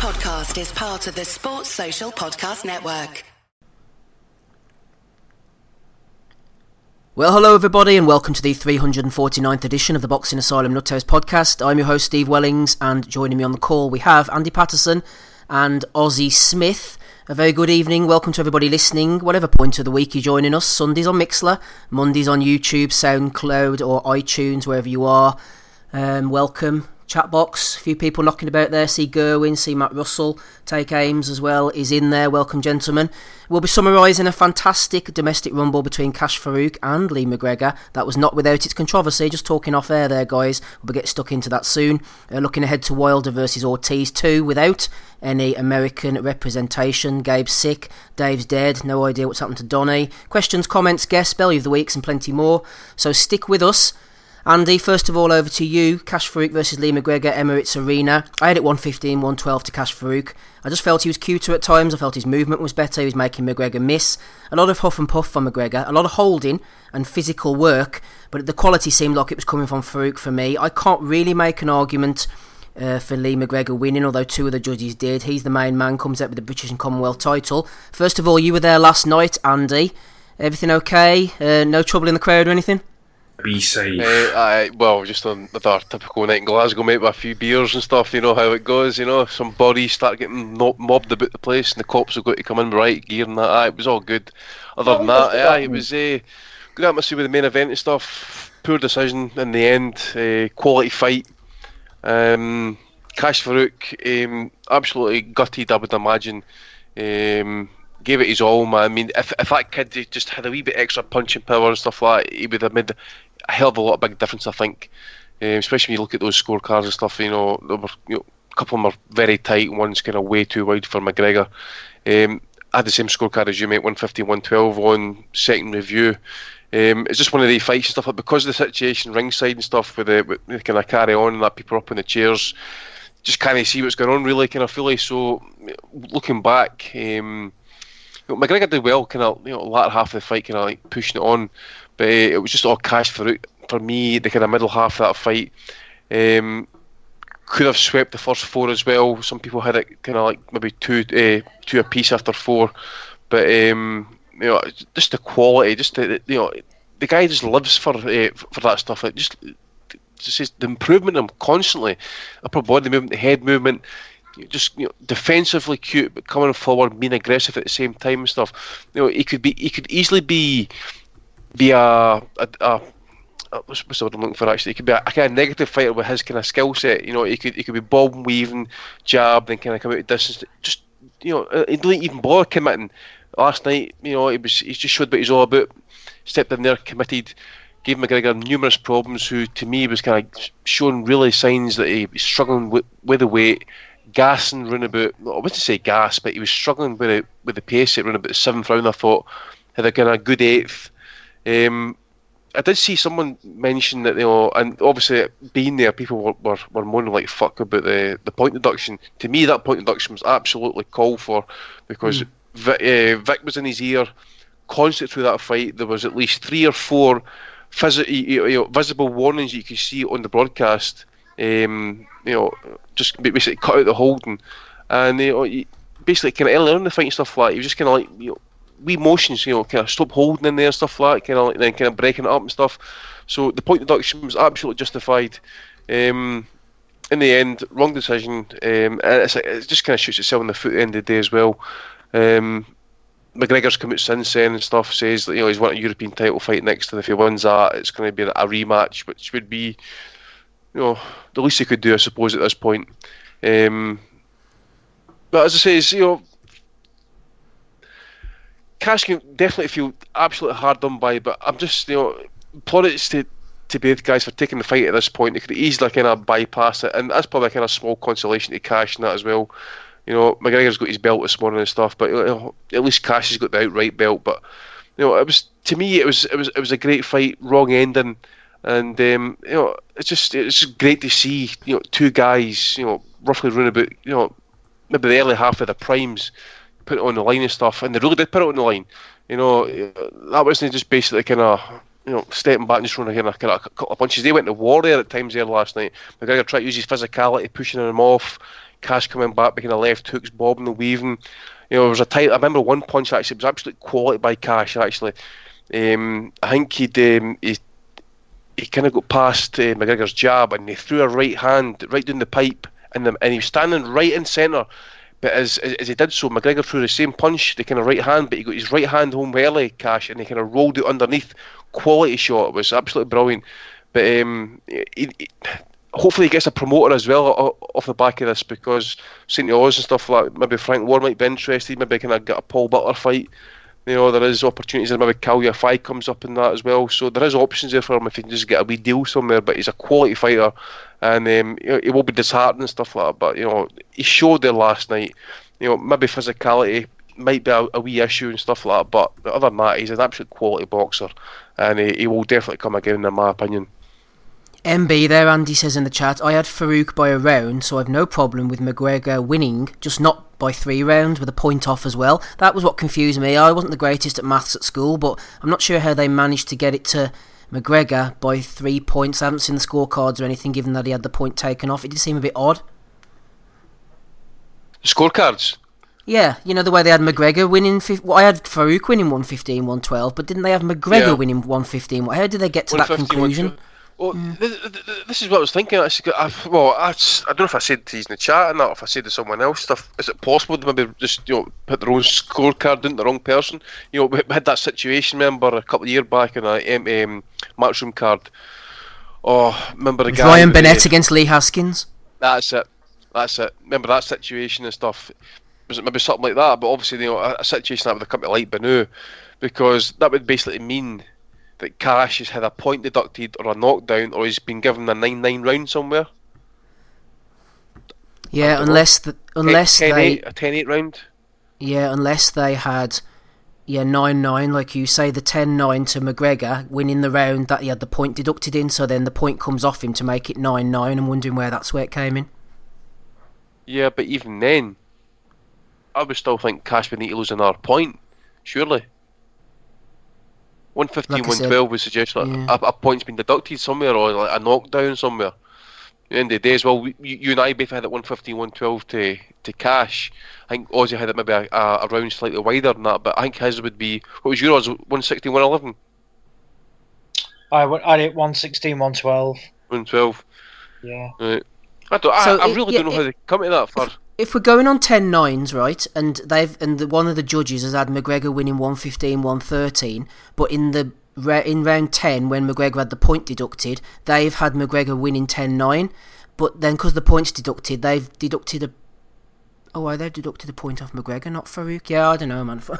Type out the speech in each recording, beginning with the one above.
podcast is part of the Sports Social Podcast Network. Well, hello everybody, and welcome to the 349th edition of the Boxing Asylum Nuthouse podcast. I'm your host, Steve Wellings, and joining me on the call we have Andy Patterson and Ozzy Smith. A very good evening. Welcome to everybody listening, whatever point of the week you're joining us. Sundays on Mixlr, Mondays on YouTube, SoundCloud, or iTunes, wherever you are. Um, welcome chat box. A few people knocking about there. See Gerwin, see Matt Russell, take Ames as well is in there. Welcome, gentlemen. We'll be summarising a fantastic domestic rumble between Kash Farouk and Lee McGregor. That was not without its controversy. Just talking off air there, guys. We'll get stuck into that soon. Uh, looking ahead to Wilder versus Ortiz too, without any American representation. Gabe's sick. Dave's dead. No idea what's happened to Donny. Questions, comments, guests, belly of the weeks, and plenty more. So stick with us. Andy, first of all, over to you. Kash Farouk versus Lee McGregor, Emirates Arena. I had it 115, 112 to Kash Farouk. I just felt he was cuter at times. I felt his movement was better. He was making McGregor miss. A lot of huff and puff from McGregor. A lot of holding and physical work. But the quality seemed like it was coming from Farouk for me. I can't really make an argument uh, for Lee McGregor winning, although two of the judges did. He's the main man, comes out with the British and Commonwealth title. First of all, you were there last night, Andy. Everything okay? Uh, no trouble in the crowd or anything? Be safe. Uh, aye, well, just another typical night in Glasgow, mate, with a few beers and stuff. You know how it goes. You know, some bodies start getting mobbed about the place, and the cops have got to come in right gear and that. Aye, it was all good. Other than that, aye, it was uh, good atmosphere with the main event and stuff. Poor decision in the end. Uh, quality fight. Um, Kash Farouk, um, absolutely gutted, I would imagine. Um, gave it his all, man. I mean, if, if that kid just had a wee bit extra punching power and stuff like that, he would have made a hell of a lot of big difference, I think. Um, especially when you look at those scorecards and stuff, you know, were, you know, a couple of them are very tight, one's kind of way too wide for McGregor. Um, I had the same scorecard as you, mate, 150, 112 on second review. Um, it's just one of the fights and stuff, but because of the situation ringside and stuff, with the, with kind of carry on and that people up in the chairs, just kind of see what's going on really, kind of fully. So, looking back, um, you know, McGregor did well, kind of, you know, latter half of the fight, kind of like pushing it on, but uh, it was just all Kash for for me. The kind of middle half of that fight. Um, could have swept the first four as well. Some people had it kind of like maybe two uh, two apiece after four, but um, you know, just the quality, just the, you know, the guy just lives for uh, for that stuff. Like just just the improvement in him constantly, upper body movement, the head movement, just you know, defensively cute, but coming forward, being aggressive at the same time and stuff. You know, he could be, he could easily be, be a, a, a what's, what's the word I'm looking for actually? He could be a, a kind of negative fighter with his kind of skill set. You know, he could he could be bob weaving, jab, then kind of come out of distance. Just you know, he didn't even bother committing. Last night, you know, he was he just showed what he's all about. Stepped in there, committed, gave McGregor numerous problems. Who to me was kind of showing really signs that he was struggling with with the weight gassing round about. I wouldn't say gas, but he was struggling with it with the pace at round about the seventh round. I thought had a kind of good eighth. Um, I did see someone mention that you know, and obviously being there, people were, were, were moaning like fuck about the, the point deduction. To me, that point deduction was absolutely called for because mm. Vic, uh, Vic was in his ear constant through that fight. There was at least three or four phys- you know, visible warnings you could see on the broadcast um, you know, just basically cut out the holding, and you know, basically kind of early on in the fight and stuff like, he was just kind of like you know, wee motions, you know, kind of stop holding in there and stuff like, kind of like then kind of breaking it up and stuff. So the point deduction was absolutely justified. Um, in the end, wrong decision. Um, and it just kind of shoots itself in the foot at the end of the day as well. Um, McGregor's come out since then and stuff says that you know he's won a European title fight next, and if he wins that, it's going to be a rematch, which would be you know, the least he could do, I suppose, at this point. Um, but as I say, you know, Kash can definitely feel absolutely hard done by, but I'm just, you know, plaudits to to both guys for taking the fight at this point. They could easily kind of bypass it, and that's probably kind of small consolation to Kash in that as well. You know, McGregor's got his belt this morning and stuff, but you know, at least Kash has got the outright belt. But you know, it was to me, it was it was it was a great fight, wrong ending and um, you know it's just it's just great to see you know two guys you know roughly run about you know maybe the early half of the primes put it on the line and stuff, and they really did put it on the line. You know that wasn't just basically kind of you know stepping back and just running kind of, kind of a couple of punches. They went to war there at times there last night. McGregor tried to use his physicality, pushing him off, Kash coming back, making a left hooks, bobbing and weaving. You know, it was a tight. I remember one punch actually. It was absolute quality by Kash actually. Um, I think he'd um, he he kind of got past uh, McGregor's jab and he threw a right hand right down the pipe and, the, and he was standing right in centre. But as, as, he did so, McGregor threw the same punch, the kind of right hand, but he got his right hand home early, Kash, and he kind of rolled it underneath. Quality shot. It was absolutely brilliant. But um, he, he, hopefully he gets a promoter as well off the back of this because St. Oz and stuff like maybe Frank Warren might be interested, maybe kind of get a Paul Butler fight. You know, there is opportunities, maybe Kal Yafai comes up in that as well. So there is options there for him if he can just get a wee deal somewhere. But he's a quality fighter, and um, he will be disheartened and stuff like that. But you know, he showed there last night. You know, maybe physicality might be a, a wee issue and stuff like that. But other than that, he's an absolute quality boxer, and he, he will definitely come again, in my opinion. MB there, Andy says in the chat, I had Farouk by a round, so I've no problem with McGregor winning, just not by three rounds with a point off as well. That was what confused me. I wasn't the greatest at maths at school, but I'm not sure how they managed to get it to McGregor by three points. I haven't seen the scorecards or anything, given that he had the point taken off. It did seem a bit odd. Scorecards? Yeah, you know the way they had McGregor winning. Well, I had Farouk winning 115, 112, but didn't they have McGregor yeah. winning 115? How did they get to that conclusion? Well, mm. this is what I was thinking. Actually, I, well, I, I don't know if I said to you in the chat or not, if I said to someone else stuff. Is it possible to maybe just you know put their own scorecard into the wrong person? You know, we had that situation. Remember a couple of years back in a um, um, matchroom card. Oh, remember the guy Ryan Burnett uh, against Lee Haskins. That's it. That's it. Remember that situation and stuff. Was it maybe something like that? But obviously, you know, a, a situation that would have come to light Benu, because that would basically mean that Kash has had a point deducted or a knockdown or he's been given a 9 9 round somewhere. Yeah, unless the, unless 10, 10 they 8, a 10 8 round. Yeah, unless they had yeah 9 9 like you say the 10 9 to McGregor winning the round that he had the point deducted in so then the point comes off him to make it 9 9 I'm wondering where that's where it came in. Yeah, but even then I would still think Kash would need to lose another point, surely. 115, like 112 would suggest like yeah. a, a, point's been deducted somewhere or like a knockdown somewhere. At the end of the day as well, we, you, and I both had it 115, 112 to, to Kash. I think Ozzy had it maybe a, a, a round slightly wider than that, but I think his would be, what was yours, 116, 111? I, I had it 116, 112. 112. Yeah. Right. I, don't, so I, I really yeah, don't know how they come to that for if we're going on 10 nines, right, and they've and the, one of the judges has had McGregor winning 115, 113, but in the in round 10 when McGregor had the point deducted, they've had McGregor winning 10-9, but then because the points deducted, they've deducted a Oh, why they deducted a point off McGregor, not Farouk? Yeah, I don't know, man. I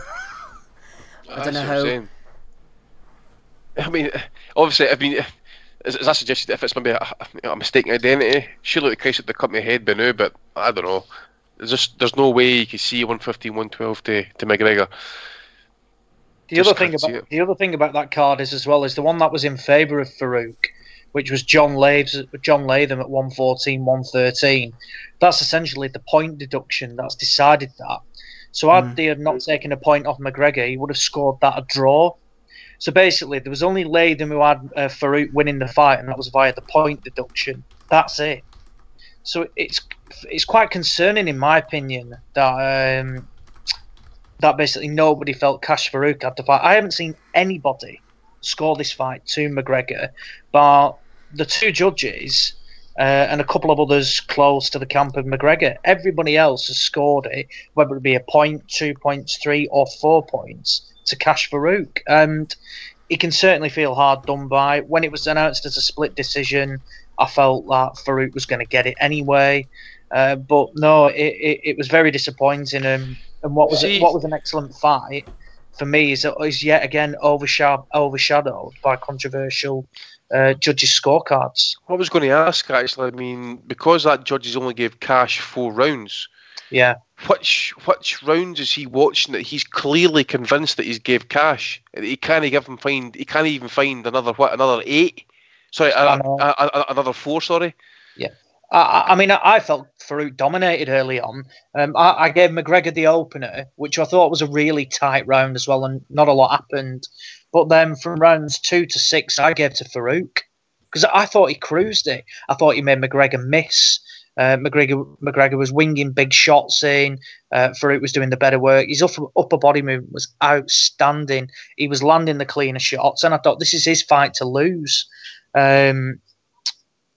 ah, don't know how. I mean, obviously, I mean, as, as I suggested, if it's maybe a, a mistaken identity, surely the case at the company head by now, but I don't know. There's just there's no way you can see 115, 112 to, to McGregor. The just other thing about the other thing about that card is as well is the one that was in favour of Farouk, which was John Laves, John Latham at 114, 113. That's essentially the point deduction that's decided that. So had mm. they had not taken a point off McGregor, he would have scored that a draw. So basically, there was only Latham who had uh, Farouk winning the fight, and that was via the point deduction. That's it. So it's it's quite concerning, in my opinion, that um, that basically nobody felt Kash Farouk had to fight. I haven't seen anybody score this fight to McGregor, but the two judges uh, and a couple of others close to the camp of McGregor. Everybody else has scored it, whether it be a point, two points, three, or four points to Kash Farouk. And he can certainly feel hard done by. When it was announced as a split decision, I felt that Farouk was going to get it anyway. Uh, but no, it, it, it, was very disappointing. And, and what was it, what was an excellent fight for me is, is yet again overshadowed, overshadowed by controversial uh, judges' scorecards. I was going to ask actually. I mean, because that judges only gave Kash four rounds. Yeah. Which which rounds is he watching that he's clearly convinced that he's gave Kash? He can't even find. He can't even find another what another eight. Sorry, a, a, a, another four. Sorry. Yeah. I, I mean, I felt Farouk dominated early on. Um, I, I, gave McGregor the opener, which I thought was a really tight round as well, and not a lot happened. But then from rounds two to six, I gave to Farouk because I thought he cruised it. I thought he made McGregor miss. Uh, McGregor McGregor was winging big shots in. Uh, Farouk was doing the better work. His upper, upper body movement was outstanding. He was landing the cleaner shots, and I thought this is his fight to lose. Um,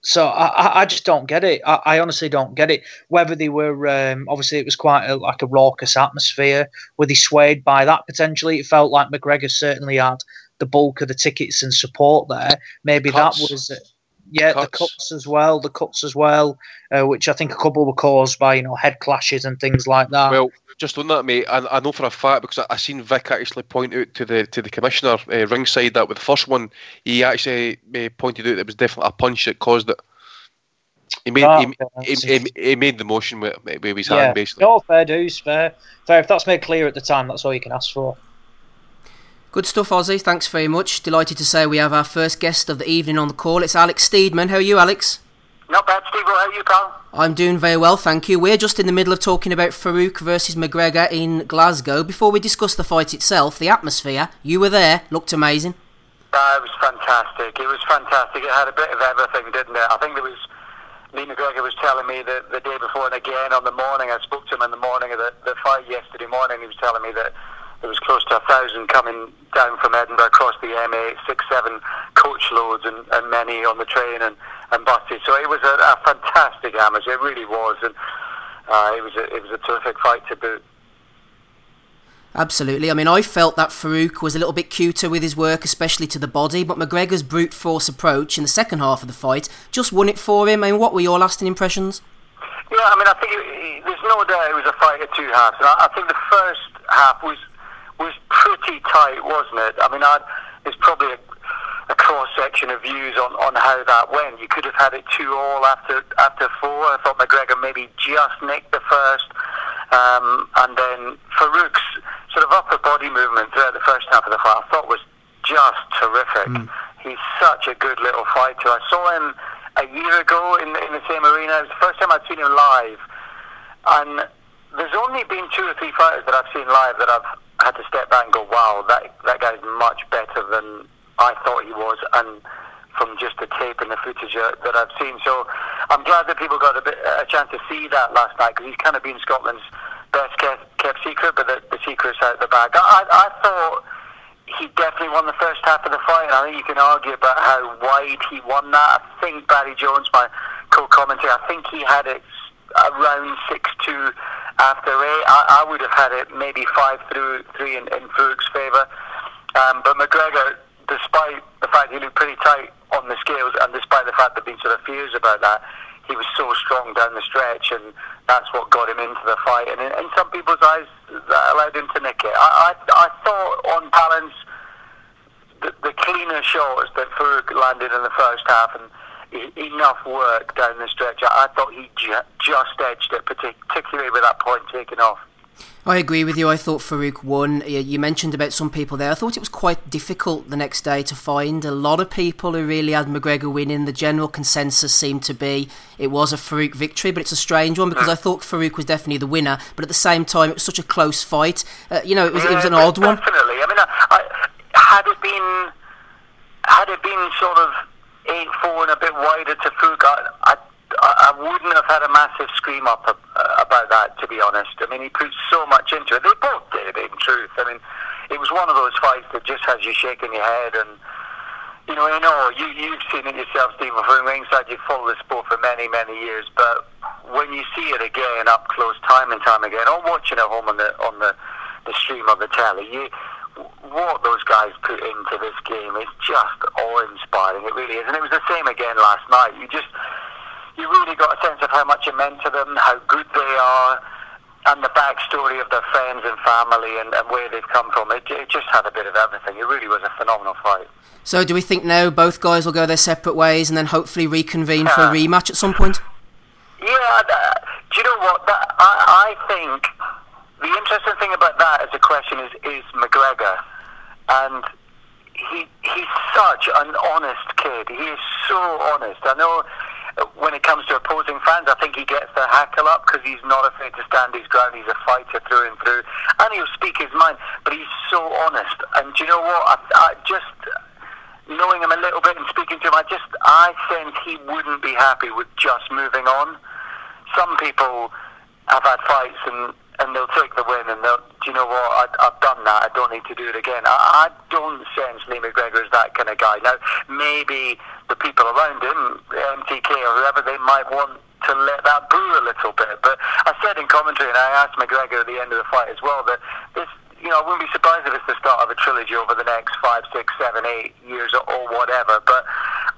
so I, I just don't get it. I, I, honestly don't get it. Whether they were um, obviously it was quite a, like a raucous atmosphere. Were they swayed by that potentially? It felt like McGregor certainly had the bulk of the tickets and support there. Maybe that was yeah cuts. the cuts as well, the cuts as well, uh, which I think a couple were caused by you know head clashes and things like that. Well, just on that, mate, I, I know for a fact because I, I seen Vic actually point out to the to the commissioner uh, ringside that with the first one, he actually uh, pointed out it was definitely a punch that caused it. He made oh, he, he, he, he, made the motion with, with his yeah. hand basically. No, fair dues, fair. Fair. If that's made clear at the time, that's all you can ask for. Good stuff, Ozzy. Thanks very much. Delighted to say we have our first guest of the evening on the call. It's Alex Steedman. How are you, Alex? Not bad, Steve. How are you, pal? I'm doing very well, thank you. We're just in the middle of talking about Farouk versus McGregor in Glasgow. Before we discuss the fight itself, the atmosphere, you were there, looked amazing. Uh, it was fantastic. It was fantastic. It had a bit of everything, didn't it? I think there was Lee McGregor was telling me that the day before and again on the morning, I spoke to him in the morning of the, the fight yesterday morning, he was telling me that there was close to a thousand coming down from Edinburgh across the M8, six, seven coach loads and, and many on the train and, and buses. So it was a, a fantastic amateur, it really was. And uh, it, was a, it was a terrific fight to boot. Absolutely. I mean, I felt that Farouk was a little bit cuter with his work, especially to the body, but McGregor's brute force approach in the second half of the fight just won it for him. I mean, what were your lasting impressions? Yeah, I mean, I think it, there's no doubt it was a fight of two halves. And I, I think the first half was was pretty tight, wasn't it? I mean, I'd, there's probably a, a cross section of views on, on how that went. You could have had it two all after after four. I thought McGregor maybe just nicked the first, um, and then Farouk's sort of upper body movement throughout the first half of the fight I thought was just terrific. Mm. He's such a good little fighter. I saw him a year ago in, in the same arena. It was the first time I'd seen him live, and there's only been two or three fighters that I've seen live that I've had to step back and go, wow, that that guy's much better than I thought he was, and from just the tape and the footage that I've seen. So I'm glad that people got a, bit, a chance to see that last night because he's kind of been Scotland's best kept, kept secret, but the, the secret's out the bag. I, I thought he definitely won the first half of the fight, and I think you can argue about how wide he won that. I think Barry Jones, my co-commentator, I think he had it around 6-2 after eight. I, I would have had it maybe 5 3 in, in Farouk's favour. Um, but McGregor, despite the fact he looked pretty tight on the scales, and despite the fact there have been sort of fears about that, he was so strong down the stretch, and that's what got him into the fight. And in, in some people's eyes, that allowed him to nick it. I, I, I thought, on balance, the, the cleaner shots that Farouk landed in the first half, and enough work down the stretch. I, I thought he ju- just edged it, particularly with that point taken off. I agree with you. I thought Farouk won. You mentioned about some people there. I thought it was quite difficult the next day to find a lot of people who really had McGregor winning. The general consensus seemed to be it was a Farouk victory, but it's a strange one because. I thought Farouk was definitely the winner. But at the same time, it was such a close fight. Uh, you know, it was, yeah, it was an odd definitely. one. Definitely. I mean, I, I, had it been had it been sort of eight four and a bit wider to Fuga, I, I, I wouldn't have had a massive scream up uh, about that, to be honest. I mean, he put so much into it. They both did, in truth. I mean, it was one of those fights that just has you shaking your head and. You know, I know you, you've seen it yourself, Stephen, from ringside. You've followed the sport for many, many years. But when you see it again up close, time and time again, or watching it home on the on the, the stream of the telly, you what those guys put into this game is just awe-inspiring. It really is, and it was the same again last night. You just you really got a sense of how much it meant to them, how good they are, and the backstory of their friends and family and, and where they've come from. It, it just had a bit of everything. It really was a phenomenal fight. So, do we think now both guys will go their separate ways and then hopefully reconvene for a rematch at some point? Yeah, uh, do you know what? That, I, I think the interesting thing about that as a question is, is McGregor. And he he's such an honest kid. He is so honest. I know when it comes to opposing fans, I think he gets the hackle up because he's not afraid to stand his ground. He's a fighter through and through, and he'll speak his mind. But he's so honest. And do you know what? I, I just knowing him a little bit and speaking to him, I just I sense he wouldn't be happy with just moving on. some people have had fights and and they'll take the win and they'll, do you know what, I, I've done that, I don't need to do it again. I, I don't sense Lee McGregor is that kind of guy. Now, maybe the people around him, MTK or whoever, they might want to let that brew a little bit. But I said in commentary, and I asked McGregor at the end of the fight as well, that this, you know, I wouldn't be surprised if it's the start of a trilogy over the next five, six, seven, eight years or, or whatever. But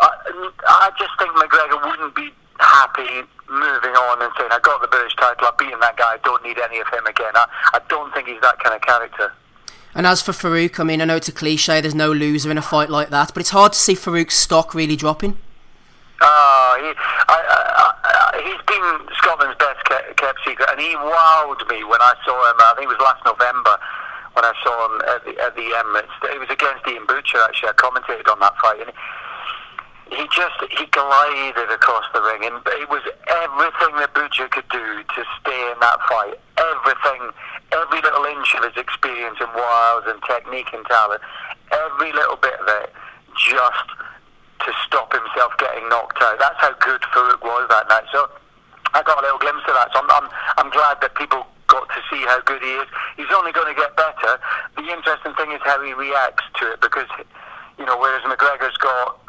I, I just think McGregor wouldn't be happy moving on and saying, I got the British title, I've beaten that guy, I don't need any of him again. I, I don't think he's that kind of character. And as for Farouk, I mean, I know it's a cliche, there's no loser in a fight like that, but it's hard to see Farouk's stock really dropping. Uh, he, I, I, I, he's been Scotland's best kept secret, and he wowed me when I saw him. I think it was last November when I saw him at the, at the Emirates. It was against Iain Butcher, actually. I commentated on that fight. And he just he glided across the ring, and it was everything that Butcher could do to stay in that fight. Everything, every little inch of his experience and wiles and technique and talent, every little bit of it, just to stop himself getting knocked out. That's how good Farouk was that night. So I got a little glimpse of that. So I'm, I'm, I'm glad that people got to see how good he is. He's only going to get better. The interesting thing is how he reacts to it because, you know, whereas McGregor's got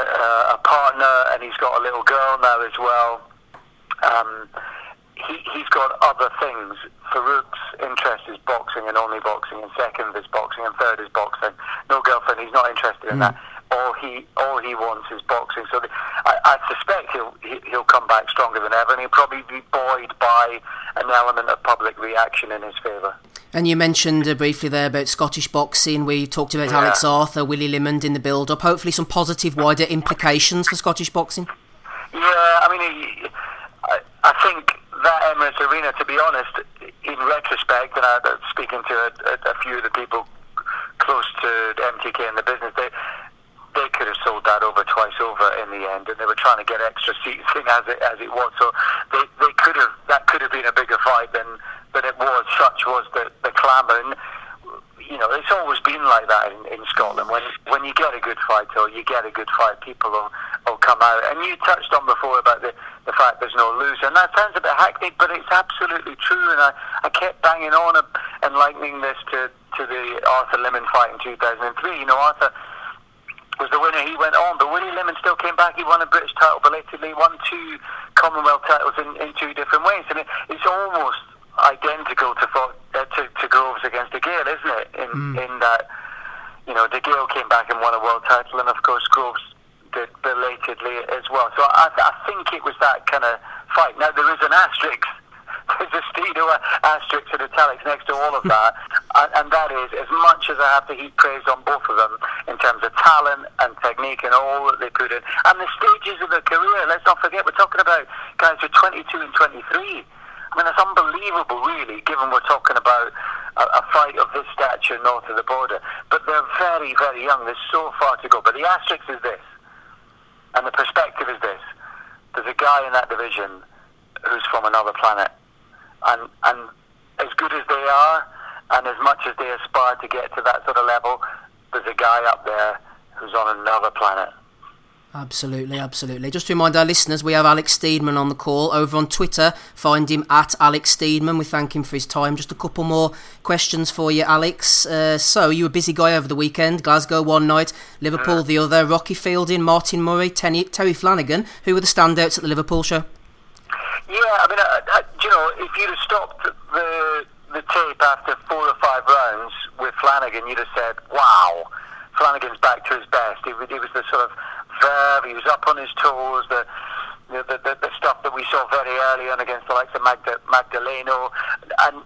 a, a partner and he's got a little girl now as well. Um, he, he's got other things. Farouk's interest is boxing and only boxing, and second is boxing, and third is boxing. No girlfriend, he's not interested in mm. that. All he all he wants is boxing. So the, I, I suspect he'll he'll come back stronger than ever, and he'll probably be buoyed by an element of public reaction in his favour. And you mentioned uh, briefly there about Scottish boxing. We talked about yeah. Alex Arthur, Willie Limond in the build-up. Hopefully, some positive wider implications for Scottish boxing. Yeah, I mean, I, I think that Emirates Arena, to be honest, in retrospect, and I, speaking to a, a, a, few of the people close to MTK in the business, they they could have sold that over twice over in the end, and they were trying to get extra seats in as it as it was. So they, they could have that could have been a bigger fight than than it was. Such was the the clamour. And, you know, it's always been like that in, in Scotland. When when you get a good fight or you get a good fight, people will, will come out. And you touched on before about the, the fact there's no loser. And that sounds a bit hackneyed, but it's absolutely true. And I, I kept banging on and likening this to, to the Arthur Limond fight in 2003. You know, Arthur was the winner. He went on, but Willie Limond still came back. He won a British title belatedly, won two Commonwealth titles in, in two different ways, and it, it's almost identical to, uh, to to Groves against DeGale, isn't it? In mm. in that you know DeGale came back and won a world title, and of course Groves did belatedly as well. So I, I think it was that kind of fight. Now there is an asterisk there's a Stedo asterisk and italics next to all of that, and, and, that is as much as I have to heap praise on both of them in terms of talent and technique and all that they put in, and the stages of their career. Let's not forget we're talking about guys who are 22 and 23. I mean, it's unbelievable, really, given we're talking about a, a, fight of this stature north of the border. But they're very, very young. There's so far to go. But the asterisk is this, and the perspective is this. There's a guy in that division who's from another planet and and as good as they are, and as much as they aspire to get to that sort of level, there's a guy up there who's on another planet. Absolutely, absolutely. Just to remind our listeners, we have Alex Steedman on the call over on Twitter. Find him at Alex Steedman. We thank him for his time. Just a couple more questions for you, Alex. Uh, so, you were a busy guy over the weekend. Glasgow one night, Liverpool the other. Rocky Fielding, Martin Murray, Terry, Terry Flanagan. Who were the standouts at the Liverpool show? Yeah, I mean, I, I, you know, if you'd have stopped the the tape after four or five rounds with Flanagan, you'd have said, "Wow, Flanagan's back to his best." He, he was the sort of verve. He was up on his toes. The the, the, the stuff that we saw very early on against the likes of Magda, Magdaleno, and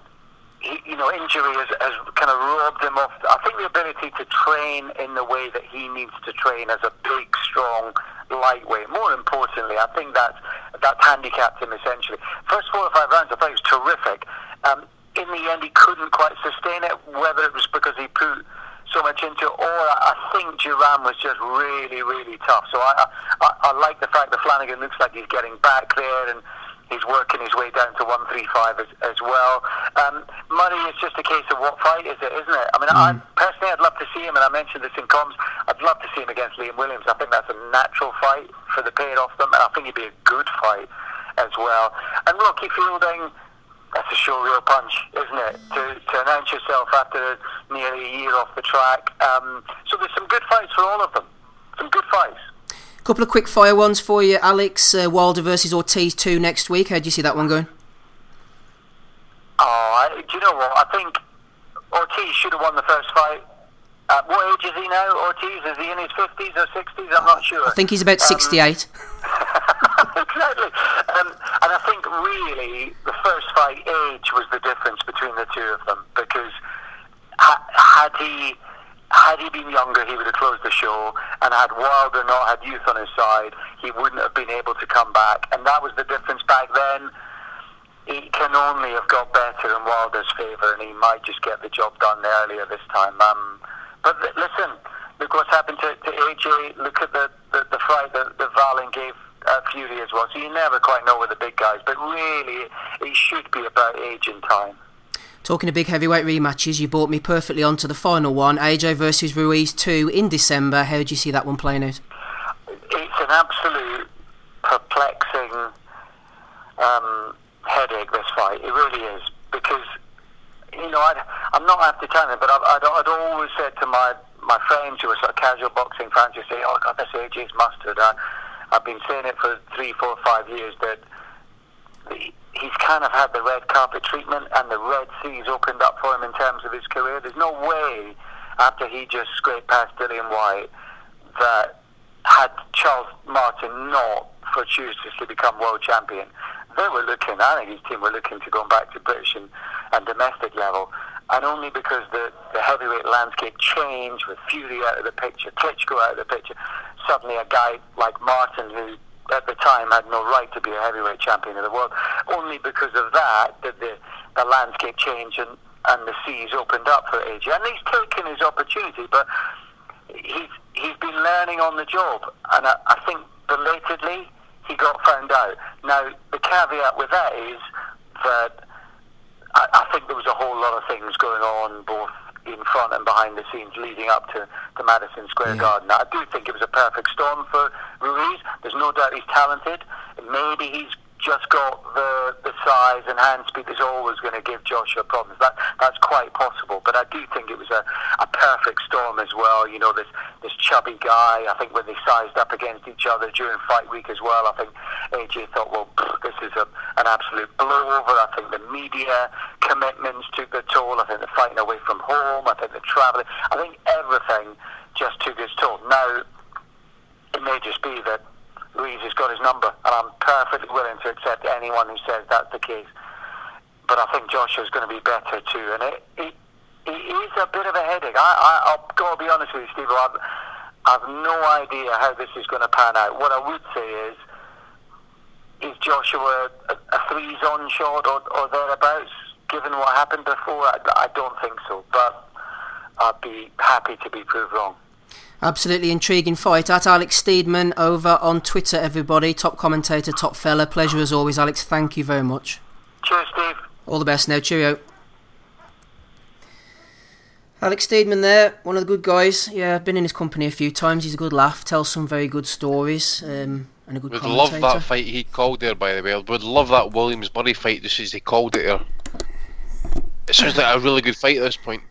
he, you know, injury has, has kind of robbed him of. I think the ability to train in the way that he needs to train as a big, strong lightweight. More importantly, I think that that's handicapped him essentially. First four or five rounds, I thought he was terrific. Um, in the end, he couldn't quite sustain it. Whether it was because he put so much into it, or I think Duran was just really, really tough. So I, I, I like the fact that Flanagan looks like he's getting back there and he's working his way down to 135 as, as well. Um, Murray is just a case of what fight is it, isn't it? I mean, mm. I, personally, I'd love to see him, and I mentioned this in comms, I'd love to see him against Liam Williams. I think that's a natural fight for the pair of them, and I think it'd be a good fight as well. And Rocky Fielding, that's a sure real punch, isn't it? To, to announce yourself after nearly a year off the track. Um, so there's some good fights for all of them. Some good fights. A couple of quick fire ones for you, Alex. Uh, Wilder versus Ortiz 2 next week. How do you see that one going? Oh, I, do you know what? I think Ortiz should have won the first fight. Uh, what age is he now, Ortiz? Is he in his 50s or 60s? I'm not sure. I think he's about um, 68. exactly. Um, and I think really the first fight age was the difference between the two of them because ha- had he had he been younger, he would have closed the show, and had Wilder not had youth on his side, he wouldn't have been able to come back. And that was the difference back then. He can only have got better in Wilder's favour, and he might just get the job done earlier this time. Um, but listen, look what's happened to, to AJ. Look at the, the, the fight that, that Wallin gave uh, Fury as well. So you never quite know with the big guys, but really, it should be about age and time. Talking of big heavyweight rematches, you brought me perfectly on to the final one AJ versus Ruiz 2 in December. How do you see that one playing out? It's an absolute perplexing um, headache, this fight. It really is. Because, you know, I'd, I'm not after telling it, but I've, I'd, I'd always said to my, my friends who are sort of casual boxing fans, who say, oh, God, this AJ's mustard. I, I've been saying it for three, four, five years that he's kind of had the red carpet treatment and the red seas opened up for him in terms of his career. There's no way after he just scraped past Dillian Whyte that had Charles Martin not fortuitously become world champion, they were looking, I think his team were looking to go back to British and, and domestic level. And only because the, the heavyweight landscape changed with Fury out of the picture, Klitschko out of the picture, suddenly a guy like Martin who at the time had no right to be a heavyweight champion of the world. Only because of that did the, the landscape change and, and the seas opened up for AJ. And he's taken his opportunity, but he's, he's been learning on the job. And I, I think belatedly he got found out. Now, the caveat with that is that I, I think there was a whole lot of things going on both in front and behind the scenes leading up to, to Madison Square yeah. Garden. I do think it was a perfect storm for Ruiz. There's no doubt he's talented. Maybe he's just got the, the size and hand speed that's always going to give Joshua problems. That that's quite possible. But I do think it was a, a perfect storm as well. You know, this this chubby guy. I think when they sized up against each other during fight week as well, I think AJ thought, well, this is a, an absolute blowover. I think the media commitments took the toll. I think the fighting away from home. I think the travelling. I think everything just took its toll. Now, it may just be that Has got his number, and I'm perfectly willing to accept anyone who says that's the case. But I think Joshua's going to be better too, and it, it, it is a bit of a headache. I, I, I've got to be honest with you, Steve. I've, I've no idea how this is going to pan out. What I would say is, is Joshua a, a three zone shot or, or thereabouts? Given what happened before, I, I don't think so. But I'd be happy to be proved wrong. Absolutely intriguing fight. At Alex Steedman over on Twitter, everybody. Top commentator, top fella. Pleasure as always, Alex. Thank you very much. Cheers, Steve. All the best now. Cheerio. Alex Steedman there, one of the good guys. Yeah, I've been in his company a few times. He's a good laugh, tells some very good stories, um, and a good Would love that fight he called there, by the way. Would love that Williams Murray fight just as he called it there. It sounds like a really good fight at this point.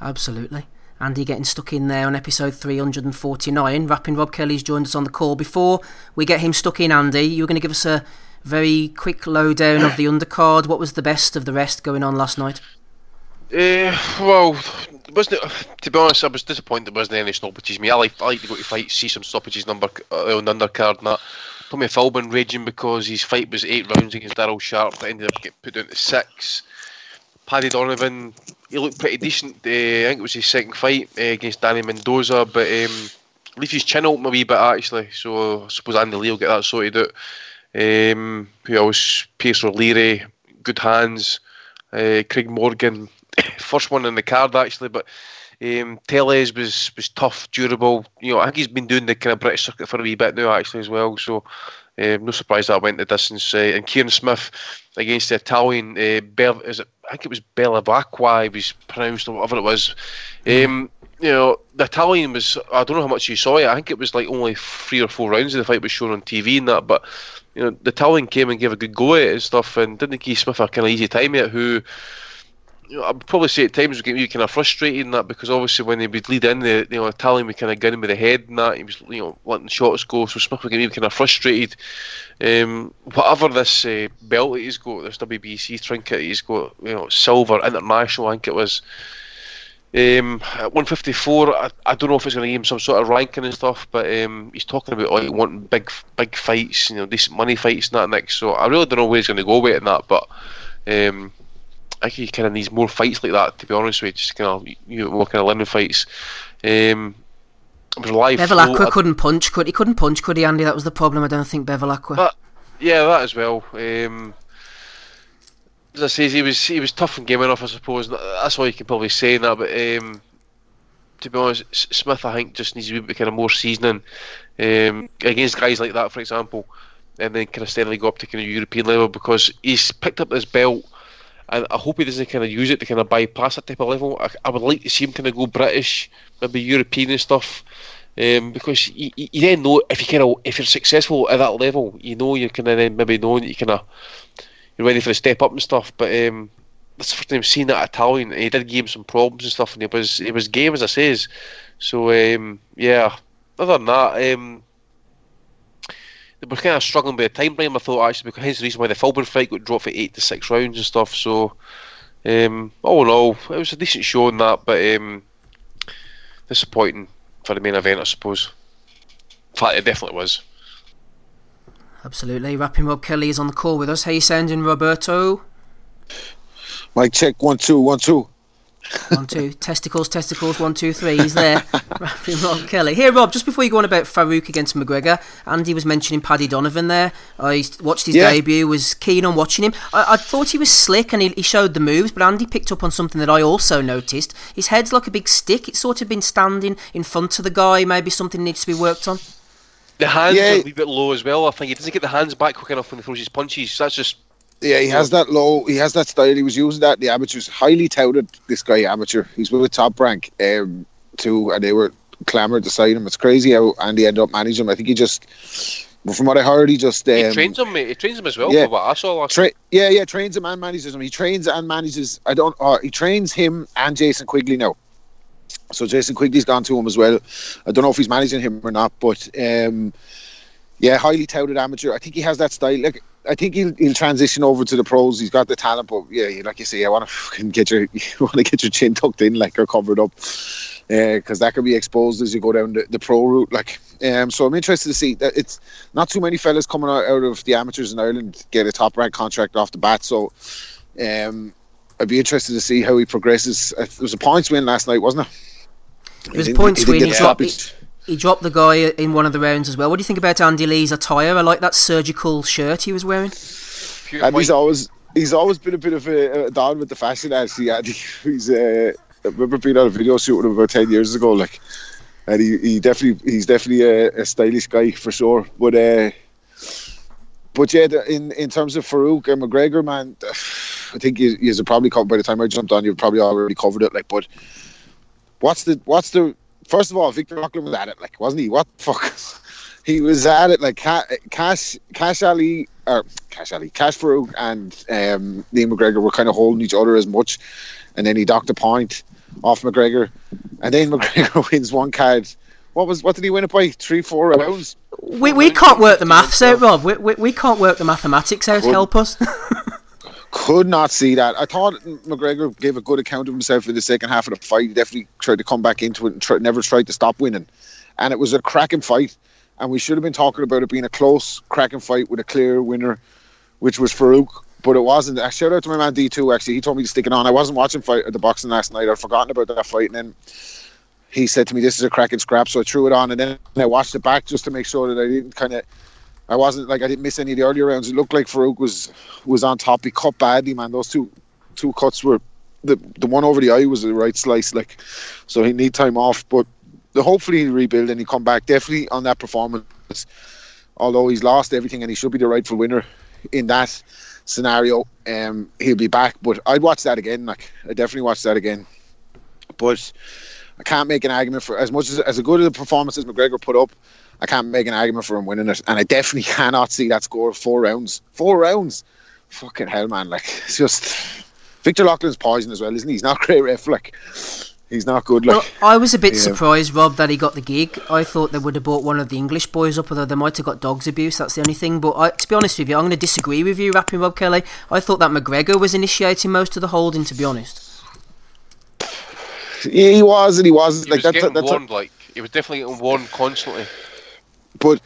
Absolutely. Andy getting stuck in there on episode 349. Rapping Rob Kelly's joined us on the call. Before we get him stuck in, Andy, you were going to give us a very quick lowdown of the undercard. What was the best of the rest going on last night? Uh, well, wasn't it, to be honest, I was disappointed there wasn't any stoppages. Me, I like, I like to go to fight, see some stoppages number uh, on the undercard and that. Tommy Philbin raging because his fight was eight rounds against Daryl Sharp that ended up getting put down to six. Paddy Donovan, he looked pretty decent. Uh, I think it was his second fight uh, against Danny Mendoza, but um, his chin open a wee bit actually. So I suppose Andy Lee will get that sorted out. Um, who else? Pierce O'Leary, good hands. Uh, Craig Morgan, first one in the card actually, but um, Tellez was was tough, durable. You know, I think he's been doing the kind of British circuit for a wee bit now actually as well. So um, no surprise that I went the distance. Uh, and Kieran Smith against the Italian, uh, is it, I think it was Belavacqua, he was pronounced, or whatever it was. Um, you know, the Italian was, I don't know how much you saw it, I think it was like only three or four rounds of the fight was shown on TV and that, but you know, the Italian came and gave a good go at it and stuff, and didn't give Smith a kind of easy time at it, who. You know, I'd probably say at times getting me kind of frustrated in that because obviously when he would lead in the you know Italian we kind of got him with the head and that he was you know letting shots go so Smith getting me kind of frustrated. Um, whatever this uh, belt that he's got, this WBC trinket he's got, you know silver international I think it was. Um, at 154, I, I don't know if it's going to give him some sort of ranking and stuff, but um, he's talking about like wanting big, big fights, you know, decent money fights and that next. So I really don't know where he's going to go with it and that, but um, I think he kind of needs more fights like that. To be honest with you, just kind of you know, more kind of London fights. Um, live Bevilacqua couldn't punch, could he? Couldn't punch, could he, Andy? That was the problem. I don't think Bevilacqua. yeah, that as well. Um, as I say, he was he was tough and game enough, I suppose. That's all you can probably say in that. But um, to be honest, Smith, I think, just needs to be kind of more seasoning um, against guys like that, for example, and then kind of steadily go up to kind of European level because he's picked up this belt. And I hope he doesn't kind of use it to kind of bypass that type of level. I, I would like to see him kind of go British, maybe European and stuff. Um, because you, you then know if you kind of if you're successful at that level, you know you're kind of then maybe knowing that you kind of you're ready for a step up and stuff. But um, that's the first time I've seen that Italian. He did give him some problems and stuff, and he was he was game as I says. So um, yeah. Other than that, um, they were kind of struggling with the time frame. I thought actually because hence the reason why the Filbert fight got dropped for eight to six rounds and stuff. So um, all in all, it was a decent show in that, but um, disappointing for the main event, I suppose. In fact, it definitely was. Absolutely. Rapping Rob Kelly is on the call with us. How you sounding, Roberto? Mike check one two one two. One two testicles testicles one two three. He's there. Rapping Rob Kelly. Here, Rob. Just before you go on about Farouk against McGregor, Andy was mentioning Paddy Donovan there. I watched his yeah. debut. Was keen on watching him. I, I thought he was slick and he, he, showed the moves, but Andy picked up on something that I also noticed. His head's like a big stick. It's sort of been standing in front of the guy. Maybe something needs to be worked on. The hands yeah. are a wee bit low as well. I think he doesn't get the hands back quick enough when he throws his punches. That's just. Yeah, he has that low. He has that style. He was using that. The amateurs highly touted this guy amateur. He's with a top rank um, too, and they were clamoured to sign him. It's crazy how Andy ended up managing him. I think he just, from what I heard, he just um, he trains him. He trains him as well. Yeah, what I saw. Tra- yeah, yeah, trains him and manages him. He trains and manages. I don't. Uh, he trains him and Jason Quigley now. So Jason Quigley's gone to him as well. I don't know if he's managing him or not, but. Um, yeah, highly touted amateur. I think he has that style. Like, I think he'll, he'll transition over to the pros. He's got the talent, but yeah, like you say, I want to get your you want to get your chin tucked in, like or covered up, because uh, that can be exposed as you go down the, the pro route. Like, um, so I'm interested to see that it's not too many fellas coming out, out of the amateurs in Ireland get a top rank contract off the bat. So, um, I'd be interested to see how he progresses. It was a points win last night, wasn't it? It was a points win. He dropped, he dropped the guy in one of the rounds as well. What do you think about Andy Lee's attire? I like that surgical shirt he was wearing. And he's always he's always been a bit of a, a down with the fashion. Actually, Andy. He's uh, I remember being on a video shoot with him about ten years ago. Like, and he, he definitely he's definitely a, a stylish guy for sure. But uh, but yeah, in in terms of Farouk and McGregor, man, I think he's, you probably covered by the time I jumped on. You've probably already covered it. Like, but what's the what's the first of all, Victor Loughlin was at it, like, wasn't he? What the fuck? he was at it, like, Kash, Kash Ali, or Kash Ali, Kash Farouk and um, Liam McGregor were kind of holding each other as much. And then he docked a point off McGregor. And then McGregor wins one card. What was what did he win it by? Three, four rounds? We, we can't work the maths out, Rob. We, we, we can't work the mathematics out. Help us. could not see that. I thought McGregor gave a good account of himself in the second half of the fight. He definitely tried to come back into it and never tried to stop winning. And it was a cracking fight. And we should have been talking about it being a close, cracking fight with a clear winner, which was Farouk. But it wasn't. I shout out to my man D2 actually. He told me to stick it on. I wasn't watching fight at the boxing last night. I'd forgotten about that fight. And then he said to me, This is a cracking scrap. So I threw it on. And then I watched it back just to make sure that I didn't kind of I wasn't like I didn't miss any of the earlier rounds. It looked like Farouk was was on top. He cut badly, man. Those two two cuts were the the one over the eye was the right slice, like so he need time off. But hopefully he'll rebuild and he come back definitely on that performance. Although he's lost everything and he should be the rightful winner in that scenario, um, he'll be back. But I'd watch that again. Like I definitely watch that again. But I can't make an argument for as much as as good as the performance as McGregor put up. I can't make an argument for him winning it, and I definitely cannot see that score of four rounds. Four rounds, fucking hell, man! Like it's just Victor Loughlin's poison as well, isn't he? He's not great ref, like he's not good. Like well, I was a bit yeah. surprised, Rob, that he got the gig. I thought they would have brought one of the English boys up, although they might have got dogs abuse. That's the only thing. But I, to be honest with you, I'm going to disagree with you, rapping Rob Kelly. I thought that McGregor was initiating most of the holding. To be honest, he was and he wasn't. He like was that's, that's warned, a, like he was definitely getting warned constantly. But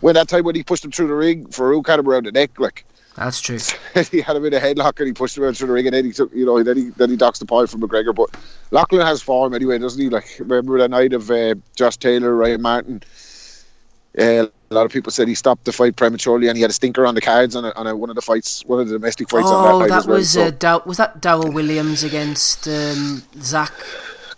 when that time when he pushed him through the ring, Farooq had him around the neck, like. That's true. he had him in a headlock and he pushed him out through the ring and then he took, you know, then he then he docks the point from McGregor. But Loughlin has form anyway, doesn't he? Like remember that night of uh, Josh Taylor, Ryan Martin. Uh, a lot of people said he stopped the fight prematurely and he had a stinker on the cards on, a, on a, one of the fights, one of the domestic fights. Oh, that, that was well, uh, Dar- was that Daryl Williams against um, Zach?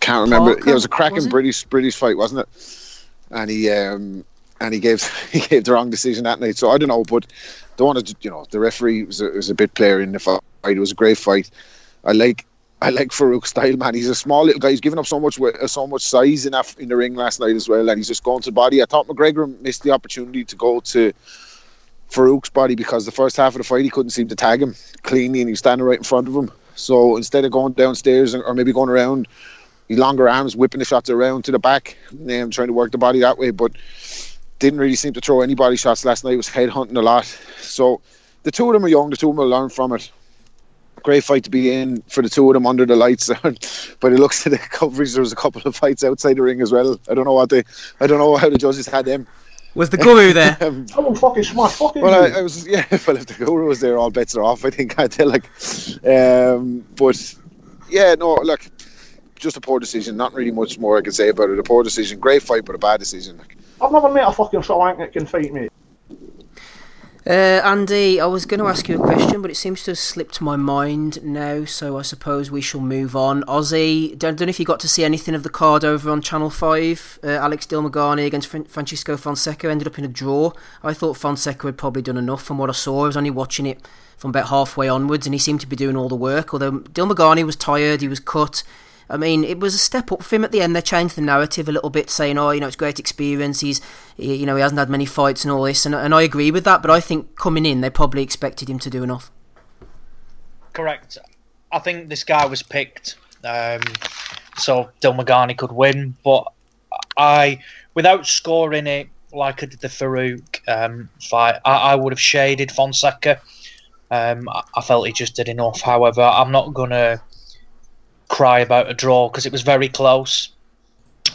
Can't remember. Parker, yeah, it was a cracking British British fight, wasn't it? And he um, and he gave he gave the wrong decision that night. So I don't know, but don't want you know, the referee was a, was a bit player in the fight. It was a great fight. I like I like Farooq style, man. He's a small little guy. He's given up so much so much size in that, in the ring last night as well, and he's just going to body. I thought McGregor missed the opportunity to go to Farooq's body because the first half of the fight he couldn't seem to tag him cleanly, and he was standing right in front of him. So instead of going downstairs or maybe going around, he longer arms, whipping the shots around to the back, and trying to work the body that way, but didn't really seem to throw any body shots last night. Was head hunting a lot. So the two of them are young. The two of them will learn from it. Great fight to be in for the two of them under the lights. but it looks at the coverage. There was a couple of fights outside the ring as well. I don't know what they. I don't know how the judges had them. Was the guru there? um, oh, fucking smart, fucking. Well, I, I, was yeah. Well, if the guru was there, all bets are off. I think I tell like, um, but yeah, no, look, just a poor decision. Not really much more I can say about it. A poor decision. Great fight, but a bad decision. I've never met a fucking Sri that can fight me. Uh, Andy, I was going to ask you a question, but it seems to have slipped my mind now, so I suppose we shall move on. Ozzy, don't, don't know if you got to see anything of the card over on Channel 5. Uh, Alex Dilmaghani against Francisco Fonseca ended up in a draw. I thought Fonseca had probably done enough from what I saw. I was only watching it from about halfway onwards, and he seemed to be doing all the work, although Dilmaghani was tired, he was cut. I mean, it was a step up for him at the end. They changed the narrative a little bit, saying, "Oh, you know, it's great experience. He's, you know, he hasn't had many fights and all this." And, and I agree with that. But I think coming in, they probably expected him to do enough. Correct. I think this guy was picked um, so Dilmaghani could win, but I, without scoring it like I did the Farooq um, fight, I, I, would have shaded Fonseca. Um, I felt he just did enough. However, I'm not gonna cry about a draw because it was very close.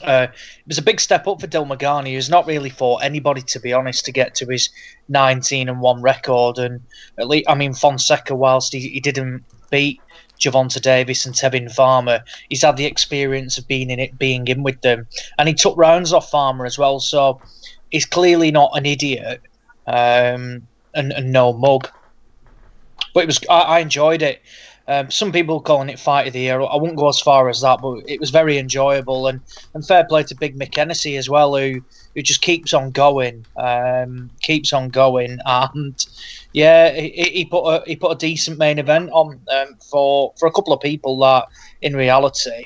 Uh, it was a big step up for Dilmaghani, who's not really fought anybody, to be honest, to get to his 19 and 1 record. And at least, I mean, Fonseca, whilst he, he didn't beat Gervonta Davis and Tevin Farmer, he's had the experience of being in it, being in with them. And he took rounds off Farmer as well. So he's clearly not an idiot um, and, and no mug. But it was I, I enjoyed it. Um, some people calling it fight of the year. I won't go as far as that, but it was very enjoyable and, and fair play to Big Mick as well, who who just keeps on going, um, keeps on going, and yeah, he, he, put a he put a decent main event on um, for for a couple of people that in reality.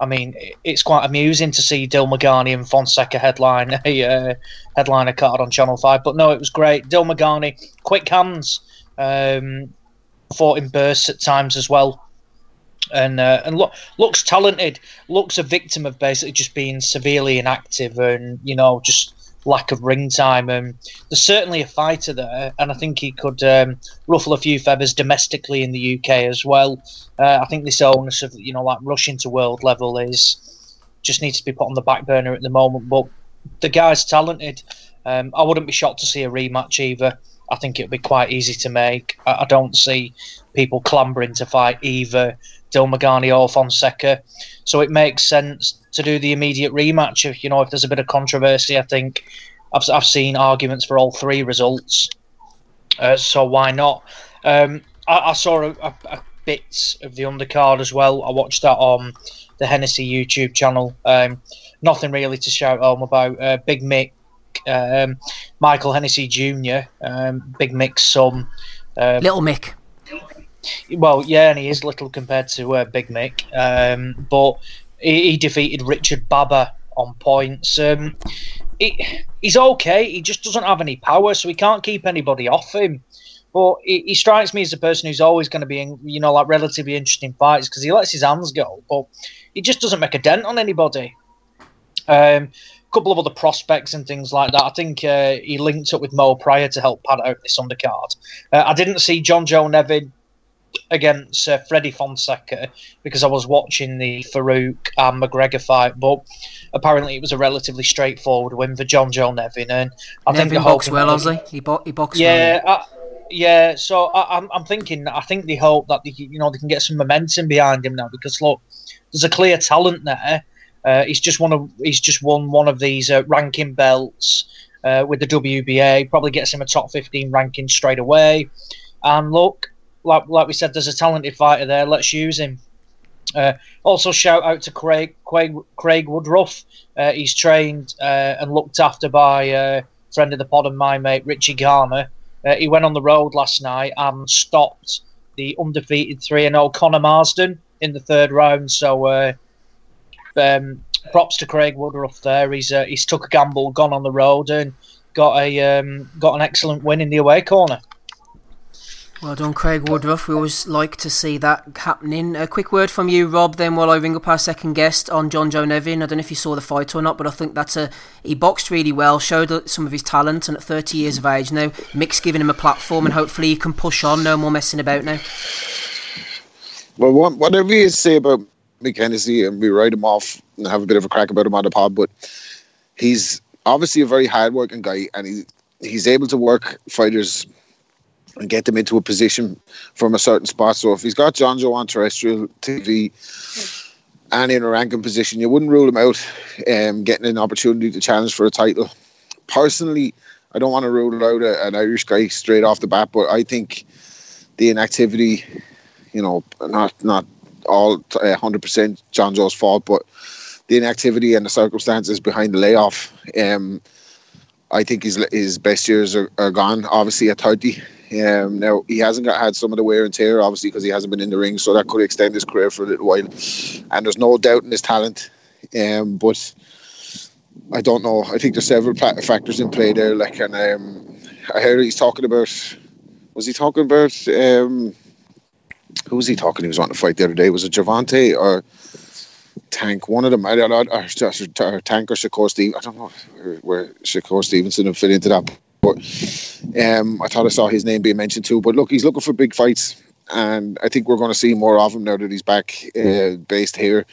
I mean, it's quite amusing to see Dilmaghani and Fonseca headline a uh, card on Channel Five. But no, it was great. Dilmaghani, quick hands. Um, fought in bursts at times as well. And uh, and look, looks talented. Looks a victim of basically just being severely inactive and you know just lack of ring time. And there's certainly a fighter there, and I think he could um, ruffle a few feathers domestically in the UK as well. Uh, I think this onus of you know like rushing to world level is just needs to be put on the back burner at the moment. But the guy's talented. Um, I wouldn't be shocked to see a rematch either. I think it would be quite easy to make. I, I don't see people clambering to fight either Dilmaghani or Fonseca. So it makes sense to do the immediate rematch. If you know, if there's a bit of controversy, I think I've, I've seen arguments for all three results. Uh, so why not? Um, I, I, saw a, a, a bits of the undercard as well. I watched that on the Hennessy YouTube channel. Um, nothing really to shout home about. Uh, Big Mick um, Michael Hennessy Jr., um, Big Mick's son. Um, little Mick. Well, yeah, and he is little compared to uh, Big Mick, um, but he, he defeated Richard Baba on points. Um, he, he's okay. He just doesn't have any power, so he can't keep anybody off him. But he, he strikes me as a person who's always going to be in, you know, like relatively interesting fights because he lets his hands go, but he just doesn't make a dent on anybody. Um, couple of other prospects and things like that. I think uh, he linked up with Mo Pryor to help pad out this undercard. Uh, I didn't see John Joe Nevin against uh, Freddie Fonseca because I was watching the Farooq and McGregor fight, but apparently it was a relatively straightforward win for John Joe Nevin. And I Nevin think boxed well, Ozzy. He, bo- he boxed yeah, well. I, yeah, so I, am I'm, I'm thinking. I think they hope that they, you know they can get some momentum behind him now because look, there's a clear talent there. Uh, he's just one of he's just won one of these uh, ranking belts uh, with the WBA. Probably gets him a top 15 ranking straight away. And look, like like we said, there's a talented fighter there. Let's use him. Uh, also, shout out to Craig Craig, Craig Woodruff. Uh, he's trained uh, and looked after by a friend of the pod and my mate Richie Garner. He went on the road last night and stopped the undefeated 3 0 Conor Marsden in the third round. So, um, props to Craig Woodruff there. He's uh, he's took a gamble, gone on the road, and got a um, got an excellent win in the away corner. Well done, Craig Woodruff. We always like to see that happening. A quick word from you, Rob, then while I ring up our second guest on John Joe Nevin. I don't know if you saw the fight or not, but I think that's a he boxed really well, showed some of his talent, and at 30 years of age now, Mick's giving him a platform, and hopefully he can push on. No more messing about now. Well, whatever you say about Hennessy, and we write him off and have a bit of a crack about him on the pod, but he's obviously a very hard-working guy, and he he's able to work fighters and get them into a position from a certain spot. So if he's got John Joe on terrestrial TV and in a ranking position, you wouldn't rule him out um, getting an opportunity to challenge for a title. Personally, I don't want to rule out a, an Irish guy straight off the bat, but I think the inactivity, you know, not not all uh, hundred percent John Joe's fault, but the inactivity and the circumstances behind the layoff. Um, I think his his best years are, are gone. Obviously at thirty, um, now he hasn't got had some of the wear and tear, obviously, because he hasn't been in the ring, so that could extend his career for a little while. And there's no doubt in his talent, um, but I don't know. I think there's several factors in play there. Like, and um, I heard he's talking about. Was he talking about? Um, who was he talking? He was wanting to fight the other day. Was it Gervonta or Tank? One of them. I don't know. Or, or, or Tank or Shakur Steve. I don't know where, where Shakur Stevenson would fit into that. But um, I thought I saw his name being mentioned too. But look, he's looking for big fights, and I think we're going to see more of him now that he's back uh, based here.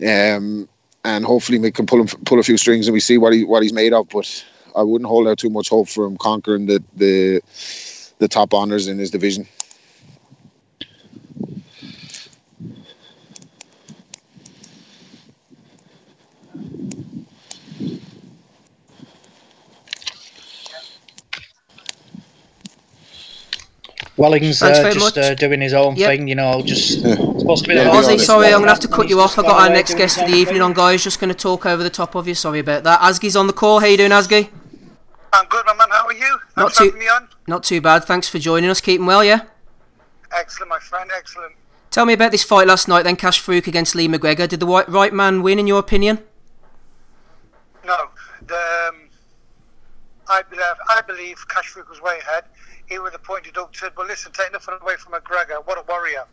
Um, and hopefully we can pull him pull a few strings and we see what he what he's made of. But I wouldn't hold out too much hope for him conquering the the, the top honors in his division. Wellings uh, just uh, doing his own yep. thing, you know, just supposed to be. Yeah, Ozzy, sorry, I'm going to have to cut you off. I've got our next guest of the evening on, guys. Just going to talk over the top of you. Sorry about that. Asgi's on the call. How you doing, Asgi? I'm good, my man. How are you? Not too, not too bad. Thanks for joining us. Keeping well, yeah? Excellent, my friend. Excellent. Tell me about this fight last night, then Kash Farooq against Lee McGregor. Did the right, right man win, in your opinion? No. The, um, I, believe, I believe Kash Farooq was way ahead he would have pointed up to, Well, listen, take nothing away from McGregor. What a warrior.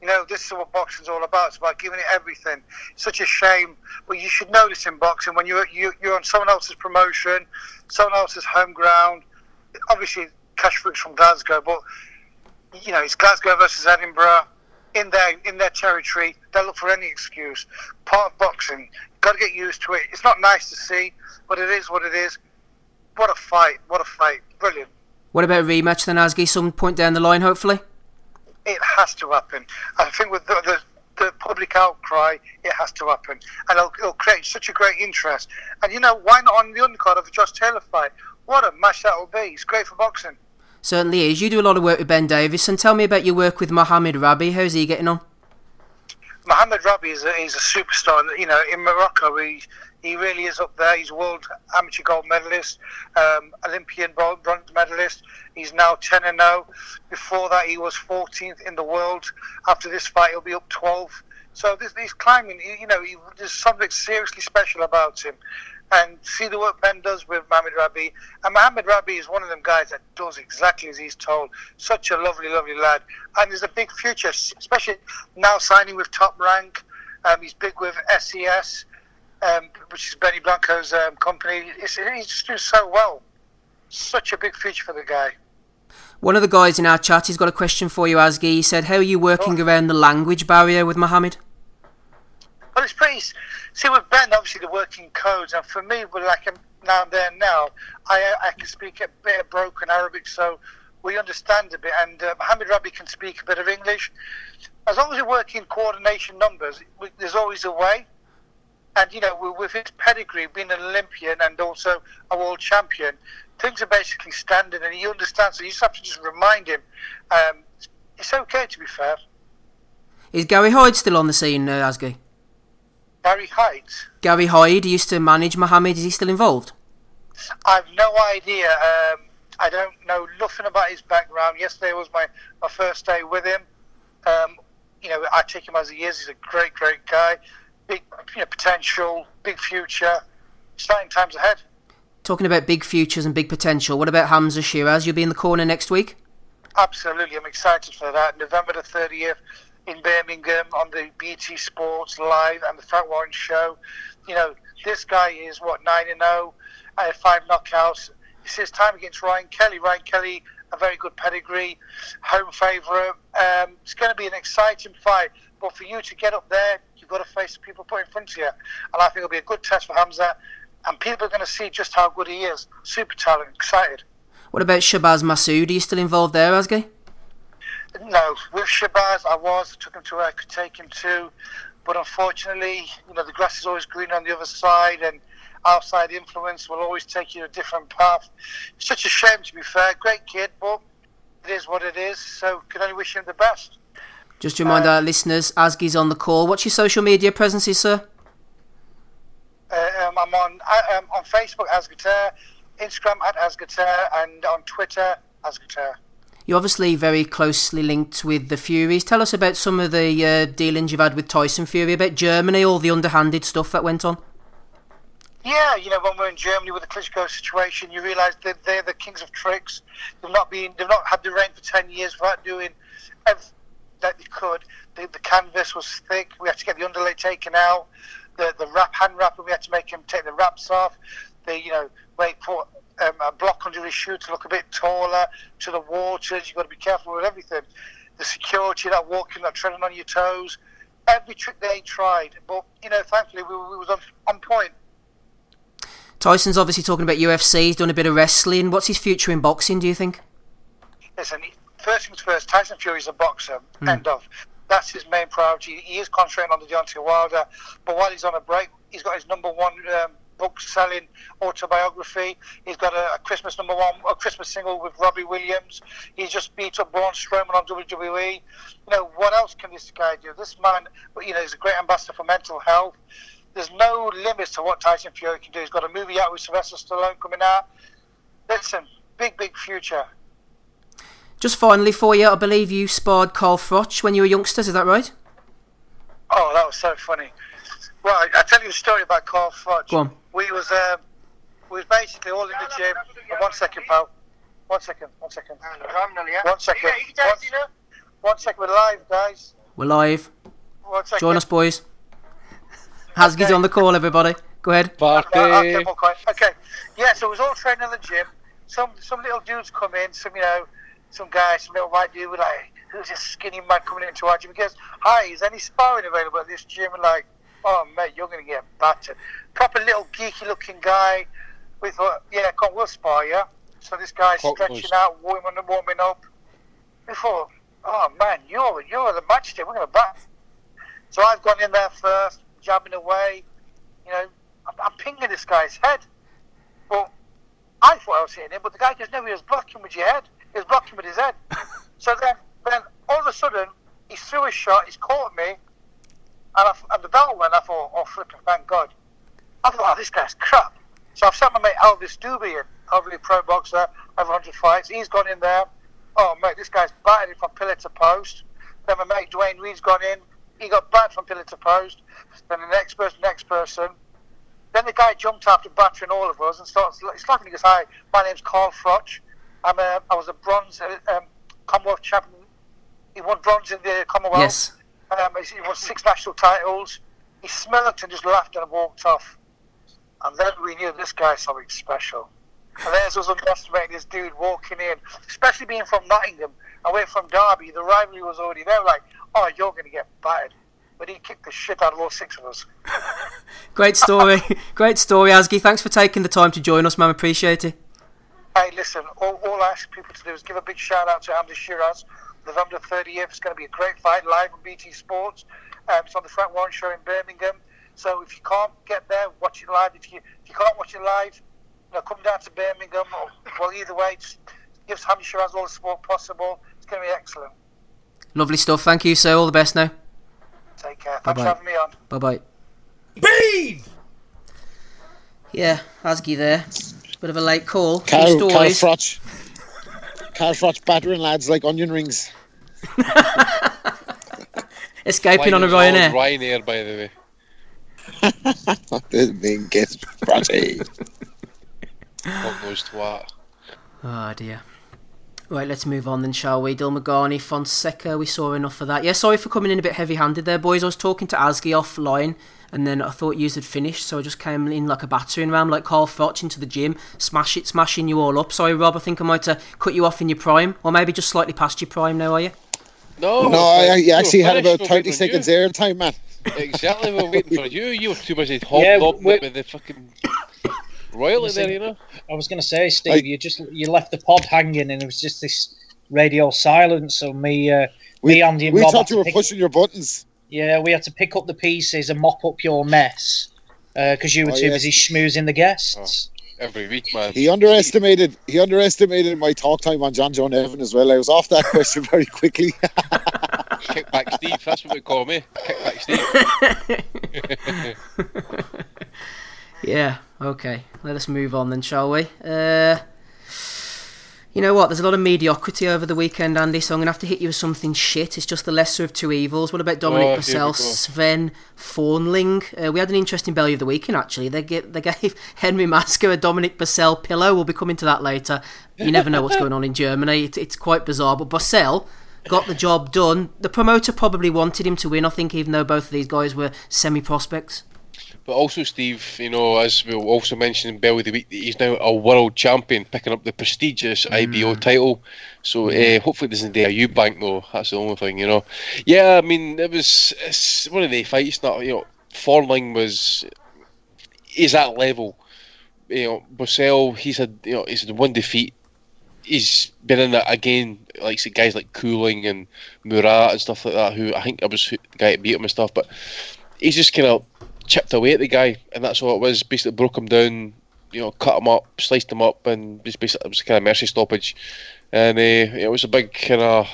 You know, this is what boxing's all about. It's about giving it everything. such a shame. But you should know this in boxing when you're, you, you're on someone else's promotion, someone else's home ground. Obviously, Kash Farooq's from Glasgow, but, you know, it's Glasgow versus Edinburgh. In their in their territory, they'll look for any excuse. Part of boxing, got to get used to it. It's not nice to see, but it is what it is. What a fight! What a fight! Brilliant. What about a rematch then, Asgi, some point down the line, hopefully? It has to happen. I think with the, the, the public outcry, it has to happen. And it'll, it'll, create such a great interest. And, you know, why not on the undercard of a Josh Taylor fight? What a match that will be. It's great for boxing. Certainly is. You do a lot of work with Ben Davison. Tell me about your work with Mohamed Rabi. How's he getting on? Mohamed Rabi is a, he's a superstar. You know, in Morocco, he he really is up there. He's world amateur gold medalist, um, Olympian bronze medalist. He's now 10 and 0. Before that, he was 14th in the world. After this fight, he'll be up 12. So this, he's climbing. You know, he, there's something seriously special about him. And see the work Ben does with Mohamed Rabi. And Mohamed Rabi is one of them guys that does exactly as he's told. Such a lovely, lovely lad. And there's a big future, especially now signing with Top Rank. Um, he's big with SES, um, which is Benny Blanco's um, company. It's, he's just doing so well. Such a big future for the guy. One of the guys in our chat, he's got a question for you, Asgi. He said, How are you working oh. around the language barrier with Mohammed? Well, it's pretty. See, with Ben, obviously, the working codes, and for me, we're like now and then now, I, I can speak a bit of broken Arabic, so we understand a bit. And uh, Mohammed Rabi can speak a bit of English. As long as we work in coordination numbers, we, there's always a way. And, you know, with his pedigree, being an Olympian and also a world champion, things are basically standard and he understands. So you just have to just remind him. Um, it's okay, to be fair. Is Gary Hyde still on the scene, uh, Asgi? Gary Hyde? Gary Hyde used to manage Mohammed. Is he still involved? I've no idea. Um, I don't know nothing about his background. Yesterday was my, my first day with him. Um, you know, I take him as he is. He's a great, great guy. Big you know, potential, big future. Exciting times ahead. Talking about big futures and big potential, what about Hamza Sheeraz? You'll be in the corner next week? Absolutely, I'm excited for that. November the 30th in Birmingham on the BT Sports Live and the Frank Warren Show. You know, this guy is what, 9 and 0, uh, five knockouts. It's his time against Ryan Kelly. Ryan Kelly, a very good pedigree, home favourite. Um, it's going to be an exciting fight, but for you to get up there, got to face the people put in front of you. And I think it'll be a good test for Hamza and people are going to see just how good he is. Super talent, excited. What about Shabazz Masood? Are you still involved there, Asgi? No, with Shabazz, I was. took him to where I could take him to. But unfortunately, you know, the grass is always green on the other side, and outside influence will always take you a different path. It's such a shame, to be fair. Great kid, but it is what it is, so can only wish him the best. Just to remind uh, our listeners, Asgi's on the call. What's your social media presences, sir? Uh, um, I'm on uh, um, on Facebook as Guitar, Instagram at as Guitar, and on Twitter as Guitar. You're obviously very closely linked with the Furies. Tell us about some of the uh, dealings you've had with Tyson Fury, about Germany, all the underhanded stuff that went on. Yeah, you know, when we're in Germany with the Klitschko situation, you realise that they're the kings of tricks. They've not been, they've not had the reign for ten years without doing everything that they could. The, the canvas was thick. We had to get the underlay taken out the the wrap hand wrap, and we had to make him take the wraps off. The you know wait put um, a block under his shoe to look a bit taller. To the waters, you've got to be careful with everything. The security, that walking, that treading on your toes. Every trick they tried, but you know, thankfully we, we was on, on point. Tyson's obviously talking about UFC. He's done a bit of wrestling. What's his future in boxing? Do you think? Listen, first things first. Tyson Fury's a boxer. Mm. End of. That's his main priority. He is concentrating on the Deontay Wilder, but while he's on a break, he's got his number one um, book-selling autobiography. He's got a, a, Christmas number one, a Christmas single with Robbie Williams. He's just beat up Braun Strowman on WWE. You know what else can this guy do? This man, you know, he's a great ambassador for mental health. There's no limits to what Tyson Fury can do. He's got a movie out with Sylvester Stallone coming out. Listen, big, big future. Just finally for you, I believe you sparred Carl Froch when you were youngsters, is that right? Oh, that was so funny. Well, I, will tell you a story about Carl Froch. Go on. We was um, we was basically all in the gym. One second, pal. One second. One second. One second. One, one second. We're live, guys. We're live. One second. Join us, boys. Hasgi's okay. on the call, everybody. Go ahead. Party. Okay, okay, okay. Yeah, so it was all training in the gym. Some some little dudes come in, some you know some guy, some little white dude, like, who's this skinny man coming into our gym? He goes, Hi, is any sparring available at this gym? And like, oh, mate, you're going to get battered. Proper little geeky looking guy. We thought, yeah, come on, we'll spar you. So this guy's stretching out, warming, warming up. We thought, oh, man, you're, you're the match day. We're going to bat. So I've gone in there first, jabbing away. You know, I'm, I'm pinging this guy's head. Well, I thought I was hitting him, but the guy goes, no, he was blocking with your head. He was blocking with his head. so then, then all of a sudden, he threw a shot. He's caught me. And, I, and the bell went. I thought, oh flipping, thank God. I thought, oh, this guy's crap. So I've sent my mate Elvis Doobie in, obviously pro boxer, over 100 fights. He's gone in there. Oh mate, this guy's battered from pillar to post. Then my mate Dwayne Reed's gone in. He got battered from pillar to post. Then the next person, next person. Then the guy jumped after battering all of us and starts he's slapping. He goes, "Hi, my name's Carl Froch. I'm a, I was a bronze uh, um, Commonwealth champion. He won bronze in the Commonwealth. Yes. Um, he won six national titles. He smirked and just laughed and walked off. And then we knew this guy's something special. And there's us underestimating this dude walking in, especially being from Nottingham, away from Derby. The rivalry was already there. Like, oh, you're going to get battered. But he kicked the shit out of all six of us. Great story. Great story, Asgi. Thanks for taking the time to join us, man. Appreciate it. Hey, listen, all, all I ask people to do is give a big shout out to Andy Sheeraz. November 30th, it's going to be a great fight live on BT Sports. Um, it's on the Frank Warren Show in Birmingham. So if you can't get there, watch it live. If you if you can't watch it live, you know, come down to Birmingham. Or, well, either way, just give Andy Sheeraz all the support possible. It's going to be excellent. Lovely stuff. Thank you, sir. All the best now. Take care. Thanks Bye-bye. for having me on. Bye bye. Bean! Yeah, Asgi there. Bit of a late call. Carl, Carl Froch. Carl Froch battering lads like onion rings. Escaping on a Ryanair. Ryanair, by the way. Didn't mean get Frotty. What goes to what? Oh dear. Right, let's move on then, shall we? Dilmaghani, Fonseca, we saw enough of that. Yeah, sorry for coming in a bit heavy handed there, boys. I was talking to Asgi offline and then I thought you had finished, so I just came in like a battering ram, like Carl Froch into the gym, smash it, smashing you all up. Sorry, Rob, I think I might have cut you off in your prime, or maybe just slightly past your prime now, are you? No, no, I, I actually had about 30 seconds air time, man. Exactly, we're waiting for you. You were too busy hobnobbing yeah, with the fucking royalty there, you know. I was going to say, Steve, I, you just you left the pod hanging, and it was just this radio silence. So me, uh, we, me, Andy, and we Rob thought you were pushing your buttons. Yeah, we had to pick up the pieces and mop up your mess because uh, you were oh, too yes. busy schmoozing the guests. Oh, every week, man. He underestimated. He underestimated my talk time on John Joe Nevin as well. I was off that question very quickly. Kickback Steve. That's what we call me. Kickback Steve. yeah. Okay. Let us move on then, shall we? Uh, you know what? There's a lot of mediocrity over the weekend, Andy. So I'm gonna have to hit you with something shit. It's just the lesser of two evils. What about Dominic oh, Purcell, Sven Fornling? Uh, we had an interesting belly of the weekend actually. They get they gave Henry Maske a Dominic Purcell pillow. We'll be coming to that later. You never know what's going on in Germany. It, it's quite bizarre. But Purcell got the job done. The promoter probably wanted him to win. I think, even though both of these guys were semi prospects. But also, Steve, you know, as we'll also mention in Bell of the Week, he's now a world champion, picking up the prestigious mm. IBO title. So uh, hopefully, it doesn't do a Eubank though. That's the only thing, you know. Yeah, I mean, it was it's one of the fights that you know, Fornling was is that level. You know, Bösel, he's had you know he's had one defeat. He's been in that again, like guys like Cooling and Murat and stuff like that. Who I think I was the guy that beat him and stuff, but he's just kind of chipped away at the guy, and that's all it was. Basically, broke him down, you know, cut him up, sliced him up, and basically it was kind of mercy stoppage. And uh, it was a big kind of.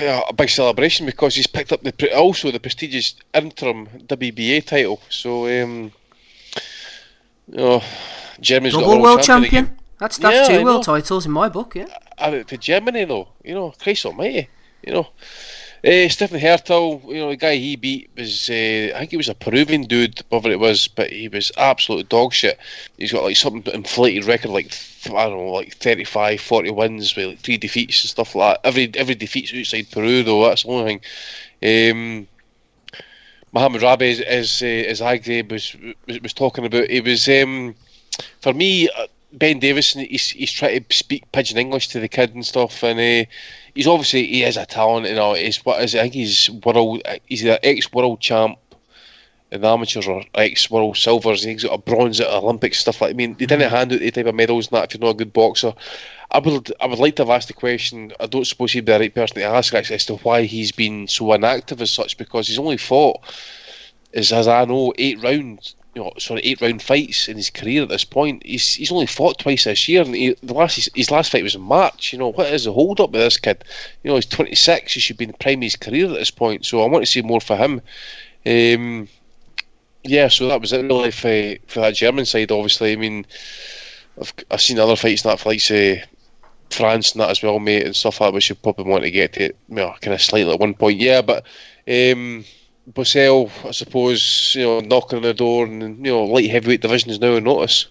A, a big celebration because he's picked up the also the prestigious interim WBA title. So, um, you know, Germany's double world champion. champion. That's that's yeah, two world titles in my book. Yeah, uh, to Germany though, you know, Christ Almighty, you know. Uh, Stephen Hertel, you know, the guy he beat was, uh, I think he was a Peruvian dude, whatever it was, but he was absolute dog shit. He's got like something inflated record, like, I don't know, like 35, 40 wins with like three defeats and stuff like that. Every every defeat's outside Peru, though, that's the only thing. Um, Mohamed Rabi, as, uh, as Agde was, was, was talking about, it was, um, for me, uh, Ben Davison, he's, he's trying to speak pidgin English to the kid and stuff, and uh, he's obviously he is a talent. You know, he's what is I think he's world. He's the ex world champ in the amateurs or ex world silvers. He's got a bronze at Olympics stuff like. I mean, they didn't mm-hmm. hand out the type of medals and that if you're not a good boxer. I would I would like to have asked the question. I don't suppose he'd be the right person to ask actually as to why he's been so inactive as such because he's only fought, as as I know, eight rounds you know, sort of eight round fights in his career at this point. He's he's only fought twice this year, and he, the last his, his, last fight was in March. You know, what is the hold up with this kid? You know, he's 26. He should be in the prime of his career at this point. So I want to see more for him. Um, yeah, so that was it really for for that German side. Obviously, I mean, I've I've seen other fights not for like say France and that as well, mate, and stuff like that. We should probably want to get to, you know, kind of slightly at one point, yeah, but. Um, Bösel, I suppose, you know, knocking on the door, and you know, light heavyweight division is now on notice.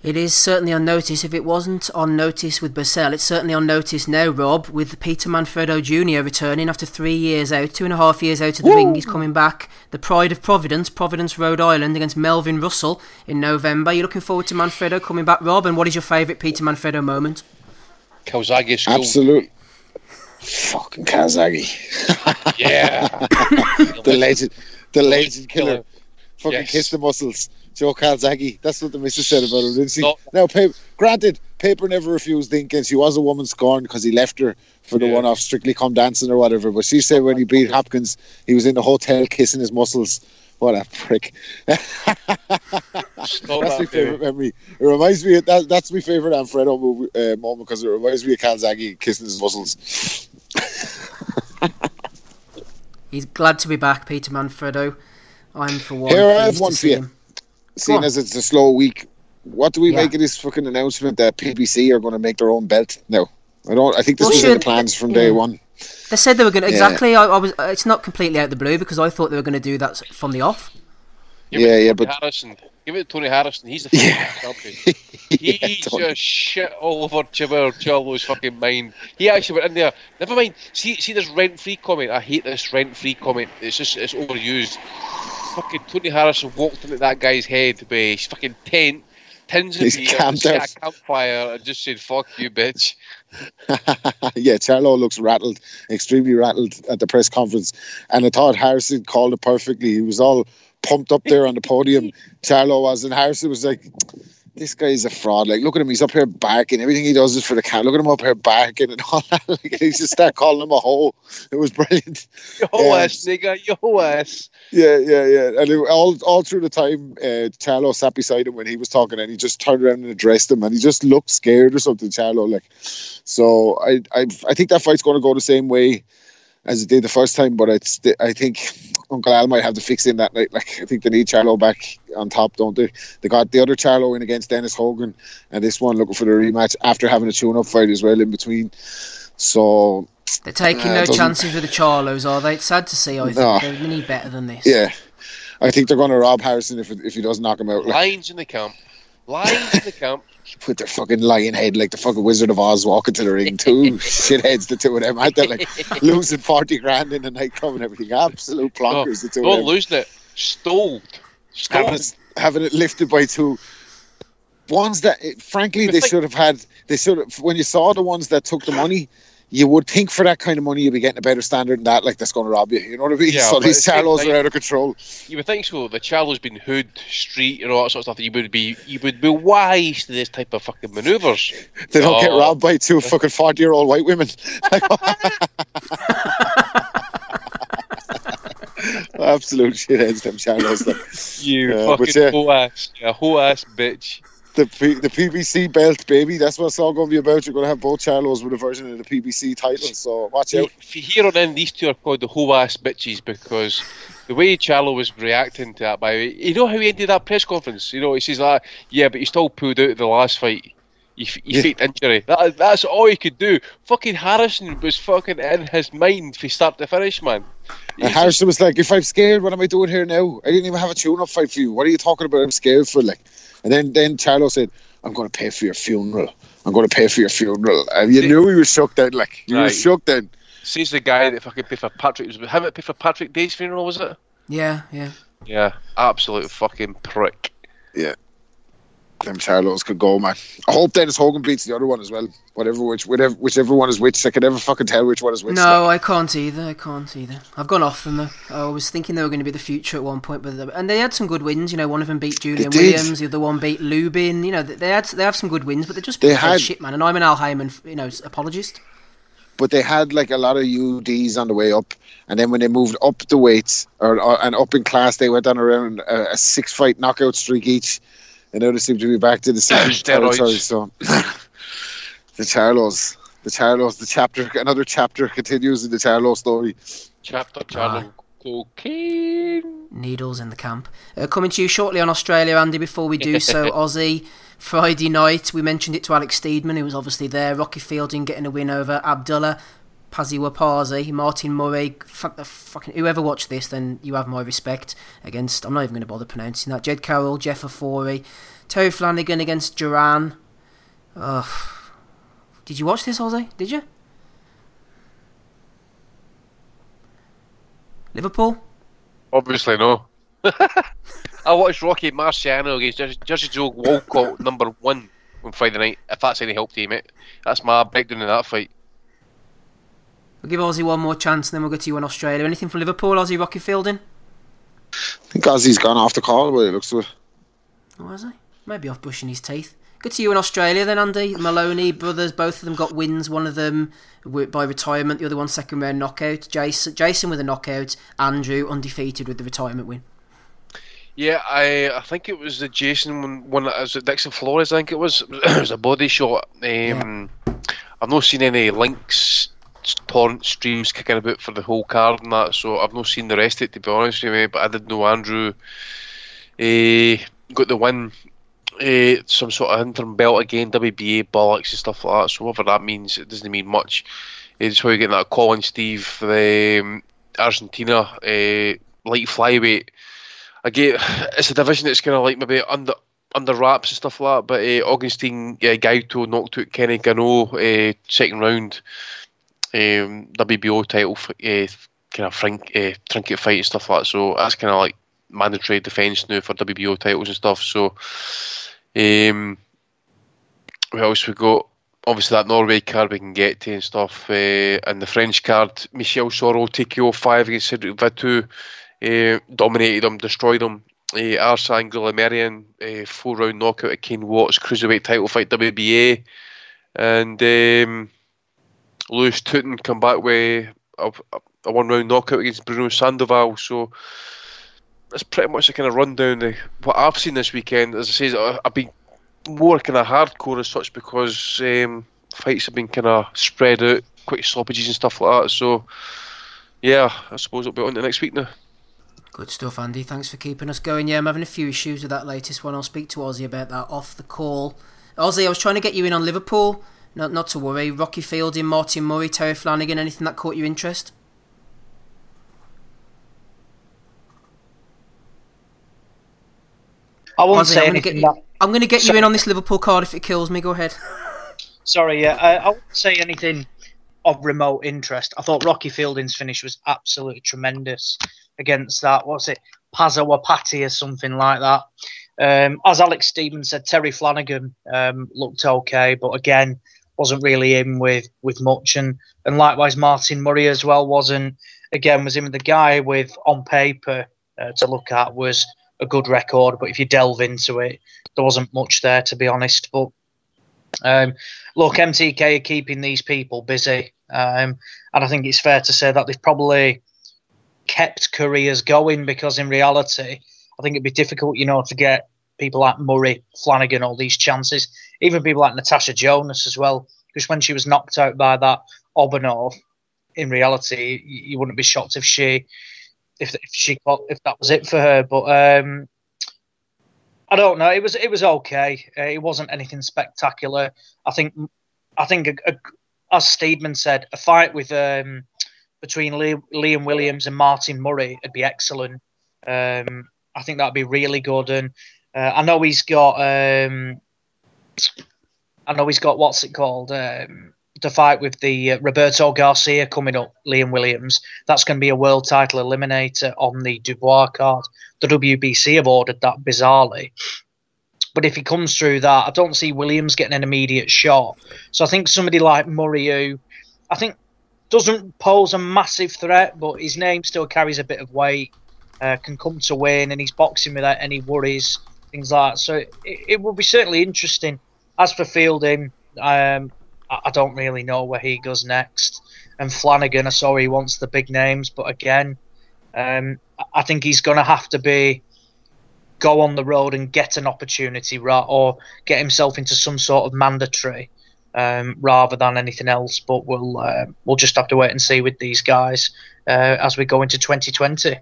It is certainly on notice. If it wasn't on notice with Bösel, it's certainly on notice now, Rob, with Peter Manfredo Jr. returning after three years out, two and a half years out of the Woo! ring. He's coming back. The pride of Providence, Providence, Rhode Island, against Melvin Russell in November. You're looking forward to Manfredo coming back, Rob, and what is your favourite Peter Manfredo moment? Calzaghe school. Absolutely. Fucking Calzaghe. yeah. the legend, the legend killer. Fucking yes. kiss the muscles. Joe Calzaghe. That's what the missus said about him, didn't she? No. Now, paper, granted, Paper never refused Lincoln. She was a woman scorned because he left her for the yeah. one off Strictly Come Dancing or whatever. But she said when he beat Hopkins, he was in the hotel kissing his muscles. What a prick! that's my favorite memory. It reminds me of that. That's my favorite Alfredo movie, uh, moment because it reminds me of Calzaghe kissing his muscles. He's glad to be back, Peter Manfredo. I'm for one. Here I have one for you. Him. Seeing as it's a slow week, what do we yeah. make of this fucking announcement that PBC are going to make their own belt? No, I don't. I think this well, was in the plans from day one. They said they were going to exactly. Yeah. I, I, was. It's not completely out of the blue because I thought they were going to do that from the off. Give yeah, yeah, but Harrison. Give it to Tony Harrison. He's the yeah. champion. he yeah, just shit all over Chibber Charlo's fucking mind. He actually went in there. Never mind. See, see this rent-free comment. I hate this rent-free comment. It's just it's overused. Fucking Tony Harrison walked into that guy's head with his fucking tent tins of beer, camped a campfire, and just said "fuck you, bitch." yeah, Charlo looks rattled, extremely rattled at the press conference, and I thought Harrison called it perfectly. He was all pumped up there on the podium. Charlo was, and Harrison was like, this guy is a fraud. Like, look at him. He's up here barking. Everything he does is for the cat. Look at him up here barking and all that. Like, he just start calling him a hoe. It was brilliant. Yo ass, nigga. Yo ass. Yeah, yeah, yeah. And it, all all through the time, uh, Charlo sat beside him when he was talking, and he just turned around and addressed him, and he just looked scared or something. Charlo, like, so I I I think that fight's going to go the same way as it did the first time. But it's I think Uncle Al might have to fix in that night. Like I think they need Charlo back on top, don't they? They got the other Charlo in against Dennis Hogan, and this one looking for the rematch after having a tune-up fight as well in between. So they're taking uh, no chances with the Charlos, are they? It's sad to see. I no. think they need better than this. Yeah, I think they're going to rob Harrison if if he doesn't knock him out. Like. Lines in the camp. Lines to the camp. Put their fucking lion head like the fucking Wizard of Oz walking to the ring. Two shitheads, the two of them. I thought like losing forty grand in a nightclub and everything. Absolute oh, plonkers. Oh, the two not losing it. Stole. Having it, having it lifted by two ones that, eh, frankly, they should have had. They should have. When you saw the ones that took the money, you would think for that kind of money you'd be getting a better standard than that, like that's going to rob you. You know what I mean? Yeah, so these Charlos are out of control. You would think so. The Charlos been hood, street, and all that sort of stuff. That you would be, you would be wise to this type of fucking manoeuvres. They don't oh. get robbed by two fucking forty-year-old white women. Absolute shitheads, them Charlos. Like. You uh, fucking yeah. whole ass, yeah, whole ass bitch the P- the PBC belt, baby. That's what it's all going to be about. You're going to have both Charlos with a version of the PBC title. So watch out. Here on in, these two are called the whole ass bitches because the way Charlo was reacting to that, by the way, you know how he ended that press conference. You know, he says like, "Yeah, but he still pulled out the last fight." He, he yeah. faked injury. That, that's all he could do. Fucking Harrison was fucking in his mind from start to finish, man. And Harrison was like, "If I'm scared, what am I doing here now? I didn't even have a tune-up fight for you. What are you talking about? I'm scared for like." And then then Charlo said, "I'm going to pay for your funeral. I'm going to pay for your funeral." And you knew he was shook then. Like you right. were shook then. Sees the guy that fucking paid for Patrick. Was how it pay for Patrick Day's funeral? Was it? Yeah, yeah. Yeah, absolute fucking prick. Yeah them Charlos could go, man. I hope Dennis Hogan beats the other one as well. Whatever, which, whatever, whichever one is which. I can never fucking tell which one is which. No, I can't either. I can't either. I've gone off them though. I was thinking they were going to be the future at one point, but they, and they had some good wins. You know, one of them beat Julian Williams, the other one beat Lubin. You know, they had they have some good wins, but they're just they had shit, man. And I'm an Al Haymon, you know, apologist. but they had like a lot of UDs on the way up, and then when they moved up the weights or, or and up in class, they went on around a, a six fight knockout streak each, and now they seem to be back to the same territory. So the Charlos, the Charlos, the chapter, another chapter continues in the Charlos story. Chapter Charlo. Cocaine. Needles in the camp. Uh, coming to you shortly on Australia, Andy. Before we do so, Aussie, Friday night, we mentioned it to Alex Steedman, who was obviously there. Rocky Fielding getting a win over Abdullah Paziwapazi, Martin Murray, fuck, fucking whoever watched this, then you have my respect against. I'm not even going to bother pronouncing that. Jed Carroll, Jeff Ofori, Terry Flanagan against Duran. Ugh. Did you watch this, Aussie? Did you? Liverpool? Obviously no. I watched Rocky Marciano against Jersey Joe Walcott number one on Friday night. If that's any help to you, mate, that's my breakdown in that fight. We'll give Aussie one more chance, and then we'll go to you in Australia. Anything from Liverpool, Aussie Rocky Fielding? I think Aussie's gone off the call, but it looks to it. Oh, has he? Maybe off brushing his teeth. Good to you in Australia then, Andy. Moloney brothers, both of them got wins. One of them by retirement, the other one second round knockout. Jason, Jason with a knockout. Andrew undefeated with the retirement win. Yeah, I I think it was the Jason one. one was it Dixon Flores? I think it was. it was a body shot. Um, yeah. I've not seen any links, torrent streams kicking about for the whole card and that, so I've not seen the rest of it to be honest with you. But I did know Andrew uh, got the win uh, some sort of interim belt again, WBA bollocks and stuff like that. So whatever that means, it doesn't mean much. It's how you get that call on Steve um, Argentina uh, light flyweight. Again, it's a division that's kind of like maybe under under wraps and stuff like that. But uh, Augustine uh, Gaito knocked out Kenny Gano uh, second round. Um, WBO title, uh, kind of frank, uh, trinket fight and stuff like that. So that's kind of like mandatory defence now for WBO titles and stuff. So um, what else we got? Obviously, that Norway card we can get to and stuff. Uh, and the French card, Michel Soro, TKO 5 against Cedric Vitu. Uh, dominated them, destroyed them. Uh, Goulamirian, uh, four round knockout at Kane Watts, cruiserweight title fight WBA. And um, Louis Tuten come back with a, a one round knockout against Bruno Sandoval. So that's pretty much the kind of rundown of what I've seen this weekend. As I say, I've been more kind of hardcore as such because um, fights have been kind of spread out, quick stoppages and stuff like that. So, yeah, I suppose it'll be on to next week now. Good stuff, Andy. Thanks for keeping us going. Yeah, I'm having a few issues with that latest one. I'll speak to Ozzy about that off the call. Ozzy, I was trying to get you in on Liverpool. Not, not to worry. Rocky Fielding, Martin Murray, Terry Flanagan. Anything that caught your interest? I won't say I'm anything. Gonna you, I'm going to get you in on this Liverpool card if it kills me. Go ahead. Sorry, yeah, I, I won't say anything of remote interest. I thought Rocky Fielding's finish was absolutely tremendous against that. What's it, Pazawapati or something like that. Um, as Alex Stevens said, Terry Flanagan um, looked okay, but again wasn't really in with with much, and and likewise Martin Murray as well wasn't. Again, was in the guy with on paper uh, to look at was a good record, but if you delve into it, there wasn't much there to be honest. But um, look, MTK are keeping these people busy, um, and I think it's fair to say that they've probably kept careers going because in reality, I think it'd be difficult, you know, to get people like Murray, Flanagan, all these chances, even people like Natasha Jonas as well, because when she was knocked out by that Obenauf, in reality, you wouldn't be shocked if she if if she if that was it for her. But um, I don't know. It was it was okay. Uh, it wasn't anything spectacular. I think I think a, a, as Steedman said, a fight with um, between Liam Williams and Martin Murray would be excellent. Um, I think that'd be really good. And uh, I know he's got. Um, I know he's got what's it called? Um, to fight with the uh, Roberto Garcia coming up, Liam Williams. That's going to be a world title eliminator on the Dubois card. The WBC have ordered that bizarrely. But if he comes through that, I don't see Williams getting an immediate shot. So I think somebody like Murray, who I think doesn't pose a massive threat, but his name still carries a bit of weight, uh, can come to win, and he's boxing without any worries, things like that. So it, it will be certainly interesting. As for Fielding, um, I, don't really know where he goes next. and Flanagan. I saw he wants the big names, but again, um, I think he's going to have to be go on the road and get an opportunity, right, or get himself into some sort of mandatory um, rather than anything else. But we'll uh, we'll just have to wait and see with these guys uh, as we go into 2020.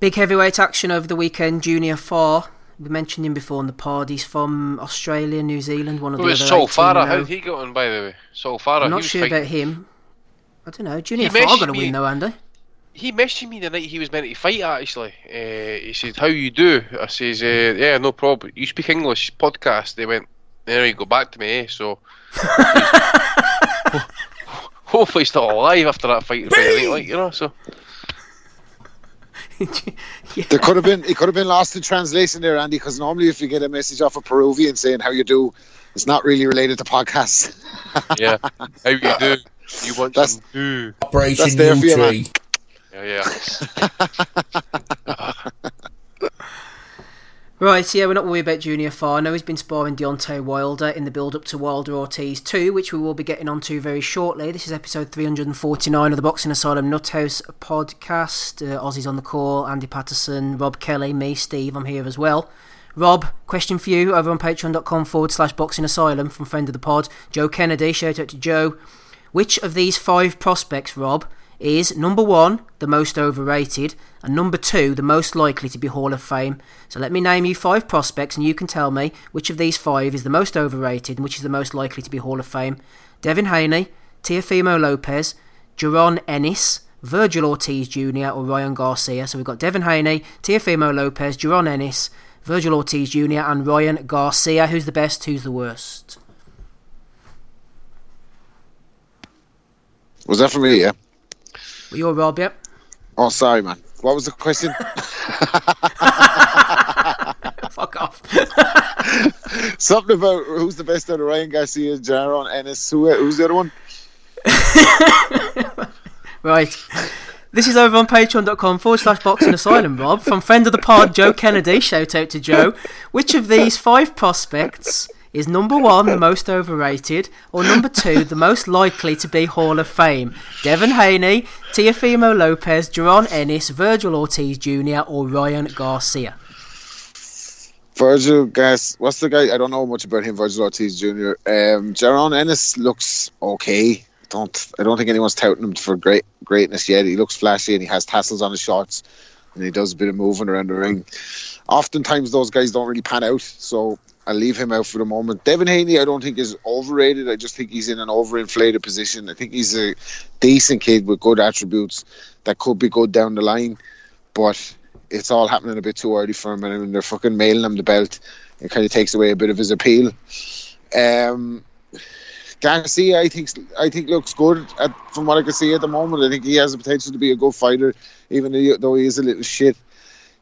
Big heavyweight action over the weekend. Junior Fa. We mentioned him before on the pod. He's from Australia, New Zealand. One of the other. Saul Farah. How he got on, by the way? Saul Farah. I'm not sure fighting... about him. I don't know. Junior Fa going to win though, Andy he messaged me the night he was meant to fight. Actually, uh, he said, "How you do?" I says, uh, "Yeah, no problem." You speak English podcast. They went, "There you go back to me." Eh? So hopefully he's still alive after that fight. fight like you know, so. yeah. There could have been it could have been lost in translation there, Andy. Because normally, if you get a message off a Peruvian saying "How you do," it's not really related to podcasts. yeah, how you do? You want that's, some do? Operation Tree. Yeah, yeah. Ah. Right, yeah, we're not worried about Junior Fa. I know he's been sparring Deontay Wilder in the build up to Wilder Ortiz 2, which we will be getting onto very shortly. This is episode 349 of the Boxing Asylum Nuthouse podcast. Uh, Ozzy's on the call, Andy Patterson, Rob Kelly, me, Steve, I'm here as well. Rob, question for you over on patreon.com forward slash boxing asylum from friend of the pod, Joe Kennedy. Shout out to Joe. Which of these five prospects, Rob, is number one, the most overrated, and number two, the most likely to be Hall of Fame. So let me name you five prospects, and you can tell me which of these five is the most overrated and which is the most likely to be Hall of Fame. Devin Haney, Teofimo Lopez, Jaron Ennis, Virgil Ortiz Jr., or Ryan Garcia. So we've got Devin Haney, Teofimo Lopez, Jaron Ennis, Virgil Ortiz Jr., and Ryan Garcia. Who's the best? Who's the worst? Was that for me? Yeah. Well, you're Rob, yep. Oh, sorry, man. What was the question? Fuck off. Something about who's the best out of Ryan Garcia, Jaron Ennis. Who, who's the other one? right. This is over on patreon.com forward slash boxing asylum, Rob. From friend of the pod, Joe Kennedy. Shout out to Joe. Which of these five prospects is number one the most overrated, or number two the most likely to be Hall of Fame? Devin Haney, Teofimo Lopez, Jaron Ennis, Virgil Ortiz Jr., or Ryan Garcia? Virgil guess what's the guy? I don't know much about him. Virgil Ortiz Jr. Um, Jaron Ennis looks okay. Don't I don't think anyone's touting him for great greatness yet. He looks flashy and he has tassels on his shorts and he does a bit of moving around the ring. Oftentimes those guys don't really pan out, so I'll leave him out for the moment. Devin Haney, I don't think is overrated. I just think he's in an overinflated position. I think he's a decent kid with good attributes that could be good down the line, but it's all happening a bit too early for him. And they're fucking mailing him the belt, it kind of takes away a bit of his appeal. Um, Garcia, I think, I think looks good at, from what I can see at the moment. I think he has the potential to be a good fighter, even though he is a little shit.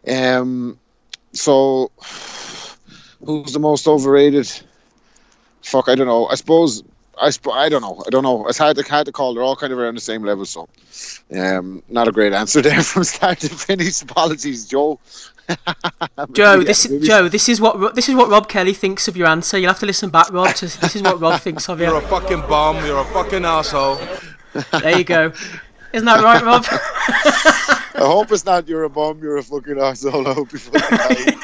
Um, so Who's the most overrated? Fuck, I don't know. I suppose I sp- I don't know. I don't know. It's hard to hard to call. They're all kind of around the same level, so um, not a great answer there from start to finish. Apologies, Joe. Joe, this is, Joe, this is what this is what Rob Kelly thinks of your answer. You'll have to listen back, Rob. To, this is what Rob thinks of you. You're a fucking bum. You're a fucking asshole. There you go. Isn't that right, Rob? I hope it's not you're a bum. You're a fucking asshole. I hope you fucking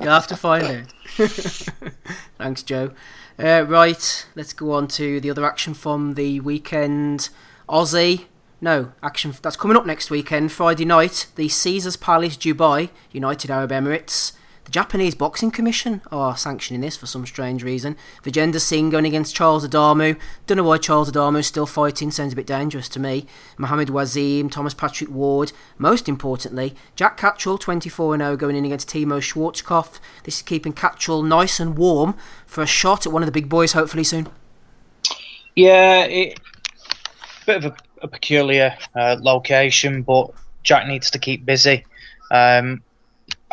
You'll have to find it. Thanks, Joe. Uh, right, let's go on to the other action from the weekend. Ozzy. No, action that's coming up next weekend, Friday night. The Caesars Palace Dubai United Arab Emirates the Japanese Boxing Commission are sanctioning this for some strange reason. Vijender Singh going against Charles Adamu. Don't know why Charles Adamu is still fighting, sounds a bit dangerous to me. Mohamed Wazim, Thomas Patrick Ward. Most importantly, Jack Catterall, 24 0, going in against Timo Schwarzkopf. This is keeping Catterall nice and warm for a shot at one of the big boys hopefully soon. Yeah, it, bit of a, a peculiar uh, location, but Jack needs to keep busy. Um,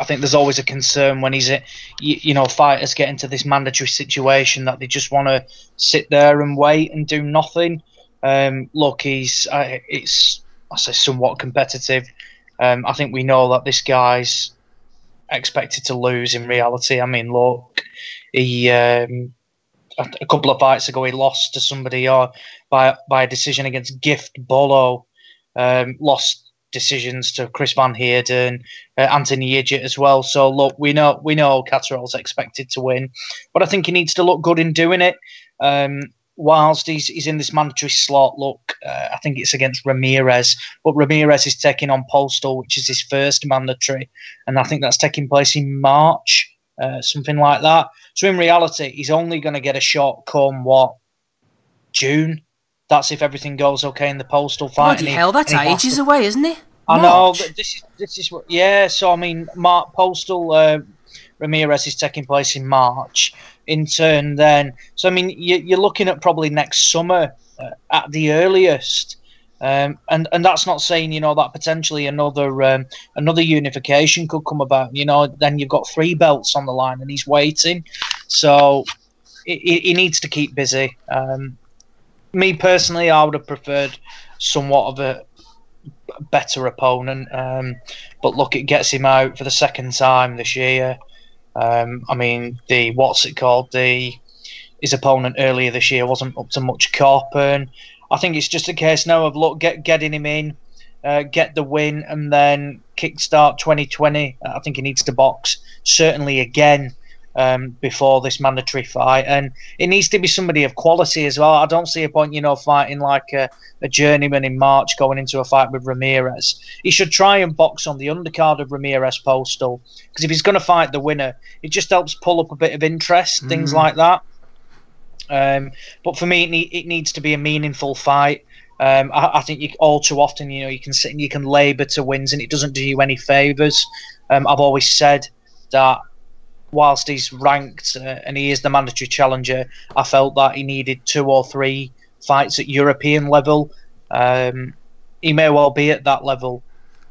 I think there's always a concern when he's, a, you, you, know, fighters get into this mandatory situation that they just want to sit there and wait and do nothing. Um, look, he's, uh, it's, I say, somewhat competitive. Um, I think we know that this guy's expected to lose in reality. I mean, look, he, um, a couple of fights ago he lost to somebody or by by a decision against Gift Bolo. Um, lost decisions to Chris Van Heerden, uh, Anthony Yigit as well. So look, we know we know Catterall's expected to win, but I think he needs to look good in doing it. Um, whilst he's, he's in this mandatory slot, look, uh, I think it's against Ramirez, but Ramirez is taking on Postol, which is his first mandatory, and I think that's taking place in March, uh, something like that. So in reality, he's only going to get a shot come what June. That's if everything goes okay in the Postol fight. Bloody hell, that's ages to... away, isn't it? I know. This is this is what. Yeah. So I mean, Mark Postol uh, Ramirez is taking place in March. In turn, then. So I mean, you, are looking at probably next summer uh, at the earliest. Um, and and that's not saying you know that potentially another um, another unification could come about. You know, then you've got three belts on the line, and he's waiting. So he, he needs to keep busy. Um, me personally, I would have preferred somewhat of a better opponent. Um, but look, it gets him out for the second time this year. Um, I mean, the what's it called? The his opponent earlier this year wasn't up to much cop, I think it's just a case now of look get getting him in, uh, get the win, and then kickstart 2020. I think he needs to box certainly again um, before this mandatory fight, and it needs to be somebody of quality as well. I don't see a point, you know, fighting like a, a journeyman in March going into a fight with Ramirez. He should try and box on the undercard of Ramirez Postol because if he's going to fight the winner, it just helps pull up a bit of interest, mm. things like that. Um, but for me, it, need, it, needs to be a meaningful fight. Um, I, I, think you, all too often, you know, you can sit and you can labour to wins, and it doesn't do you any favours. Um, I've always said that whilst he's ranked uh, and he is the mandatory challenger, I felt that he needed two or three fights at European level. Um, he may well be at that level,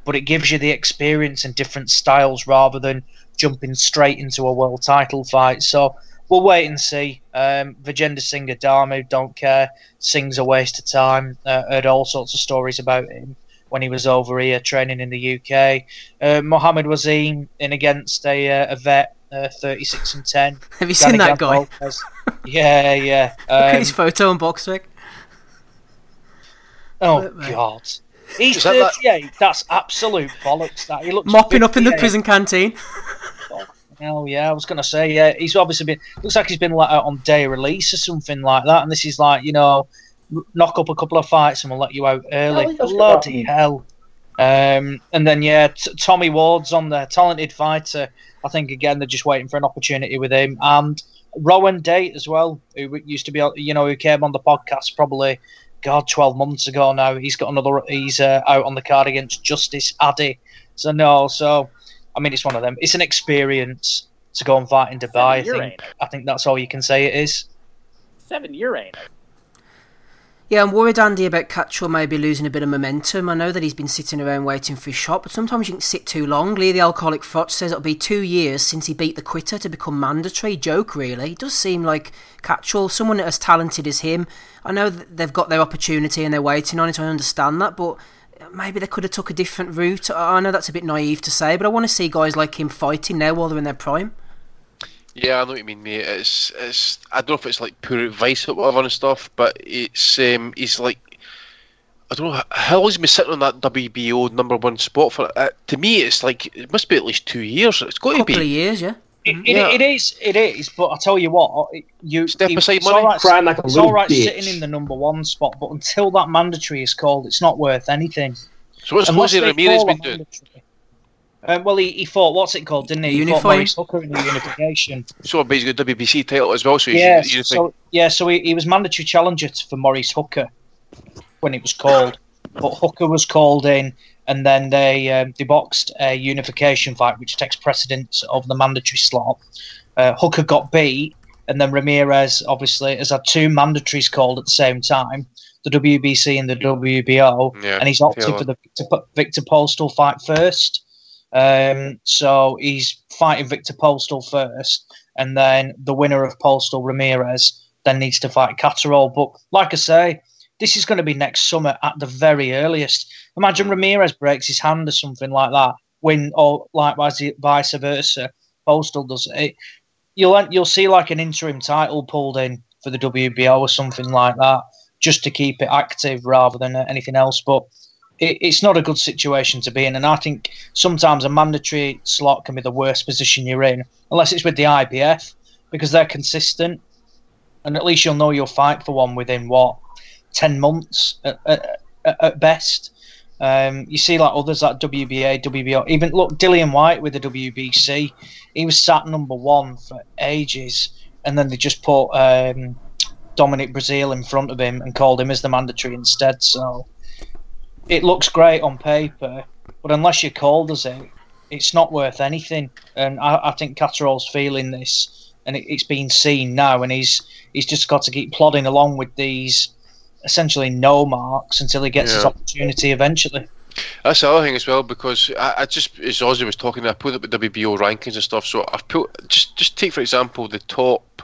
but it gives you the experience and different styles rather than jumping straight into a world title fight. So we'll wait and see. Um, Vijender Singh Adamu, don't care. Singh's a waste of time. Uh, heard all sorts of stories about him when he was over here training in the UK. Uh, Mohammed Wasim in against a, uh, a vet, uh, 36 and 10. Have you seen that guy? yeah, yeah. Um, Look at his um, photo on BoxRec. Oh, God. He's 38. That... That's absolute bollocks. That he looks mopping 58. up in the prison canteen. Hell yeah, I was gonna say yeah. He's obviously been looks like he's been let out on day release or something like that, and this is like you know, knock up a couple of fights and we'll let you out early. Bloody hell! Um, and then yeah, t- Tommy Ward's on there, talented fighter. I think again they're just waiting for an opportunity with him and Rowan Date as well, who used to be you know who came on the podcast probably God twelve months ago now. He's got another. He's uh, out on the card against Justice Addy. So no, so I mean it's one of them. It's an experience to go and fight in Dubai. I think, I think that's all you can say it is. Seven year ain't yeah, I'm worried, Andy, about Catterall maybe losing a bit of momentum. I know that he's been sitting around waiting for his shot, but sometimes you can sit too long. Lee, the alcoholic Froch, says it'll be two years since he beat the quitter to become mandatory. Joke, really. It does seem like Catterall, someone as talented as him, I know that they've got their opportunity and they're waiting on it. I understand that, but maybe they could have took a different route. I know that's a bit naive to say, but I want to see guys like him fighting now while they're in their prime. Yeah, I know what you mean, mate. It's it's I don't know if it's like poor advice or whatever and stuff, but it's um he's like I don't know how long he's been sitting on that WBO number one spot for. Uh, to me, it's like it must be at least two years. It's got to be. Couple of years, yeah. It, it, yeah. it is, it is. But I tell you what, you step aside it's money, all right, crying like a It's all right bitch. sitting in the number one spot, but until that mandatory is called, it's not worth anything. So what's Jose Ramirez been doing? Um, well, he, he fought what's it called, didn't he? He fought Maurice Hooker in the unification. So basically, WBC title as well. So yeah, so yeah, so he, he was mandatory challenger for Maurice Hooker when it was called, but Hooker was called in, and then they um, they boxed a unification fight, which takes precedence over the mandatory slot. Uh, Hooker got beat, and then Ramirez obviously has had two mandatories called at the same time, the WBC and the WBO, yeah, and he's opted for the Victor, Victor Postol fight first. Um, so he's fighting Victor Postol first, and then the winner of Postol Ramirez then needs to fight Catterall. But like I say, this is going to be next summer at the very earliest. Imagine Ramirez breaks his hand or something like that, win or likewise vice versa. Postol does it. You'll you'll see like an interim title pulled in for the WBO or something like that, just to keep it active rather than anything else. But it, it's not a good situation to be in, and I think sometimes a mandatory slot can be the worst position you're in, unless it's with the IBF because they're consistent, and at least you'll know you'll fight for one within what ten months at, at, at best. Um, you see, like others like WBA, WBO, even look Dillian Whyte with the WBC, he was sat number one for ages, and then they just put um, Dominic Breazeale in front of him and called him as the mandatory instead. So it looks great on paper, but unless you're called as it, it's not worth anything. And I, I think Catterall's feeling this, and it, it's been seen now, and he's he's just got to keep plodding along with these essentially no marks until he gets yeah. his opportunity eventually. That's the other thing as well because I, I just as Ozzy was talking, I put up the WBO rankings and stuff. So I've put just just take for example the top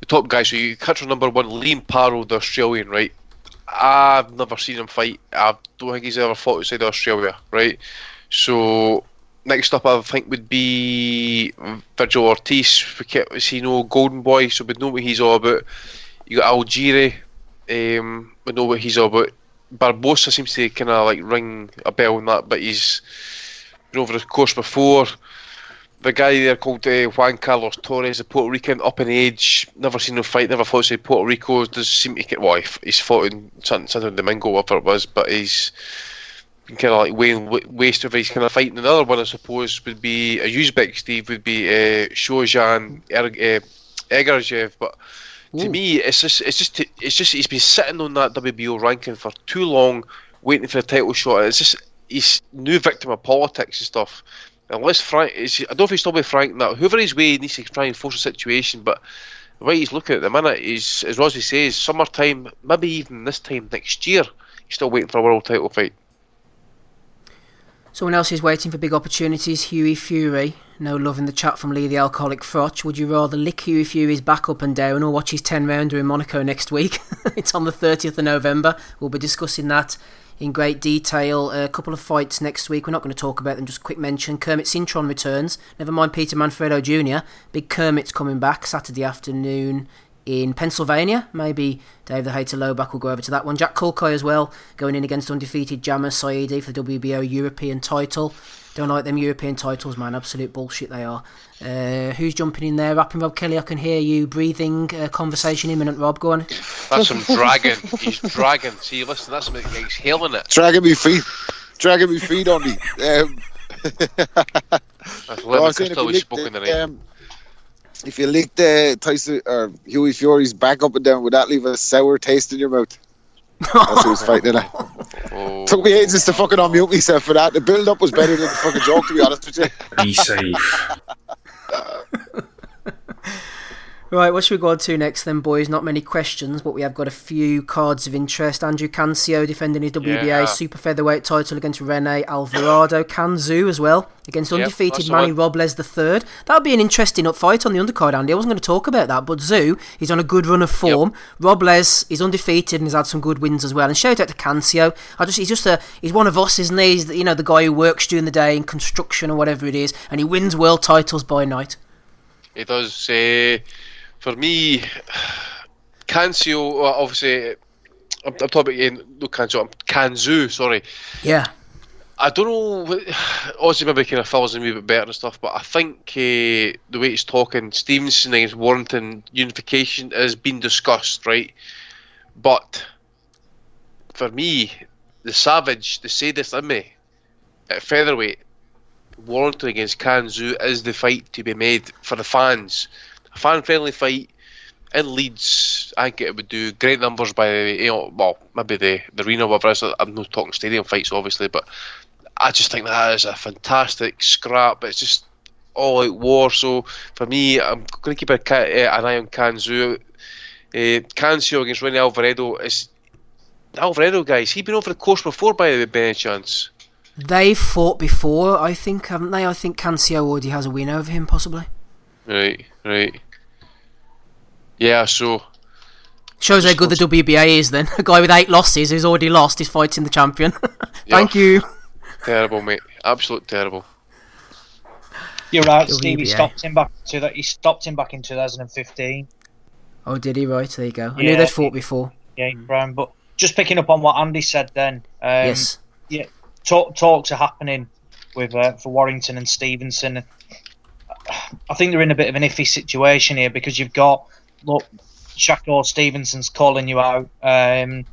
the top guys. So you from number one, Liam Paro, the Australian, right? I've never seen him fight. I don't think he's ever fought outside Australia, right? So next up, I think would be Virgil Ortiz. We kept, see no Golden Boy, so we know what he's all about. You got Algieri, um, we know what he's all about. Barbosa seems to kind of like ring a bell on that, but he's been over the course before. The guy there called uh, Juan Carlos Torres, a Puerto Rican, up in age, never seen him fight, never fought in Puerto Rico. Does seem to get well, he's fought in Santo Domingo, whatever it was, but he's kind of like weighing waste of his kind of fighting. Another one, I suppose, would be a Uzbek Steve, would be uh, Shojan er, uh, Ergashev, but Ooh. To me, it's just it's just it's just he's been sitting on that WBO ranking for too long, waiting for a title shot. It's just he's new victim of politics and stuff. Unless Frank, I don't know if he's still with Frank now. Whoever he's with needs to try and force a situation, but the way he's looking at the minute is, as Rosie says, summertime, maybe even this time next year, he's still waiting for a world title fight. Someone else is waiting for big opportunities, Hughie Fury. No love in the chat from Lee the Alcoholic Froch. Would you rather lick Hughie Fury's back up and down or watch his 10 rounder in Monaco next week? it's on the 30th of November. We'll be discussing that in great detail. A couple of fights next week. We're not going to talk about them, just quick mention. Kermit Cintron returns. Never mind Peter Manfredo Jr. Big Kermit's coming back Saturday afternoon in Pennsylvania. Maybe Dave the Hater Lowback will go over to that one. Jack Culcay as well, going in against undefeated Jamer Saidi for the WBO European title. Don't like them European titles, man. Absolute bullshit they are. Uh, who's jumping in there? Rapping Rob Kelly, I can hear you breathing. Uh, conversation imminent, Rob. Go on. That's some dragon. He's dragging. See, listen, that's something he's hailing it. Dragging me feet. Dragging me feet on me. Um, that's well, Crystal we spoke in the. Um, if you lick the Tyson or Hughie Fury's back up and down, would that leave a sour taste in your mouth? That's who was fighting it. Oh. Took me ages to fucking unmute myself for that. The build up was better than the fucking joke, to be honest with you. Be safe. Right, what should we go on to next then, boys? Not many questions, but we have got a few cards of interest. Andrew Cancio defending his WBA yeah. super featherweight title against Rene Alvarado. Can Xu as well against yep, undefeated Manny Robles III. That would be an interesting fight on the undercard, Andy. I wasn't going to talk about that, but Xu he's on a good run of form. Yep. Robles is undefeated and has had some good wins as well. And shout out to Cancio. I just he's just a he's one of us, isn't he? He's you know the guy who works during the day in construction or whatever it is, and he wins world titles by night. He does. Uh for me, Cancio, obviously, I'm, I'm talking about no Cancio, I'm Can Xu, sorry. Yeah. I don't know. Obviously, maybe kind of fills in a wee bit better and stuff, but I think uh, the way he's talking, Stevenson against Warrington unification has been discussed, right? But for me, the savage, the sadist in me, at featherweight, Warrington against Can Xu is the fight to be made for the fans fan friendly fight in Leeds. I think it would do great numbers by you know, well, maybe the the arena, whatever. I'm not talking stadium fights, obviously, but I just think that is a fantastic scrap. It's just all out war. So for me, I'm going to keep a, uh, an eye on Can Xu. Uh, Cancio against Rene Alvarado is Alvarado guys. He's been over the course before by, by any chance. They've fought before, I think, haven't they? I think Cancio already has a win over him, possibly. Right, right. Yeah, so. Shows how good the WBA is then. A guy with eight losses who's already lost is fighting the champion. Thank yeah. you. Terrible, mate. Absolute terrible. You're right, WBA. Steve. He stopped him back to that. He stopped him back in 2015. Oh, did he? Right, there you go. I yeah, knew they'd fought before. Yeah, Brown. But just picking up on what Andy said, then. Um, yes. Yeah, talk, talks are happening with uh, for Warrington and Stevenson. I think they're in a bit of an iffy situation here because you've got look, Shakur Stevenson's calling you out, um,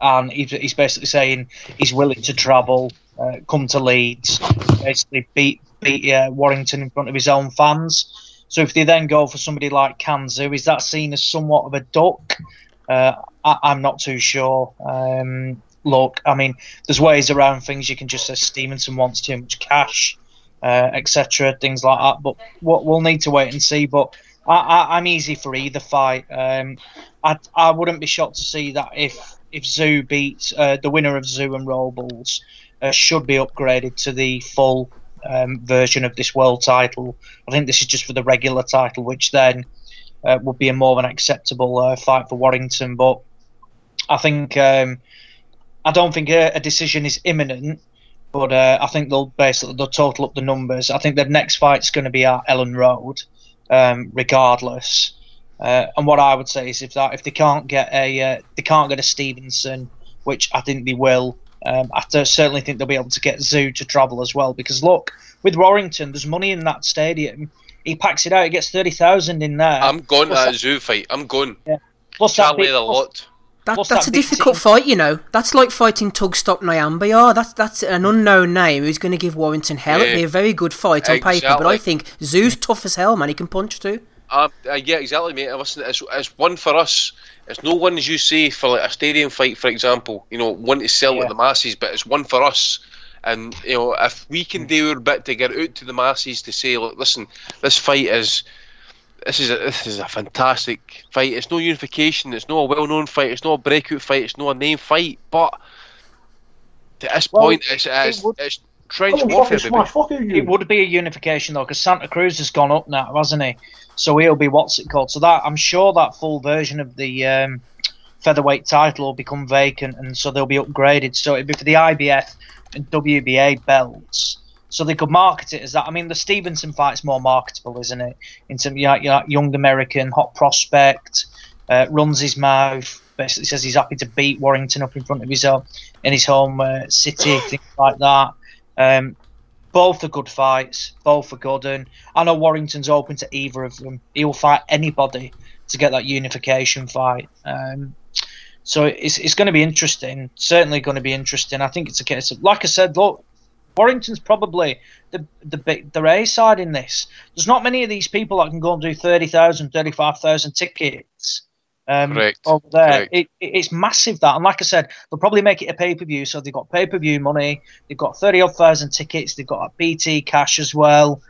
and he's, basically saying he's willing to travel, uh, come to Leeds, basically beat beat uh, Warrington in front of his own fans. So if they then go for somebody like Can Xu, is that seen as somewhat of a duck? Uh, I, am not too sure. Um, look, I mean, there's ways around things. You can just say Stevenson wants too much cash, uh, etc. Things like that. But what we'll need to wait and see. But I, am easy for either fight. Um, I, I wouldn't be shocked to see that if if Xu beats uh, the winner of Xu and Robles uh, should be upgraded to the full um, version of this world title. I think this is just for the regular title, which then uh, would be a more of an acceptable uh, fight for Warrington. But I think um, I don't think a, a, decision is imminent. But uh, I think they'll basically they'll total up the numbers. I think the next fight's going to be at Elland Road, um, regardless. Uh, and what I would say is if that if they can't get a uh, they can't get a Stevenson, which I think they will, um, I certainly think they'll be able to get Xu to travel as well. Because look, with Warrington, there's money in that stadium. He packs it out. He gets thirty thousand in there. I'm going plus to that, Xu fight. I'm going. Yeah. Plus Charlie that the lot. That, that's a difficult team. fight, you know. That's like fighting Tugstsogt Nyambayar. That's that's an unknown name who's going to give Warrington hell. Yeah. It'd be a very good fight on exactly. paper, but I think Xu's tough as hell, man. He can punch too. Uh, uh, yeah, exactly, mate. Listen, it's, it's one for us. It's no one, as you say, for like a stadium fight, for example. You know, one to sell yeah. to the masses, but it's one for us. And you know, if we can do our bit to get out to the masses to say, look, listen, this fight is this is a, this is a fantastic fight. It's no unification. It's not a well-known fight. It's not a breakout fight. It's not a name fight. But to this well, point, it's, it's, it would, it's trench oh, warfare. It would be a unification though, because Santa Cruz has gone up now, hasn't he? So he'll be what's it called? So that I'm sure that full version of the um, featherweight title will become vacant, and so they'll be upgraded. So it'd be for the IBF and WBA belts. So they could market it as that. I mean, the Stevenson fight's more marketable, isn't it? In terms of you know, young American, hot prospect, uh, runs his mouth, basically says he's happy to beat Warrington up in front of his own in his home uh, city, things like that. Um, both are good fights, both are good, and I know Warrington's open to either of them. He will fight anybody to get that unification fight. Um, so it's it's going to be interesting. Certainly going to be interesting. I think it's a case of, like I said, look, Warrington's probably the the big the A side in this. There's not many of these people that can go and do 30,000, 35,000 tickets um, Correct. over there. It, it, it's massive that, and like I said, they'll probably make it a pay per view. So they've got pay per view money. They've got thirty odd thousand tickets. They've got a BT cash as well.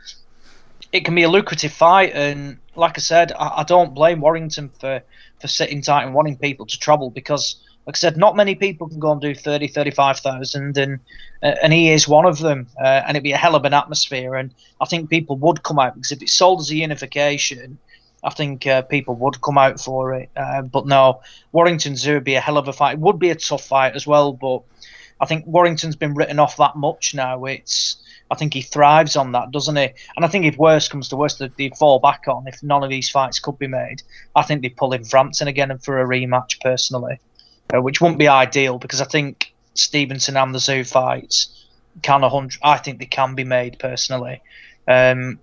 It can be a lucrative fight, and like I said, I, I don't blame Warrington for for sitting tight and wanting people to travel because like I said, not many people can go and do 30, 35,000, and uh, and he is one of them. Uh, and it'd be a hell of an atmosphere, and I think people would come out because if it's sold as a unification, I think uh, people would come out for it. Uh, but no, Warrington Xu would be a hell of a fight. It would be a tough fight as well, but I think Warrington's been written off that much now. It's I think he thrives on that, doesn't he? And I think if worse comes to worse, they'd fall back on if none of these fights could be made. I think they'd pull in Frampton again for a rematch personally uh, which wouldn't be ideal because I think Stevenson and the Xu fights can a hundred. I think they can be made personally. Um,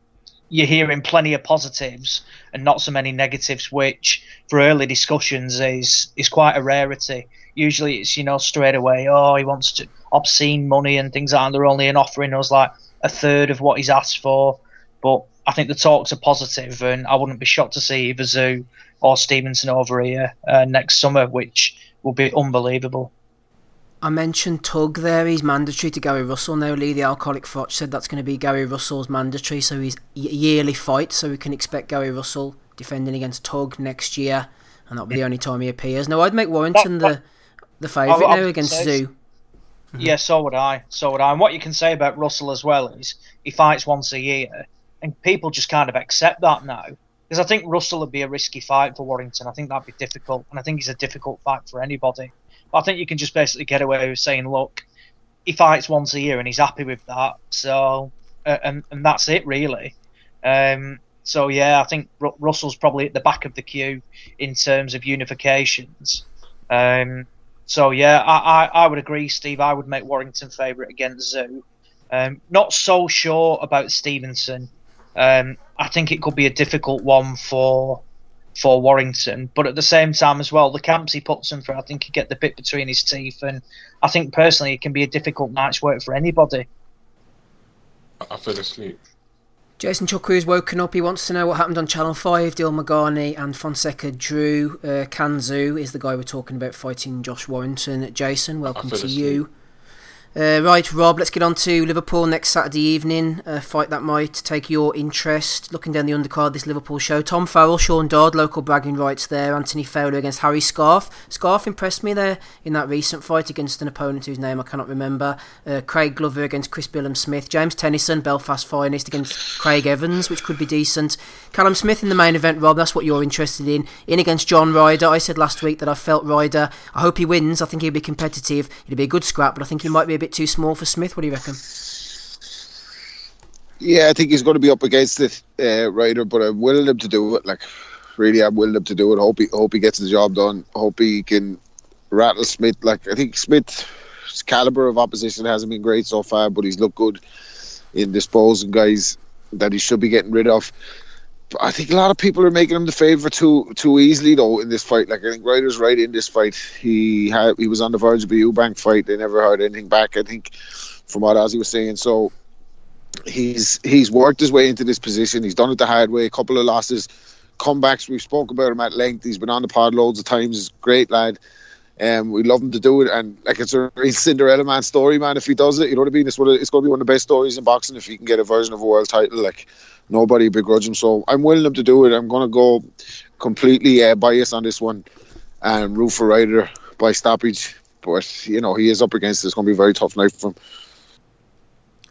you're hearing plenty of positives and not so many negatives, which for early discussions is is quite a rarity. Usually, it's you know straight away, oh, he wants to obscene money and things like that. And they're only offering us like a third of what he's asked for. But I think the talks are positive, and I wouldn't be shocked to see either Xu or Stevenson over here uh, next summer, which will be unbelievable. I mentioned Tug there. He's mandatory to Gary Russell now. Lee, the alcoholic froch, said that's going to be Gary Russell's mandatory, so he's yearly fight. So we can expect Gary Russell defending against Tug next year, and that'll be the only time he appears. Now I'd make Warrington the the favourite now against Xu. Mm-hmm. Yeah, so would I. So would I. And what you can say about Russell as well is he fights once a year, and people just kind of accept that now because I think Russell would be a risky fight for Warrington. I think that'd be difficult, and I think he's a difficult fight for anybody. But I think you can just basically get away with saying, look, he fights once a year and he's happy with that. So, uh, and and that's it really. Um, so yeah, I think R- Russell's probably at the back of the queue in terms of unifications. Um, so yeah, I, I, I, would agree, Steve. I would make Warrington favourite against Xu. Um, not so sure about Stevenson. Um, I think it could be a difficult one for for Warrington, but at the same time as well, the camps he puts him through, I think he get the bit between his teeth, and I think personally it can be a difficult night's work for anybody. I fell asleep. Jason Chukwu's woken up. He wants to know what happened on Channel 5. Dilmaghani and Fonseca drew. Uh, Can Xu is the guy we're talking about fighting Josh Warrington. Jason, welcome to asleep. you. Uh, right, Rob, let's get on to Liverpool next Saturday evening. A fight that might take your interest. Looking down the undercard, this Liverpool show. Tom Farrell, Sean Dodd, local bragging rights there. Anthony Fowler against Harry Scarff. Scarff impressed me there in that recent fight against an opponent whose name I cannot remember. Uh, Craig Glover against Chris Billam Smith. James Tennyson, Belfast finest, against Craig Evans, which could be decent. Callum Smith in the main event, Rob, that's what you're interested in. In against John Ryder. I said last week that I felt Ryder, I hope he wins. I think he'll be competitive. It'll be a good scrap, but I think he might be bit too small for Smith. What do you reckon? Yeah, I think he's going to be up against it, uh, Ryder, but I'm willing him to do it. Like, really, I'm willing him to do it. Hope he, hope he gets the job done. Hope he can rattle Smith. Like, I think Smith's caliber of opposition hasn't been great so far, but he's looked good in disposing guys that he should be getting rid of. I think a lot of people are making him the favourite too too easily though in this fight. Like I think Ryder's right in this fight. He had he was on the verge of a Eubank fight. They never heard anything back. I think from what Ozzy was saying. So he's he's worked his way into this position. He's done it the hard way. A couple of losses, comebacks. We've spoke about him at length. He's been on the pod loads of times. Great lad. Um, we love him to do it, and like it's a Cinderella man story, man. If he does it, you know what I mean. It's, one of, it's going to be one of the best stories in boxing if he can get a version of a world title. Like nobody begrudge him. So I'm willing him to do it. I'm going to go completely uh, biased on this one and root for Ryder by stoppage. But you know he is up against it. It's going to be a very tough night for him.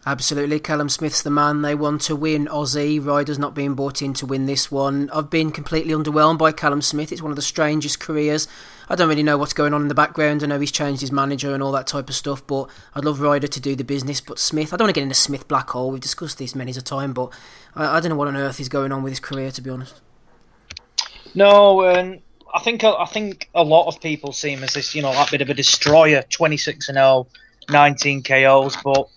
Absolutely, Callum Smith's the man. They want to win Ozzy. Ryder's not being bought in to win this one. I've been completely underwhelmed by Callum Smith. It's one of the strangest careers. I don't really know what's going on in the background. I know he's changed his manager and all that type of stuff, but I'd love Ryder to do the business. But Smith, I don't want to get into Smith black hole. We've discussed this many a time, but I, I don't know what on earth is going on with his career, to be honest. No, um, I think I think a lot of people see him as this, you know, that bit of a destroyer, 26 and 0, 19 KOs, but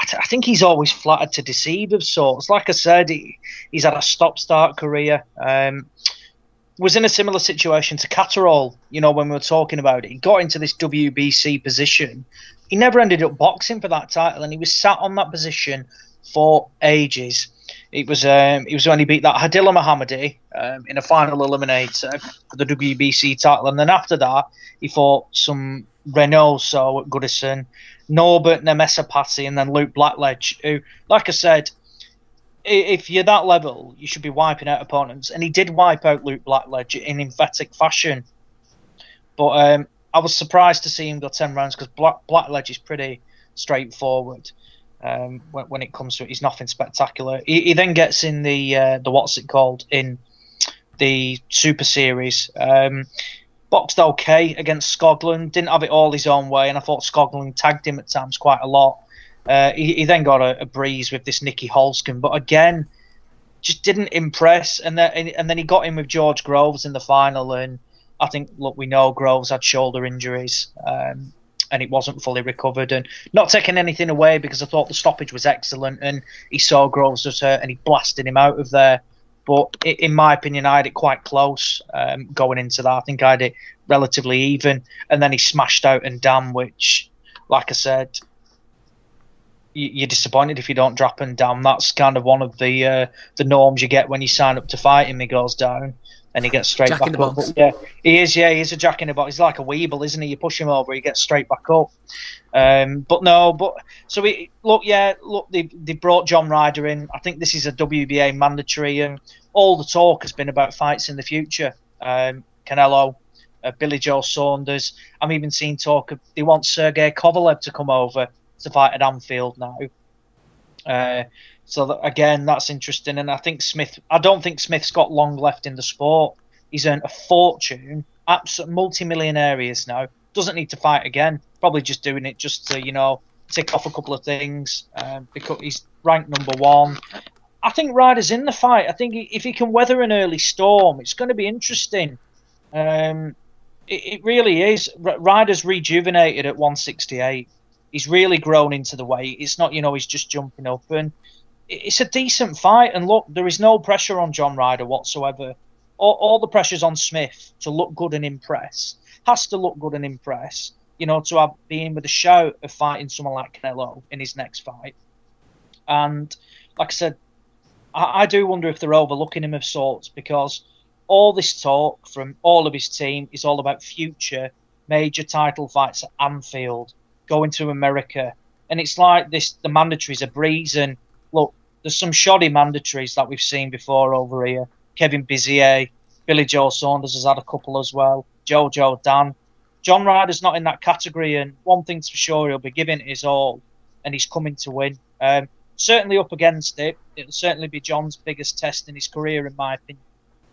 I, th- I think he's always flattered to deceive of sorts. Like I said, he, he's had a stop-start career. Um, was in a similar situation to Catterall, you know, when we were talking about it. He got into this WBC position. He never ended up boxing for that title, and he was sat on that position for ages. It was um, it was when he beat that Hadillah Mohoumadi um, in a final eliminator for the WBC title, and then after that he fought some Reynoso at Goodison, Norbert Nemesapati, and then Luke Blackledge, who, like I said, if you're that level, you should be wiping out opponents. And he did wipe out Luke Blackledge in emphatic fashion. But um, I was surprised to see him go 10 rounds because Black, Blackledge is pretty straightforward. Um, when, when, it comes to it, he's nothing spectacular. He, he then gets in the uh, the what's it called in the Super Series. Um, boxed okay against Skoglund. Didn't have it all his own way, and I thought Skoglund tagged him at times quite a lot. Uh, he, he, then got a, a, breeze with this Nieky Holzken, but again, just didn't impress. And then and then he got in with George Groves in the final, and I think look, we know Groves had shoulder injuries. Um, and it wasn't fully recovered, and not taking anything away because I thought the stoppage was excellent, and he saw Groves was hurt, and he blasted him out of there. But in my opinion, I had it quite close um, going into that. I think I had it relatively even, and then he smashed out and down, which, like I said, you're disappointed if you don't drop and down. That's kind of one of the uh, the norms you get when you sign up to fight him. He goes down and he gets straight jack back up. yeah, he is. Yeah, he's a jack in the box. He's like a weeble, isn't he? You push him over, he gets straight back up. Um, but no, but so we look. Yeah, look. They they brought John Ryder in. I think this is a WBA mandatory, and all the talk has been about fights in the future. Um, Canelo, uh, Billy Joe Saunders. I'm even seeing talk of they want Sergey Kovalev to come over to fight at Anfield now. Uh, so that, again, that's interesting. And I think Smith. I don't think Smith's got long left in the sport. He's earned a fortune, absolute multi-millionaire he is now. Doesn't need to fight again. Probably just doing it just to you know tick off a couple of things um, because he's ranked number one. I think Ryder's in the fight. I think if he can weather an early storm, it's going to be interesting. Um, it, it, really is. Ryder's rejuvenated at 168. He's really grown into the weight. It's not, you know, he's just jumping up. And it's a decent fight. And look, there is no pressure on John Ryder whatsoever. All, all the pressure's on Smith to look good and impress. Has to look good and impress. You know, to have been with a shout of fighting someone like Canelo in his next fight. And like I said, I, I do wonder if they're overlooking him of sorts because all this talk from all of his team is all about future major title fights at Anfield, going to America. And it's like this the mandatories are breezing. Look, there's some shoddy mandatories that we've seen before over here. Kevin Bizier, Billy Joe Saunders has had a couple as well. Jojo Dan. John Ryder's not in that category, and one thing's for sure, he'll be giving his all, and he's coming to win. Um, certainly up against it. It'll certainly be John's biggest test in his career, in my opinion.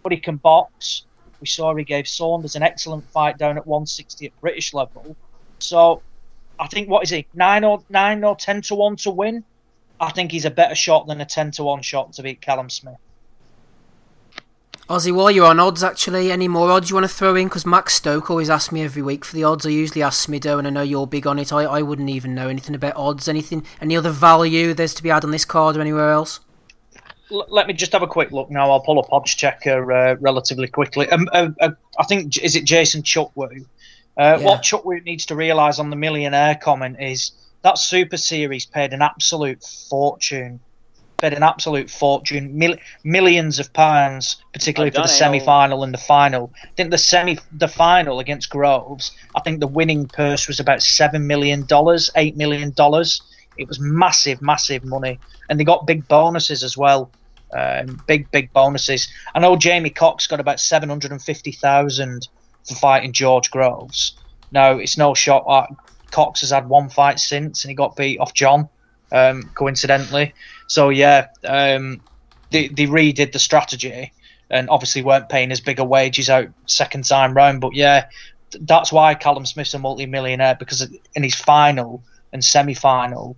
But he can box. We saw he gave Saunders an excellent fight down at 160 at British level. So I think what is he nine or nine or ten to one to win? I think he's a better shot than a ten to one shot to beat Callum Smith. Ozzy, while you're on odds, actually, any more odds you want to throw in? Because Max Stoke always asks me every week for the odds. I usually ask Smido, and I know you're big on it. I, I wouldn't even know anything about odds. Anything, any other value there's to be had on this card or anywhere else? L- let me just have a quick look now. I'll pull up odds checker uh, relatively quickly. Um, uh, uh, I think is it Jason Chukwue. Uh, yeah. What Chukwue needs to realise on the millionaire comment is that Super Series paid an absolute fortune paid an absolute fortune, mil- millions of pounds, particularly for the semi-final and the final. I think the semi, the final against Groves, I think the winning purse was about seven million dollars, eight million dollars. It was massive, massive money, and they got big bonuses as well. Um, big, big bonuses. I know Jamie Cox got about seven hundred and fifty thousand for fighting George Groves. No, it's no shot. Uh, Cox has had one fight since, and he got beat off John um, coincidentally. So yeah, um, they they redid the strategy and obviously weren't paying as big a wages out second time round. But yeah, that's why Callum Smith's a multi-millionaire because in his final and semi-final,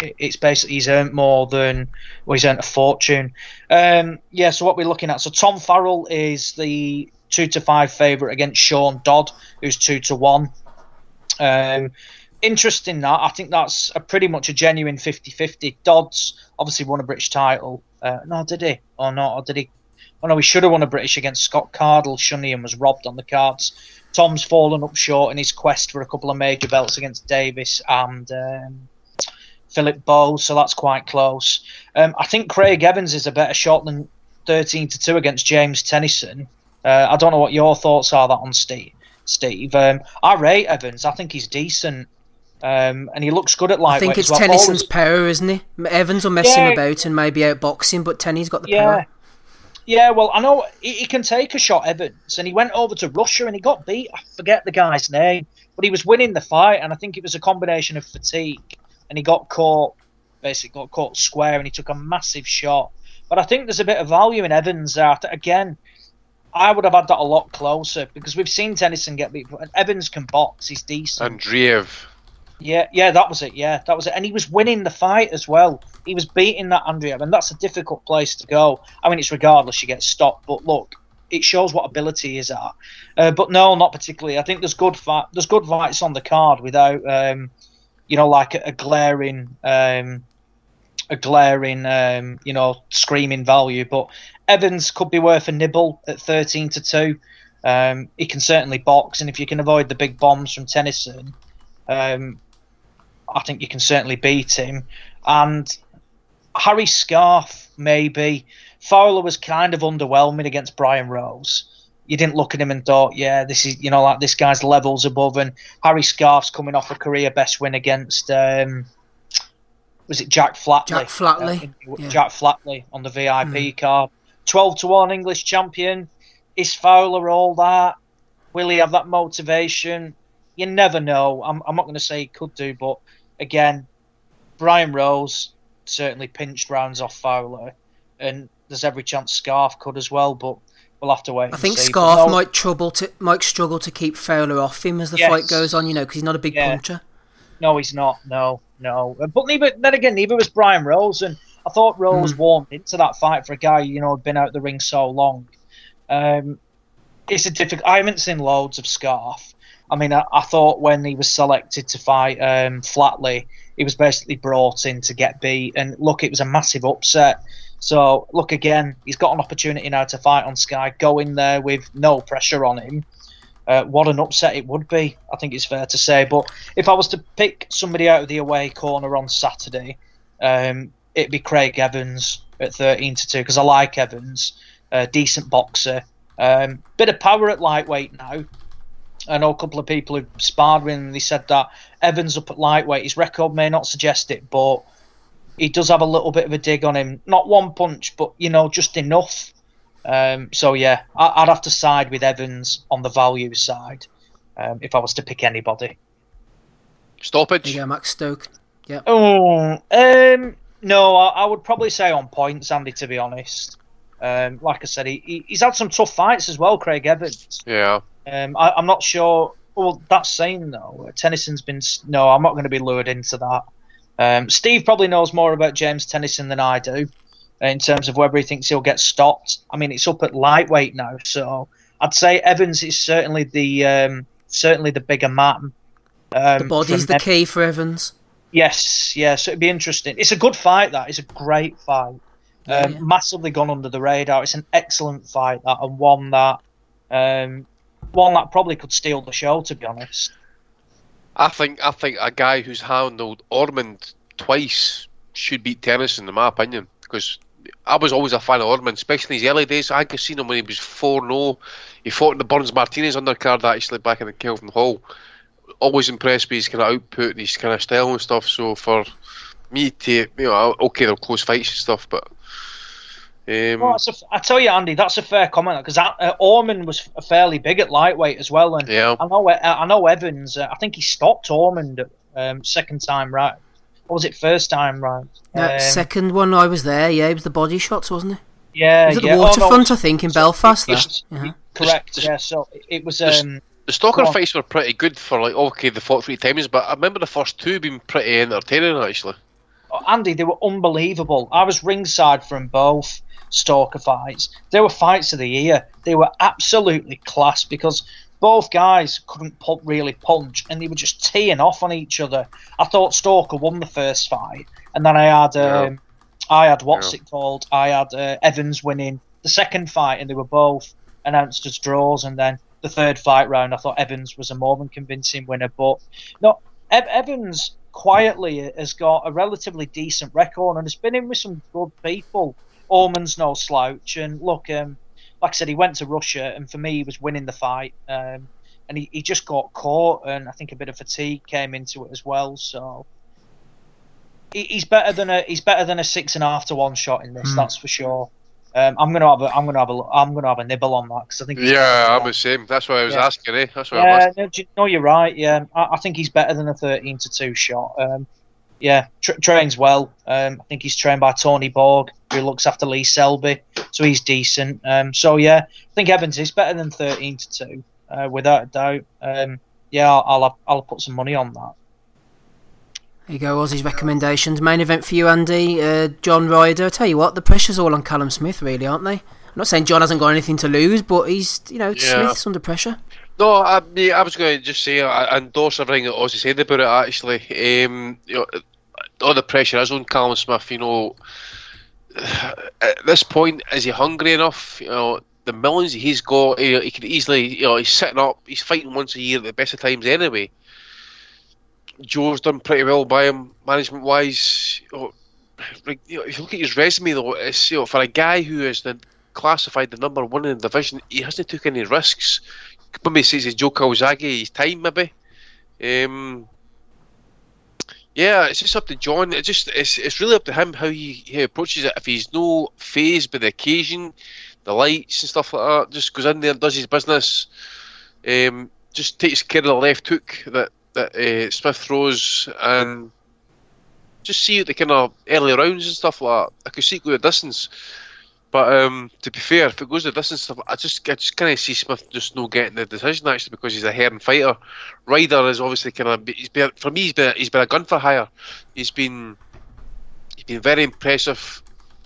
it's basically he's earned more than well, he's earned a fortune. Um, yeah, so what we're looking at, so Tom Farrell is the two to five favourite against Sean Dodd, who's two to one. Um, interesting that. I think that's a pretty much a genuine 50-50. Dodds obviously won a British title. Uh, no, did he? Or not? Or did he? Oh no, he should have won a British against Scott Cardle, Shunny, and was robbed on the cards. Tom's fallen up short in his quest for a couple of major belts against Davis and um, Philip Bowe, so that's quite close. Um, I think Craig Evans is a better shot than 13 to 2 against James Tennyson. Uh, I don't know what your thoughts are that on Steve. Steve, um, I rate Evans. I think he's decent. Um, and he looks good at lightweight. I think it's well. Tennyson's Always... power, isn't he? Evans will mess yeah. him about and maybe outbox him, but Tenny's got the yeah. power. Yeah, well, I know he, he, can take a shot, Evans, and he went over to Russia and he got beat. I forget the guy's name, but he was winning the fight, and I think it was a combination of fatigue, and he got caught, basically got caught square, and he took a massive shot. But I think there's a bit of value in Evans there. Again, I would have had that a lot closer because we've seen Tennyson get beat, but Evans can box. He's decent. Andreev yeah, yeah, that was it. Yeah, that was it. And he was winning the fight as well. He was beating that Andrea, and that's a difficult place to go. I mean, it's regardless you get stopped, but look, it shows what ability is at. Uh, but no, not particularly. I think there's good fight. There's good fights on the card without, um, you know, like a, a glaring, um, a glaring, um, you know, screaming value. But Evans could be worth a nibble at thirteen to two. Um, he can certainly box, and if you can avoid the big bombs from Tennyson, um, I think you can certainly beat him. And Harry Scarff, maybe. Fowler was kind of underwhelming against Brian Rose. You didn't look at him and thought, yeah, this is, you know, like this guy's levels above. And Harry Scarff's coming off a career best win against, um, was it Jack Flatley? Jack Flatley. Uh, yeah. Jack Flatley on the VIP mm. card. 12 to 1 English champion. Is Fowler all that? Will he have that motivation? You never know. I'm, I'm not going to say he could do, but again, Brian Rose certainly pinched rounds off Fowler, and there's every chance Scarff could as well, but we'll have to wait. I think see. Scarff no, might trouble to might struggle to keep Fowler off him as the yes. fight goes on, you know, because he's not a big yeah. puncher. No, he's not. No, no. But neither then again, neither was Brian Rose, and I thought Rose mm. warmed into that fight for a guy you know had been out the ring so long. Um, it's a difficult. I haven't seen loads of Scarff. I mean, I, I thought when he was selected to fight um, Flatley, he was basically brought in to get beat. And look, it was a massive upset. So look again, he's got an opportunity now to fight on Sky. Go in there with no pressure on him. Uh, what an upset it would be. I think it's fair to say. But if I was to pick somebody out of the away corner on Saturday, um, it'd be Craig Evans at thirteen to two because I like Evans, a decent boxer, um, bit of power at lightweight now. I know a couple of people who sparred with him. They said that Evans up at lightweight. His record may not suggest it, but he does have a little bit of a dig on him. Not one punch, but you know, just enough. Um, so yeah, I, would have to side with Evans on the value side um, if I was to pick anybody. Stoppage. Yeah, Max Stoke. Yeah. Oh, um, no, I, I, would probably say on points, Andy. To be honest, um, like I said, he, he's had some tough fights as well, Craig Evans. Yeah. Um, I, am not sure. Well, that's saying though, Tennyson's been. No, I'm not going to be lured into that. Um, Steve probably knows more about James Tennyson than I do in terms of whether he thinks he'll get stopped. I mean, it's up at lightweight now, so I'd say Evans is certainly the um, certainly the bigger man. Um, the body's the Ev- key for Evans. Yes, yes, it'd be interesting. It's a good fight. That it's a great fight. Yeah, um, yeah. Massively gone under the radar. It's an excellent fight that, and one that um, one that probably could steal the show. To be honest. I think I think a guy who's handled Ormond twice should beat Tennyson, in my opinion, because I was always a fan of Ormond, especially in his early days. I think I seen him when he was 4 0. He fought in the Burns Martinez undercard actually back in the Kelvin Hall. Always impressed with his kind of output and his kind of style and stuff. So for me to, you know, okay, they're close fights and stuff, but um, well, a, I tell you, Andy, that's a fair comment because uh, Ormond was fairly big at lightweight as well, and yeah. I know uh, I know Evans. Uh, I think he stopped Ormond um, second time right. Or was it first time right? um, second one I was there. Yeah, it was the body shots, wasn't it? Yeah, was it yeah. the waterfront? Oh, no, I think in so Belfast. There. Yeah. Correct. Yeah. So it was. Um, the Stalker fights were pretty good for like okay, the fought three times, but I remember the first two being pretty entertaining actually. Oh, Andy, they were unbelievable. I was ringside from both Stalker fights. They were fights of the year. They were absolutely class because both guys couldn't really punch and they were just teeing off on each other. I thought Stalker won the first fight, and then I had um, yeah. I had what's yeah. it called? I had uh, Evans winning the second fight, and they were both announced as draws. And then the third fight round, I thought Evans was a more than convincing winner. But no, Ev- Evans quietly has got a relatively decent record and has been in with some good people. Ormond's no slouch, and look, um, like I said, he went to Russia, and for me, he was winning the fight, um, and he, he just got caught, and I think a bit of fatigue came into it as well. So he, he's better than a he's better than a six and a half to one shot in this, mm. that's for sure. Um, I'm gonna have a I'm gonna have a I'm gonna have a nibble on that because I think yeah I'm the same. That's why I was yeah. asking. Eh? That's why yeah, no, no, you're right. Yeah, I, I, think he's better than a 13 to two shot. Um, yeah, tra- trains well. Um, I think he's trained by Tony Borg, who looks after Lee Selby, so he's decent. Um, so yeah, I think Evans is better than thirteen to two, uh, without a doubt. Um, yeah, I'll, I'll I'll put some money on that. There you go, Ozzy's recommendations. Main event for you, Andy. Uh, John Ryder. I tell you what, the pressure's all on Callum Smith, really, aren't they? I'm not saying John hasn't got anything to lose, but he's, you know, yeah. Smith's under pressure. No, I, I was going to just say I endorse everything that Ozzy said about it. Actually, um, you know, all the pressure is on Callum Smith. You know, at this point, is he hungry enough? You know, the millions he's got, he, he could easily, you know, he's sitting up, he's fighting once a year at the best of times anyway. Joe's done pretty well by him, management wise. You know, if you look at his resume, though, it's you know, for a guy who is the, classified the number one in the division, he hasn't took any risks. Maybe says he's Joe Calzaghe, his time maybe. Um, yeah, it's just up to John. It's just it's it's really up to him how he, he approaches it. If he's no phased by the occasion, the lights and stuff like that, just goes in there does his business. Um, just takes care of the left hook that that uh, Smith throws and just see the kind of early rounds and stuff like that. I could see it go distance. But um, to be fair, if it goes the distance, I just I just kind of see Smith just no getting the decision actually because he's a herring fighter. Ryder is obviously kind of he's been for me he's been he's been a gun for hire. He's been he's been very impressive.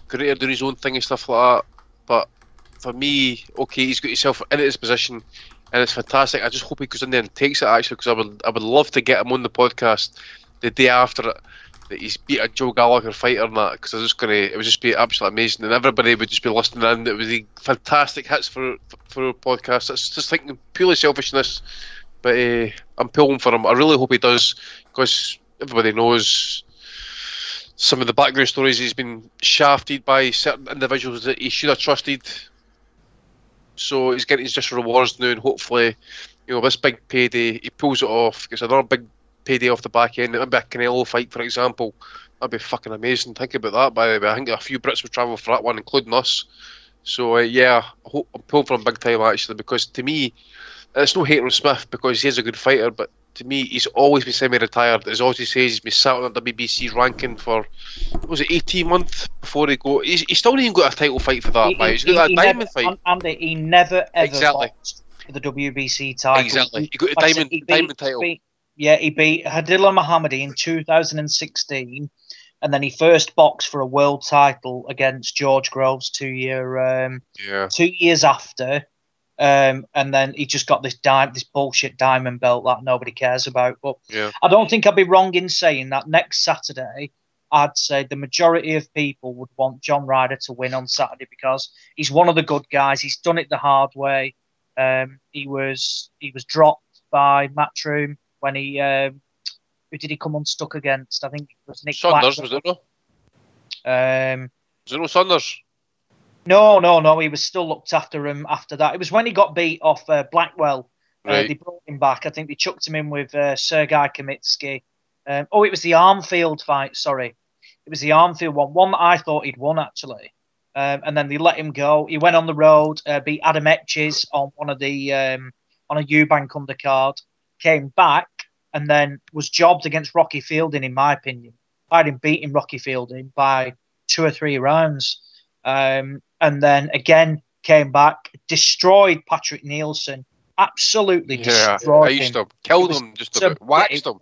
Great doing his own thing and stuff like that. But for me, okay, he's got himself into this position, and it's fantastic. I just hope he goes in there and takes it actually, because I would I would love to get him on the podcast the day after it that he's beat a Joe Gallagher fighter and that because I was just gonna it would just be absolutely amazing and everybody would just be listening in. It was a fantastic hits for for our podcast. It's just thinking purely selfishness, but uh, I'm pulling for him. I really hope he does because everybody knows some of the background stories. He's been shafted by certain individuals that he should have trusted. So he's getting his just rewards now, and hopefully, you know, this big payday, he pulls it off. Gets another big payday off the back end. Maybe a Canelo fight, for example. That'd be fucking amazing. Think about that, by the way. I think a few Brits would travel for that one, including us. So, uh, yeah, hope, I'm pulling for him big time, actually, because to me, it's no hate on Smith because he's a good fighter, but to me, he's always been semi-retired. As Ozzy says, he's been sat on the WBC ranking for was it 18 months before he go. He's, he's still not even got a title fight for that. He, he's got he, a diamond never, fight. Andy, he never ever exactly. the WBC title. Exactly, he got a diamond, diamond title. Beat, yeah, he beat Hadillah Mohoumadi in 2016, and then he first boxed for a world title against George Groves two year um, yeah. two years after. Um, and then he just got this di- this bullshit diamond belt that nobody cares about. But yeah. I don't think I'd be wrong in saying that next Saturday, I'd say the majority of people would want John Ryder to win on Saturday because he's one of the good guys. He's done it the hard way. Um, he was he was dropped by Matchroom when he um, who did he come unstuck against? I think it was Nick Saunders. Was it no? Um, was it no Saunders? No, no, no. He was still looked after him after that. It was when he got beat off uh, Blackwell. Uh, right. Uh, they brought him back. I think they chucked him in with uh, Sergei Khomitsky. Um, oh, it was the Arnfield fight. Sorry, it was the Arnfield one. One that I thought he'd won actually. Um, and then they let him go. He went on the road, uh, beat Adam Etches on one of the um, on a Eubank undercard. Came back and then was jobbed against Rocky Fielding. In my opinion, I had him beating Rocky Fielding by two or three rounds. Um, and then again came back, destroyed Patrick Nielsen, absolutely yeah, destroyed I used him. to kill them, just about waxed them.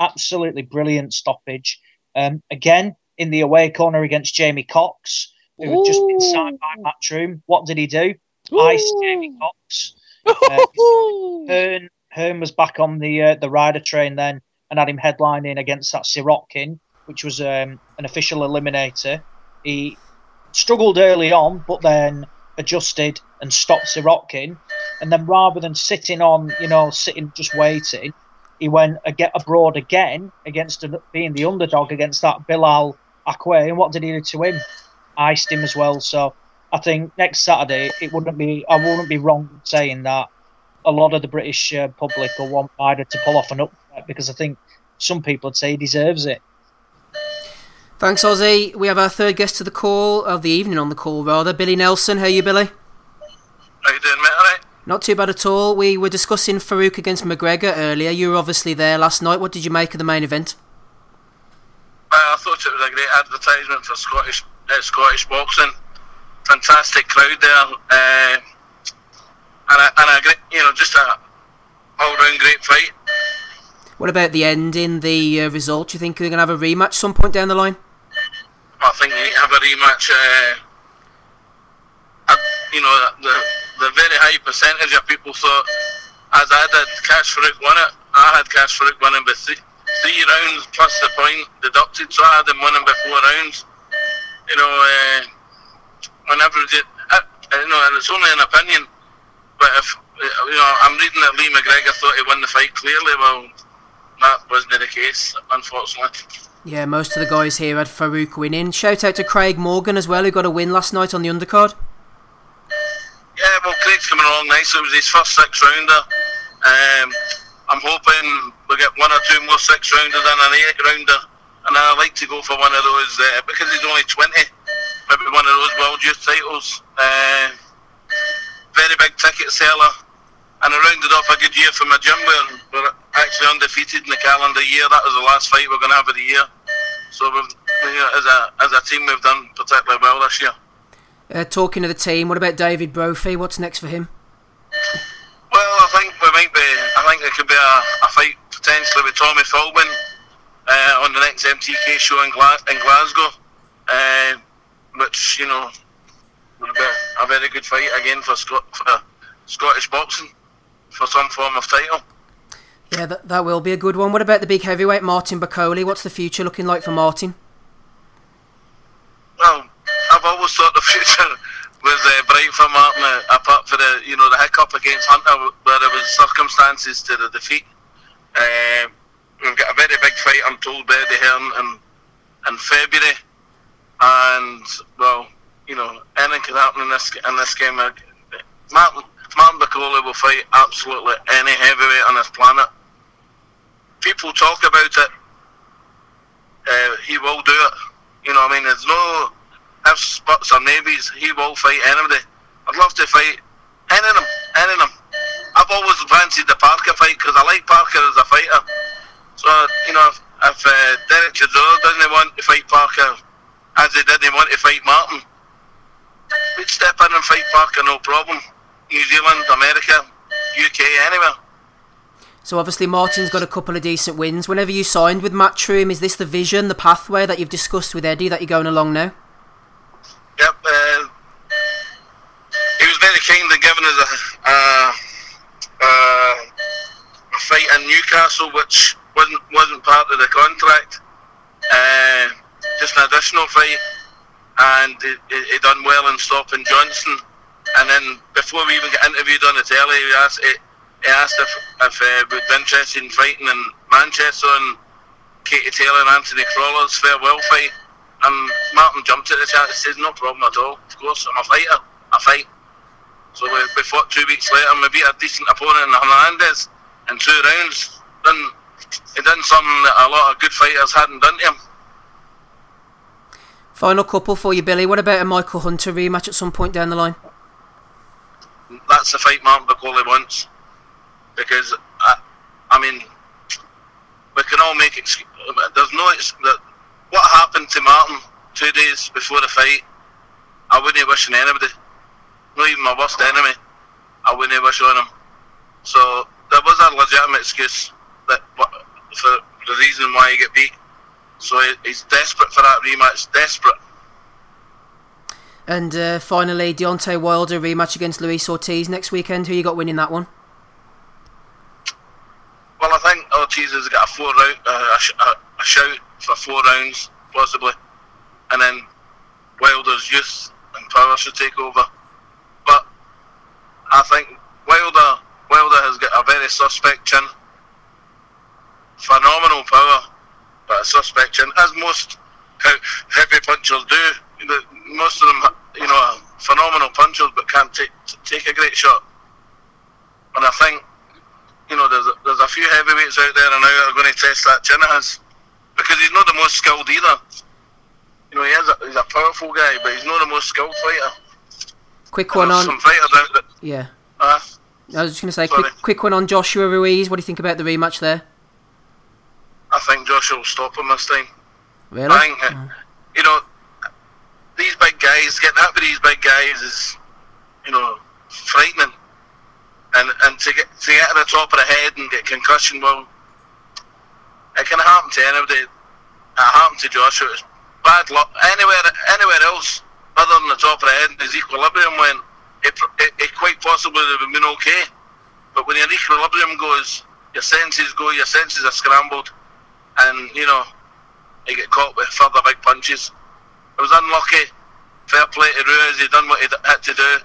Absolutely brilliant stoppage. Um, again in the away corner against Jamie Cox, who Ooh. had just been signed by Matchroom. What did he do? Ooh. Ice Jamie Cox. Uh, Hearn, Hearn was back on the uh, the Ryder train then and had him headlining against that Sirotkin, which was um, an official eliminator. He struggled early on, but then adjusted and stopped Sirotkin. And then rather than sitting on, you know, sitting just waiting, he went get abroad again against being the underdog against that Bilal Akkawy. And what did he do to him? Iced him as well. So I think next Saturday it wouldn't be I wouldn't be wrong saying that a lot of the British uh, public will want Ryder to pull off an upset because I think some people would say he deserves it. Thanks, Ozzy. We have our third guest to the call, of the evening on the call, rather. Billy Nelson. How are you, Billy? How you doing, mate? All right? Not too bad at all. We were discussing Farooq against McGregor earlier. You were obviously there last night. What did you make of the main event? I thought it was a great advertisement for Scottish uh, Scottish boxing. Fantastic crowd there, uh, and a, and a great, you know, just a all round great fight. What about the ending, the uh, result? Do you think they're going to have a rematch some point down the line? I think they have a rematch. Uh, at, you know, the the very high percentage of people thought, as I did, Kash Farooq won it. I had Kash Farooq winning by three, three rounds plus the point deducted, so I had him winning by four rounds. You know, uh, whenever it, uh, you know, and it's only an opinion, but if you know, I'm reading that Lee McGregor thought he won the fight clearly. Well, that wasn't the case, unfortunately. Yeah, most of the guys here had Farooq winning. Shout out to Craig Morgan as well, who got a win last night on the undercard. Yeah, well, Craig's coming along nice. It was his first six rounder. Um, I'm hoping we get one or two more six rounders and an eight rounder. And I'd like to go for one of those uh, because he's only 20. Maybe one of those world youth titles. Uh, very big ticket seller. And I rounded off a good year for my gym. We're, we're actually undefeated in the calendar year. That was the last fight we're going to have of the year. So we've, you know, as a as a team, we've done particularly well this year. Uh, talking to the team, what about David Brophy? What's next for him? Well, I think we might be. I think there could be a, a fight potentially with Tommy Philbin uh, on the next MTK show in, Gla- in Glasgow. uh, which you know a very good fight again for, Scot- for Scottish boxing for some form of title. Yeah, that, that will be a good one. What about the big heavyweight Martin Bakole? What's the future looking like for Martin? Well, I've always thought the future was uh, bright for Martin, uh, apart for the you know the hiccup against Hunter, where there was circumstances to the defeat. Uh, we've got a very big fight, I'm told, by Eddie Hearn in, in February, and well, you know, anything can happen in this in this game. Uh, Martin Martin Bakole will fight absolutely any heavyweight on this planet. People talk about it. Uh, he will do it. You know, I mean, there's no ifs, buts, or maybes. He will fight anybody. I'd love to fight any of them. Any of them. I've always fancied the Parker fight because I like Parker as a fighter. So you know, if, if uh, Derek Chisora doesn't want to fight Parker, as he didn't want to fight Martin, we'd step in and fight Parker, no problem. New Zealand, America, UK, anywhere. So obviously Martin's got a couple of decent wins. Whenever you signed with Matchroom, is this the vision, the pathway that you've discussed with Eddie that you're going along now? Yep. Uh, he was very kind in giving us a, a, a, a fight in Newcastle, which wasn't wasn't part of the contract. Uh, just an additional fight, and he, he done well in stopping Johnson. And then before we even got interviewed on the telly, he asked, he, he asked if, if uh, we'd be interested in fighting in Manchester and Katie Taylor and Anthony Crolla's farewell fight. And Martin jumped at the chance and said, no problem at all. Of course, I'm a fighter. I fight. So we, we fought two weeks later and we beat a decent opponent in Hernandez in two rounds. Done, he done something that a lot of good fighters hadn't done to him. Final couple for you, Billy. What about a Michael Hunter rematch at some point down the line? That's the fight Martin Bakole wants. Because, I, I mean, we can all make excuses. There's no that what happened to Martin two days before the fight. I wouldn't wish on anybody, not even my worst enemy. I wouldn't wish on him. So there was a legitimate excuse that for the reason why he get beat. So he's desperate for that rematch. Desperate. And uh, finally, Deontay Wilder rematch against Luis Ortiz next weekend. Who you got winning that one? Well, I think Ortiz has got a four round, uh, a, sh- a, a shout for four rounds possibly, and then Wilder's youth and power should take over. But I think Wilder Wilder has got a very suspect chin, phenomenal power, but a suspect and as most heavy punchers do. Most of them, you know, phenomenal punchers, but can't take take a great shot. And I think, you know, there's a, there's a few heavyweights out there now that are going to test that chin of his, because he's not the most skilled either. You know, he is a, he's a powerful guy, but he's not the most skilled fighter. Quick one on. Some fighters out there. Yeah. Uh, I was just going to say, quick, quick one on Joshua Ruiz. What do you think about the rematch there? I think Joshua will stop him this time. Really? Uh, you know, these big guys, getting up with these big guys is, you know, frightening. And and to get to get to the top of the head and get concussion, well, it can happen to anybody. It happened to Joshua. It's bad luck. Anywhere anywhere else other than the top of the head, his equilibrium went. It, it, it quite possibly would have been okay. But when your equilibrium goes, your senses go, your senses are scrambled, and you know he get caught with further big punches. It was unlucky. Fair play to Ruiz, he done what he had to do.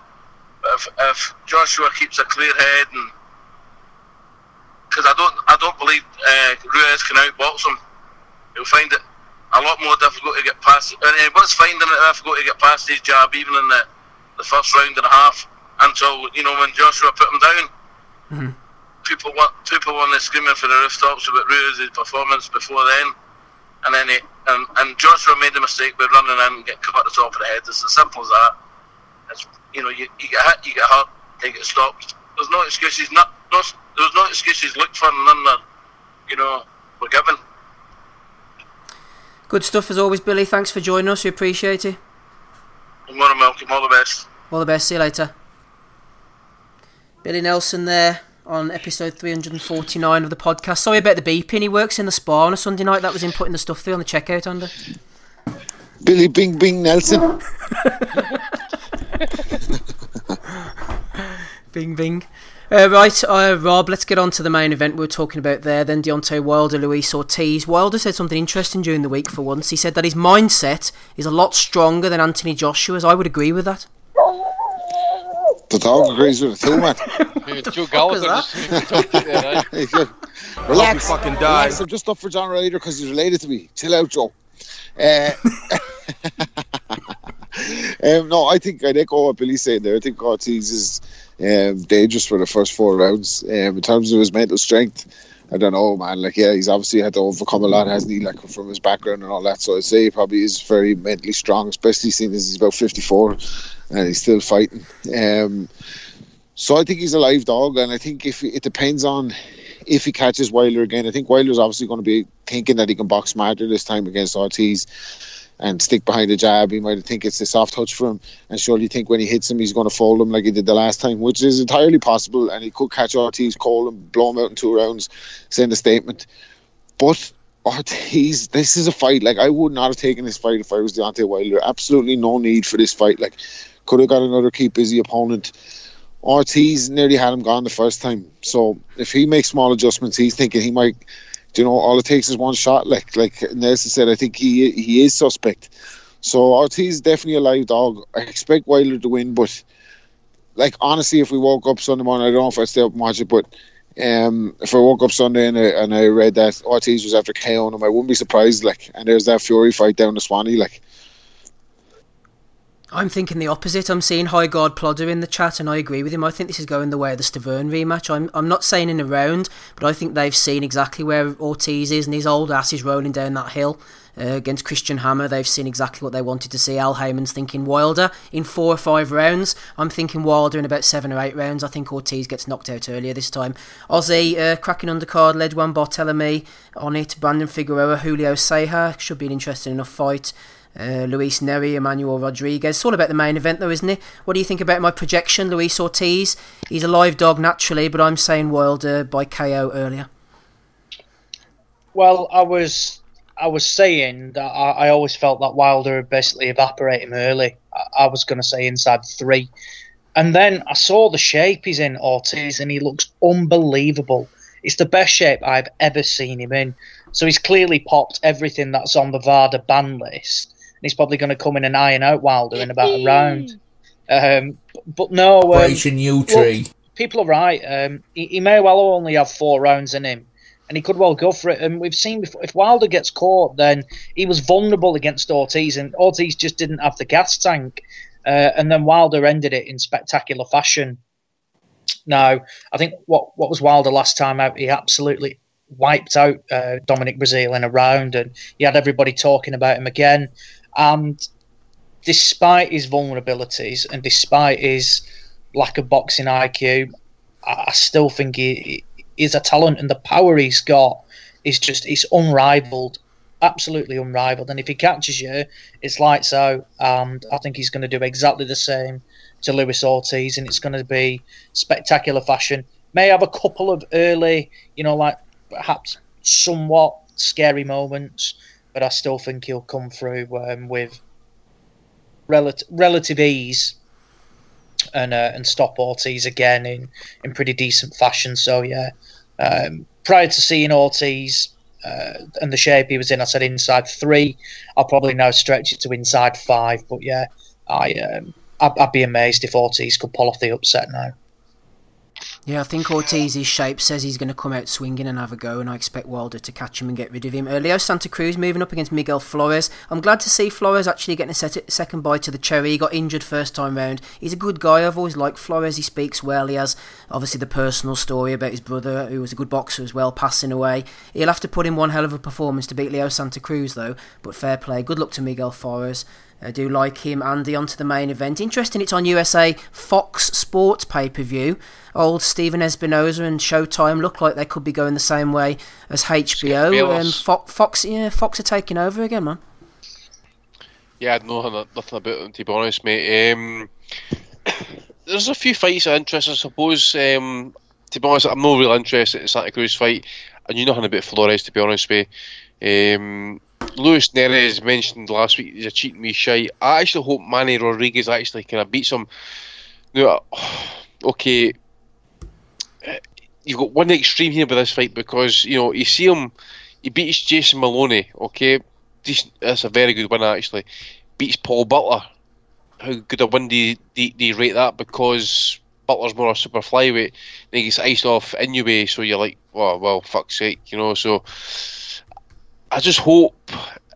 But if, if Joshua keeps a clear head and because I don't, I don't believe uh, Ruiz can outbox him. He'll find it a lot more difficult to get past. And he was finding it difficult to get past his jab, even in the, the first round and a half, until you know when Joshua put him down. Mm-hmm. People want, people were screaming for the rooftops about Ruiz's performance before then, and then he, and, and Joshua made the mistake by running in and getting cut at the top of the head. It's as simple as that. It's, you know, you, you get hit, you get hurt, you get stopped. There's no excuses. Not, no, there's no excuses looked for, none that, you know, were given. Good stuff as always, Billy. Thanks for joining us. We appreciate it. You're more than welcome. All the best. All the best. See you later. Billy Nelson there on episode 349 of the podcast. Sorry about the beeping. He works in the spa on a Sunday night. That was him putting the stuff through on the checkout under. Billy Bing Bing Nelson. bing Bing. Uh, right, uh, Rob, let's get on to the main event we were talking about there. Then Deontay Wilder, Luis Ortiz. Wilder said something interesting during the week for once. He said that his mindset is a lot stronger than Anthony Joshua's. I would agree with that. The dog agrees with it too, man. Joe Gallagher just talked it there, right? Relax, fucking relax. die. I'm just up for John Ryder because he's related to me. Chill out, Joe. Uh, um, no, I think I'd echo what Billy's saying there. I think Ortiz is um, dangerous for the first four rounds. Um, in terms of his mental strength, I don't know, man. Like, yeah, he's obviously had to overcome a lot, hasn't he? Like, from his background and all that. So I'd say he probably is very mentally strong, especially seeing as he's about 54 and he's still fighting. Um, so I think he's a live dog, and I think if it depends on if he catches Wilder again. I think Wilder's obviously going to be thinking that he can box smarter this time against Ortiz and stick behind the jab. He might think it's a soft touch for him, and surely think when he hits him, he's going to fold him like he did the last time, which is entirely possible. And he could catch Ortiz cold and blow him out in two rounds, send a statement. But Ortiz, this is a fight. Like I would not have taken this fight if I was Deontay Wilder. Absolutely no need for this fight. Like could have got another keep busy opponent. Ortiz nearly had him gone the first time. So if he makes small adjustments, he's thinking he might. You know, all it takes is one shot. Like like Nelson said, I think he he is suspect. So Ortiz is definitely a live dog. I expect Wilder to win, but like honestly, if we woke up Sunday morning, I don't know if I'd stay up and watch it, but um, if I woke up Sunday and I, and I read that Ortiz was after KOing him, I wouldn't be surprised. Like, and there's that Fury fight down the Swanee. Like, I'm thinking the opposite. I'm seeing High Guard Plodder in the chat, and I agree with him. I think this is going the way of the Stiverne rematch. I'm, I'm not saying in a round, but I think they've seen exactly where Ortiz is, and his old ass is rolling down that hill uh, against Christian Hammer. They've seen exactly what they wanted to see. Al Haymon's thinking Wilder in four or five rounds. I'm thinking Wilder in about seven or eight rounds. I think Ortiz gets knocked out earlier this time. Ozzy, uh, cracking undercard, led one Barthelemy on it. Brandon Figueroa, Julio Ceja. Should be an interesting enough fight. Uh, Luis Nery, Emmanuel Rodriguez. It's all about the main event, though, isn't it? What do you think about my projection, Luis Ortiz? He's a live dog naturally, but I'm saying Wilder by KO earlier. Well, I was I was saying that I, I always felt that Wilder would basically evaporate him early. I, I was going to say inside three, and then I saw the shape he's in Ortiz, and he looks unbelievable. It's the best shape I've ever seen him in. So he's clearly popped everything that's on the VADA ban list he's probably going to come in and iron out Wilder in about a round. Um, but no, um, Operation U tree. people are right. Um, he, he, may well only have four rounds in him, and he could well go for it. And we've seen before, if Wilder gets caught, then he was vulnerable against Ortiz, and Ortiz just didn't have the gas tank. Uh, and then Wilder ended it in spectacular fashion. Now, I think what what was Wilder last time out? He absolutely wiped out uh, Dominic Breazeale in a round, and he had everybody talking about him again. And despite his vulnerabilities and despite his lack of boxing IQ, I still think he, is a talent and the power he's got is just it's unrivaled, absolutely unrivaled. And if he catches you, it's like so. And I think he's going to do exactly the same to Luis Ortiz, and it's going to be spectacular fashion. May have a couple of early, you know, like perhaps somewhat scary moments, but I still think he'll come through um, with relative relative ease and uh, and stop Ortiz again in, in pretty decent fashion. So yeah, um, prior to seeing Ortiz uh, and the shape he was in, I said inside three. I'll probably now stretch it to inside five. But yeah, I um, I'd, I'd be amazed if Ortiz could pull off the upset now. Yeah, I think Ortiz's shape says he's going to come out swinging and have a go, and I expect Wilder to catch him and get rid of him. Uh, Leo Santa Cruz moving up against Miguel Flores. I'm glad to see Flores actually getting a set- second bite to the cherry. He got injured first time round. He's a good guy. I've always liked Flores. He speaks well. He has obviously the personal story about his brother, who was a good boxer as well, passing away. He'll have to put in one hell of a performance to beat Leo Santa Cruz, though. But fair play. Good luck to Miguel Flores. I do like him. Andy, on to the main event. Interesting, it's on USA Fox Sports pay per view. Old Stephen Espinoza and Showtime look like they could be going the same way as HBO. And Fo- Fox, yeah, Fox are taking over again, man. Yeah, I know nothing about them to be honest, mate. Um, there's a few fights of interest, I suppose. Um, to be honest, I'm not really interested in Santa Cruz fight, and you know nothing about Flores, to be honest with you. Um, Luis Nery's mentioned last week he's a cheating me shy. I actually hope Manny Rodriguez actually kind of beats him. No, okay, you've got one extreme here with this fight because you know you see him, he beats Jason Moloney. Okay, Decent, that's a very good win actually. Beats Paul Butler. How good a win do you, do, do you rate that? Because Butler's more a super flyweight. Then he gets iced off anyway, so you're like, well, well, fuck's sake, you know. So I just hope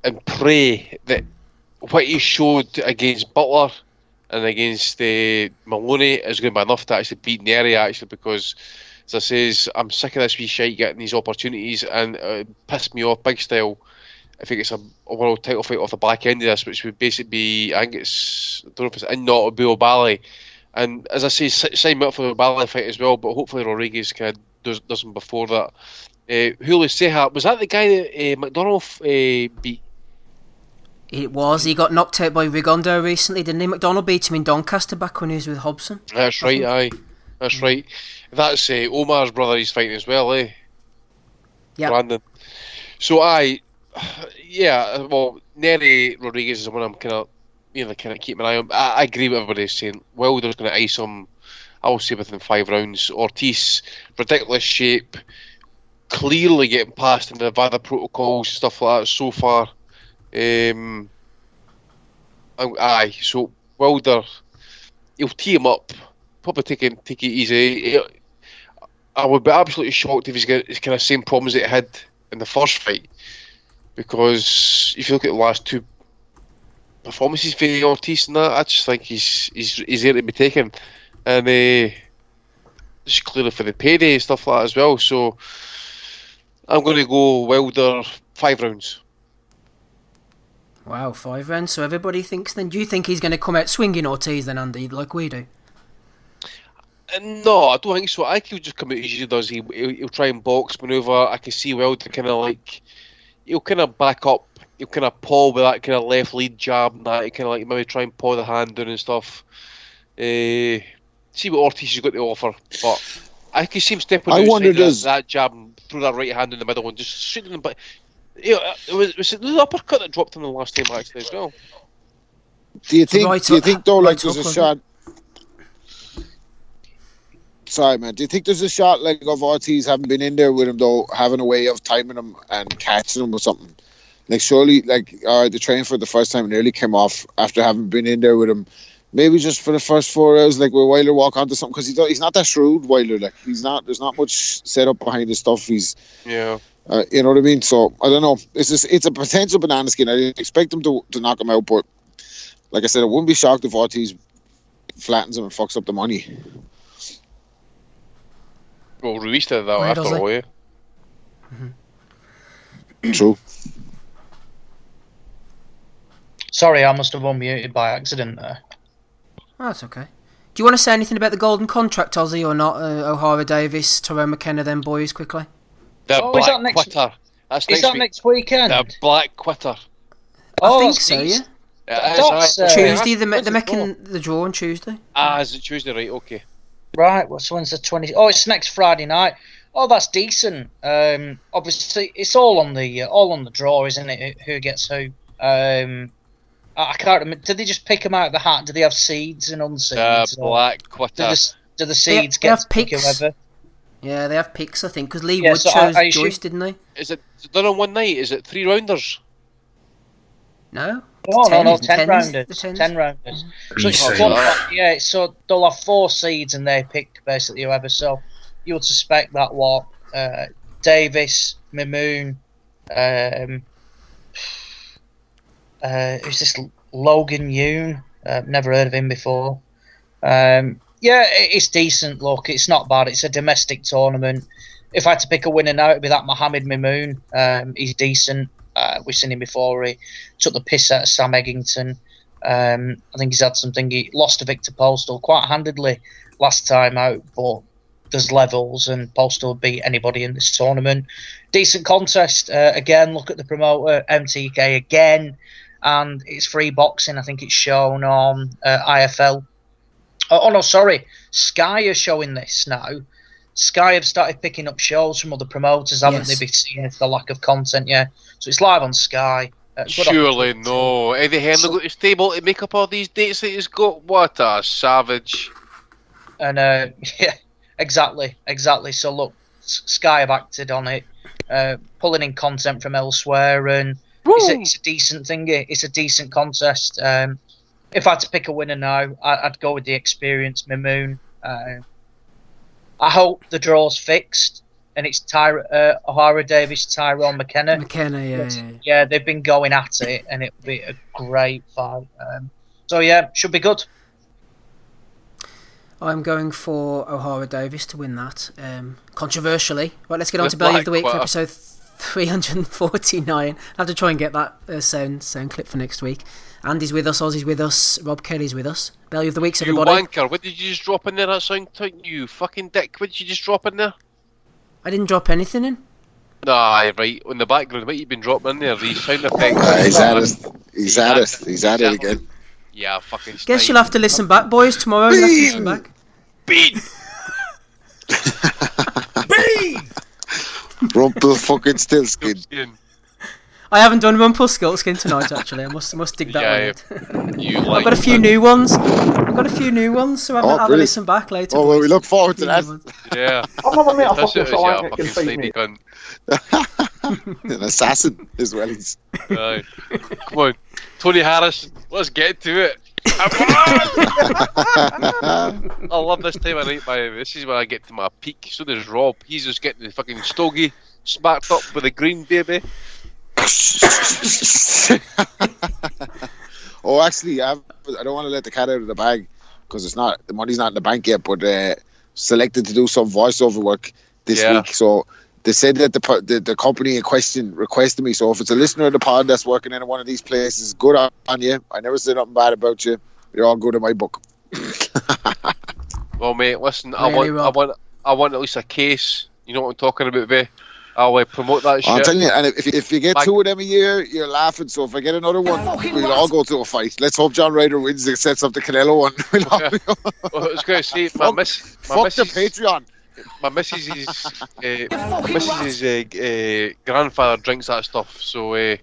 and pray that what he showed against Butler and against uh, Moloney is going to be enough to actually beat Nery actually because as I says I'm sick of this wee shite getting these opportunities and it pissed me off big style I think it's a, a, world title fight off the back end of this which would basically be I think it's I don't know if it's in not Bill Bally. And as I say sign up for the Bally fight as well but hopefully Rodriguez can does, does before that uh, Julio Ceja was that the guy that uh, McDonnell uh, beat it was. He got knocked out by Rigondeaux recently, didn't he? McDonnell beat him in Doncaster back when he was with Hobson. That's right, aye. That's right. That's uh, Omar's brother he's fighting as well, eh? Yeah. Brandon. So I, yeah, well, Nery Rodriguez is the one I'm kind of, you know, kind of keeping an eye on. I, I agree with everybody saying Wilder's going to ice him. I will say within five rounds. Ortiz, ridiculous shape, clearly getting past in the Nevada protocols, stuff like that so far. Um, aye, so Wilder, he'll tee him up, probably take it, take it easy. I would be absolutely shocked if he's got his kind of same problems that he had in the first fight, because if you look at the last two performances for Ortiz and that, I just think he's he's he's there to be taken, and uh, just clearly for the payday and stuff like that as well. So I'm going to go Wilder five rounds. Wow, five rounds. So everybody thinks then. Do you think he's going to come out swinging Ortiz then, Andy, like we do? Uh, no, I don't think so. I think he'll just come out as he does. He, he'll, he'll try and box maneuver. I can see Wilder kind of like he'll kind of back up. He'll kind of paw with that kind of left lead jab and that. He kind of like maybe try and paw the hand down and stuff. Uh, see what Ortiz has got to offer, but I can see him stepping I wonder that, does that jab and throw that right hand in the middle and just shooting him. But yeah, it was, was the uppercut that dropped him the last time actually as well. Do you think? right do you think though, like right there's a shot? Sorry, man. Do you think there's a shot like of Ortiz having been in there with him though, having a way of timing him and catching him or something? Like surely, like uh, the train for the first time nearly came off after having been in there with him. Maybe just for the first four hours, like where Wilder walk onto something because he's he's not that shrewd. Wilder, like he's not. There's not much set up behind his stuff. He's Yeah. uh, you know what I mean? So I don't know. It's just, it's a potential banana skin. I didn't expect him to, to knock him out, but like I said, I wouldn't be shocked if Ortiz flattens him and fucks up the money. Well, Ruiz did that Why after does he? all, yeah. True. Sorry, I must have unmuted by accident there. Oh, that's okay. Do you want to say anything about the golden contract, Ozzy, or not? Uh, Ohara Davies, Tyrone McKenna, then boys, quickly. The Oh, is black that next- quitter. That's Is next that week. next weekend? The black quitter. oh, I think that's so, yeah. decent. It is, That's, aye. uh, Tuesday, the, When's they're it making the draw on Tuesday. Ah, is it Tuesday? Right, okay. Right, well, so when's the 20? Oh, it's next Friday night. Oh, that's decent. Um, obviously, it's all on the uh, all on the draw, isn't it? Who gets who? Um, I I can't remember. Did they just pick them out of the hat? Do they have seeds and The unseeds? or black do, quitter. the, do the seeds they get have to pick whoever? Yeah, they have picks, I think, because Lee Yeah, Wood so I- chose I assume- Joyce, didn't they? Is it is it done on one night? Is it three rounders? No? Oh, no, no, isn't it? ten Tens? rounders. The tens? Ten rounders. Are So you it's one- yeah, so they'll have four seeds and they pick basically whoever. So you would suspect that what uh, Davies, Mimoune, um, uh, who's this Logan Yoon? Uh, never heard of him before. Um, yeah, it- it's decent. Look, it's not bad. It's a domestic tournament. If I had to pick a winner now, it'd be that Mohammed Mimoune. Um, he's decent. Uh, we've seen him before. He took the piss out of Sam Eggington. Um, I think he's had something. He lost to Viktor Postol quite handedly last time out, but there's levels, and Postol beat anybody in this tournament. Decent contest. Uh, again, look at the promoter, MTK again, and it's free boxing. I think it's shown on uh, IFL. Oh, oh no, sorry. Sky are showing this now. Sky have started picking up shows from other promoters, haven't Yes. they? Been seeing the lack of content, yeah. So it's live on Sky. Uh, Surely no. Eddie Hearn So- got his table to make up all these dates that he's got. What a savage. And uh, yeah, exactly, exactly. So look, Sky have acted on it, uh, pulling in content from elsewhere, and it's a, it's a decent thing. It's a decent contest. Um, if I had to pick a winner now, I, I'd go with the experienced Mimoune. Uh, I hope the draw's fixed, and it's Ty- uh, Ohara Davies, Tyrone McKenna. McKenna, yeah, yeah, yeah. Yeah, they've been going at it, and it'll be a great fight. Um, so yeah, should be good. I'm going for Ohara Davies to win that. Um, controversially. Right, let's get on With to Bellew of the Week for Blackwater. episode 349. I have to try and get that uh, sound sound clip for next week. Andy's with us, Ozzy's with us, Rob Kelly's with us. Bellew of the Week's You everybody. wanker. What did you just drop in there, that sound type? You fucking dick. What did you just drop in there? I didn't drop anything in. Nah, right. In the background, what you've been dropping in there, these sound effects. Uh, he's at it. He's at it. He's at it again. Yeah, fucking Guess snide. you'll have to listen back, boys, tomorrow. You'll have to listen back. Bean! Rumple fucking still skin. I haven't done Rumpelstiltskin tonight, actually. I must must dig that Yeah, one out. You I've like got a few new ones. I've got a few new ones, so I'll Oh, have a listen back later. Oh, well, we look forward to that. ones. Yeah. I'm not admit I That's fucking so yeah, fucking can feed me. An assassin as well. He's Aye. Come on, Tony Harris, let's get to it. I love this time of night, man. This is when I get to my peak. So does Rob. He's just getting the fucking stogie smacked up with a green baby. oh, actually, I, have, I don't want to let the cat out of the bag because it's not the money's not in the bank yet. But uh, selected to do some voiceover work this Yeah. week, so they said that the, the the company in question requested me. So if it's a listener of the pod that's working in one of these places, good on, on you. I never said nothing bad about you. You're all good in my book. Well, mate, listen, I Really, want, I want, I want at least a case. You know what I'm talking about, babe? I'll uh, promote that shit. I'm telling you, and if, if you get Like- two of them a year, you're laughing. So if I get another one, we'll all go to a fight. Let's hope John Ryder wins and sets up the Canelo one. We'll all- Well, I was going to say, my Fuck- miss, my Fuck the Patreon. My missus is, uh, my missus' uh, uh, grandfather drinks that stuff. So uh,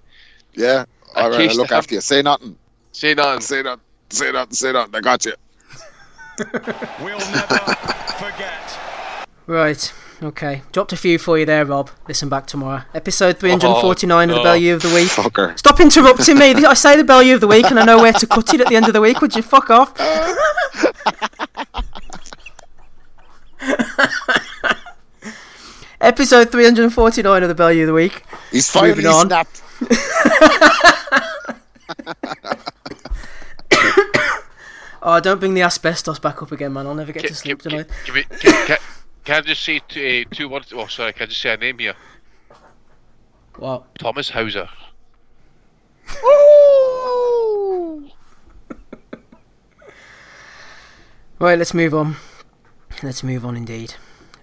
Yeah. All right, I'll look to have- after you. Say nothing. say nothing. Say nothing. Say nothing. Say nothing. I got you. We'll never forget. Right, okay. Dropped a few for you there, Rob. Listen back tomorrow. Episode 349 of the no. Bellew of the Week. Fucker. Stop interrupting me. I say the Bellew of the Week and I know where to cut it at the end of the week. Would you fuck off? Episode 349 of the Bellew of the Week. He's finally Moving on. snapped. Oh, don't bring the asbestos back up again, man. I'll never get to sleep Can, tonight. can, can, can, can, can I just say two, uh, two words? Oh, sorry, can I just say a name here? What? Thomas Hauser. Right, let's move on. Let's move on indeed.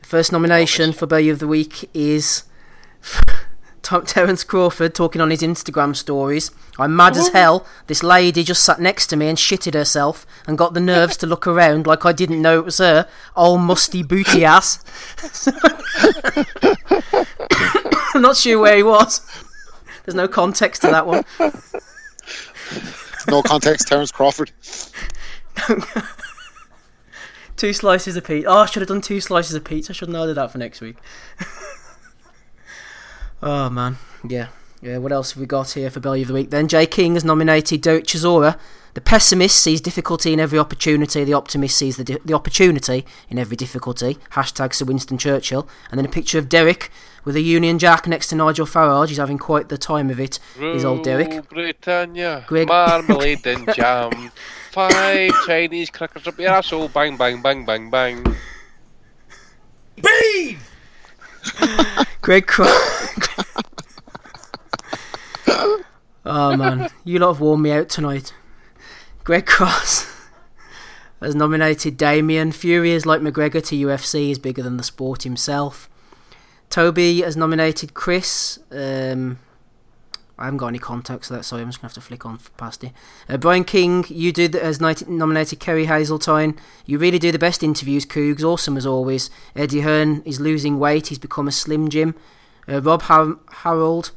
First nomination for Bellew of the Week is Ter- Terence Crawford talking on his Instagram stories. I'm mad as hell. This lady just sat next to me and shitted herself and got the nerves to look around like I didn't know it was her. Old musty booty ass. I'm not sure where he was. There's no context to that one. No context. Terence Crawford. Two slices of pizza. Oh, I should have done two slices of pizza. I should have ordered that for next week. oh man, yeah, yeah. What else have we got here for Bellew of the Week? Then Jay King has nominated Derek Chisora. The pessimist sees difficulty in every opportunity. The optimist sees the di- the opportunity in every difficulty. Hashtag Sir Winston Churchill. And then a picture of Derek with a Union Jack next to Nigel Farage. He's having quite the time of it. Is old Derek. Britannia, Greg- marmalade and jam. Five Chinese crackers up your asshole. Bang, bang, bang, bang, bang. Bean! Greg Cro- Oh man, you lot have worn me out tonight. Greg Cross has nominated Damien. Fury is like McGregor to UFC, is bigger than the sport himself. Toby has nominated Chris. Um, I haven't got any contacts for that, sorry, I'm just going to have to flick on past it. Uh, Brian King, you did nit- nominated Kerry Hazeltine. You really do the best interviews, Coogs. Awesome as always. Eddie Hearn is losing weight, he's become a Slim Jim. Uh, Rob Har- Harold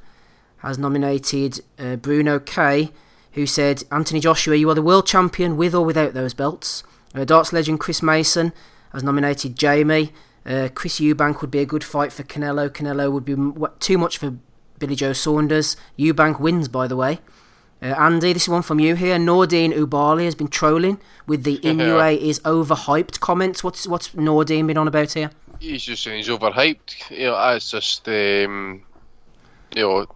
has nominated uh, Bruno K, who said, Anthony Joshua, you are the world champion with or without those belts. Uh, darts legend Chris Mason has nominated Jamie. Uh, Chris Eubank would be a good fight for Canelo. Canelo would be too much for Billy Joe Saunders. Eubank wins, by the way. Uh, Andy, this is one from you here. Nordine Oubaali has been trolling with the Inoue is overhyped comments. What's what's Nordine been on about here? He's just saying he's overhyped. You know, it's just um, you know,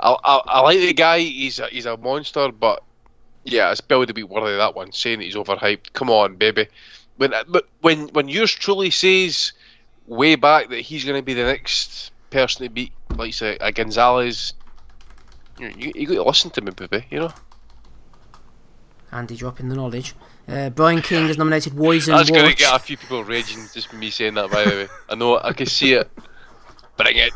I, I, I like the guy. He's a, he's a monster, but yeah, it's Bill to be worthy of that one. Saying that he's overhyped. Come on, baby. When but when when yours truly says way back that he's going to be the next person to beat, like say a Gonzalez, you, you, you got to listen to me, baby. You know. Andy dropping the knowledge. Uh, Brian King has nominated Wise and That's going to get a few people raging just me saying that. By the way, I know I can see it. Bring it.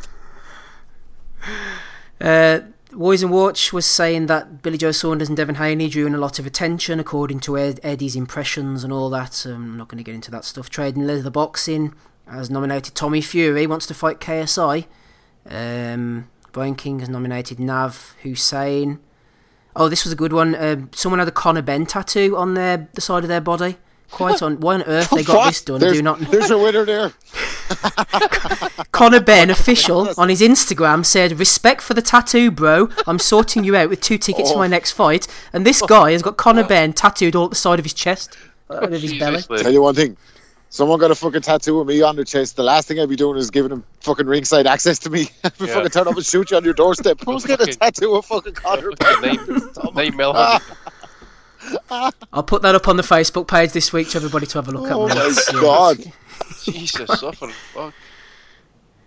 Uh, Wise and Watch was saying that Billy Joe Saunders and Devin Haney drew in a lot of attention, according to Ed- Eddie's impressions and all that. Um, I'm not going to get into that stuff. Trading Leather Boxing has nominated Tommy Fury, wants to fight KSI. Um, Brian King has nominated Nav Hussein. Oh, this was a good one. Uh, someone had a Conor Benn tattoo on their the side of their body. Quite on. Why on earth they got What? this done? I There's, do not. there's a winner there. Conor Benn, official, on his Instagram said, Respect for the tattoo, bro. I'm sorting you out with two tickets for my next fight. And this guy has got Conor Benn tattooed all at the side of his chest, uh, of his belly. Tell you one thing. Someone got a fucking tattoo of me on their chest. The last thing I'd be doing is giving them fucking ringside access to me. I'd Yeah. fucking turn up and shoot you on your doorstep. Who's getting a tattoo of fucking Conor? Nine, nine. I'll put that up on the Facebook page this week to everybody to have a look Oh at. my It's, uh, god. Jesus, suffering. Fuck.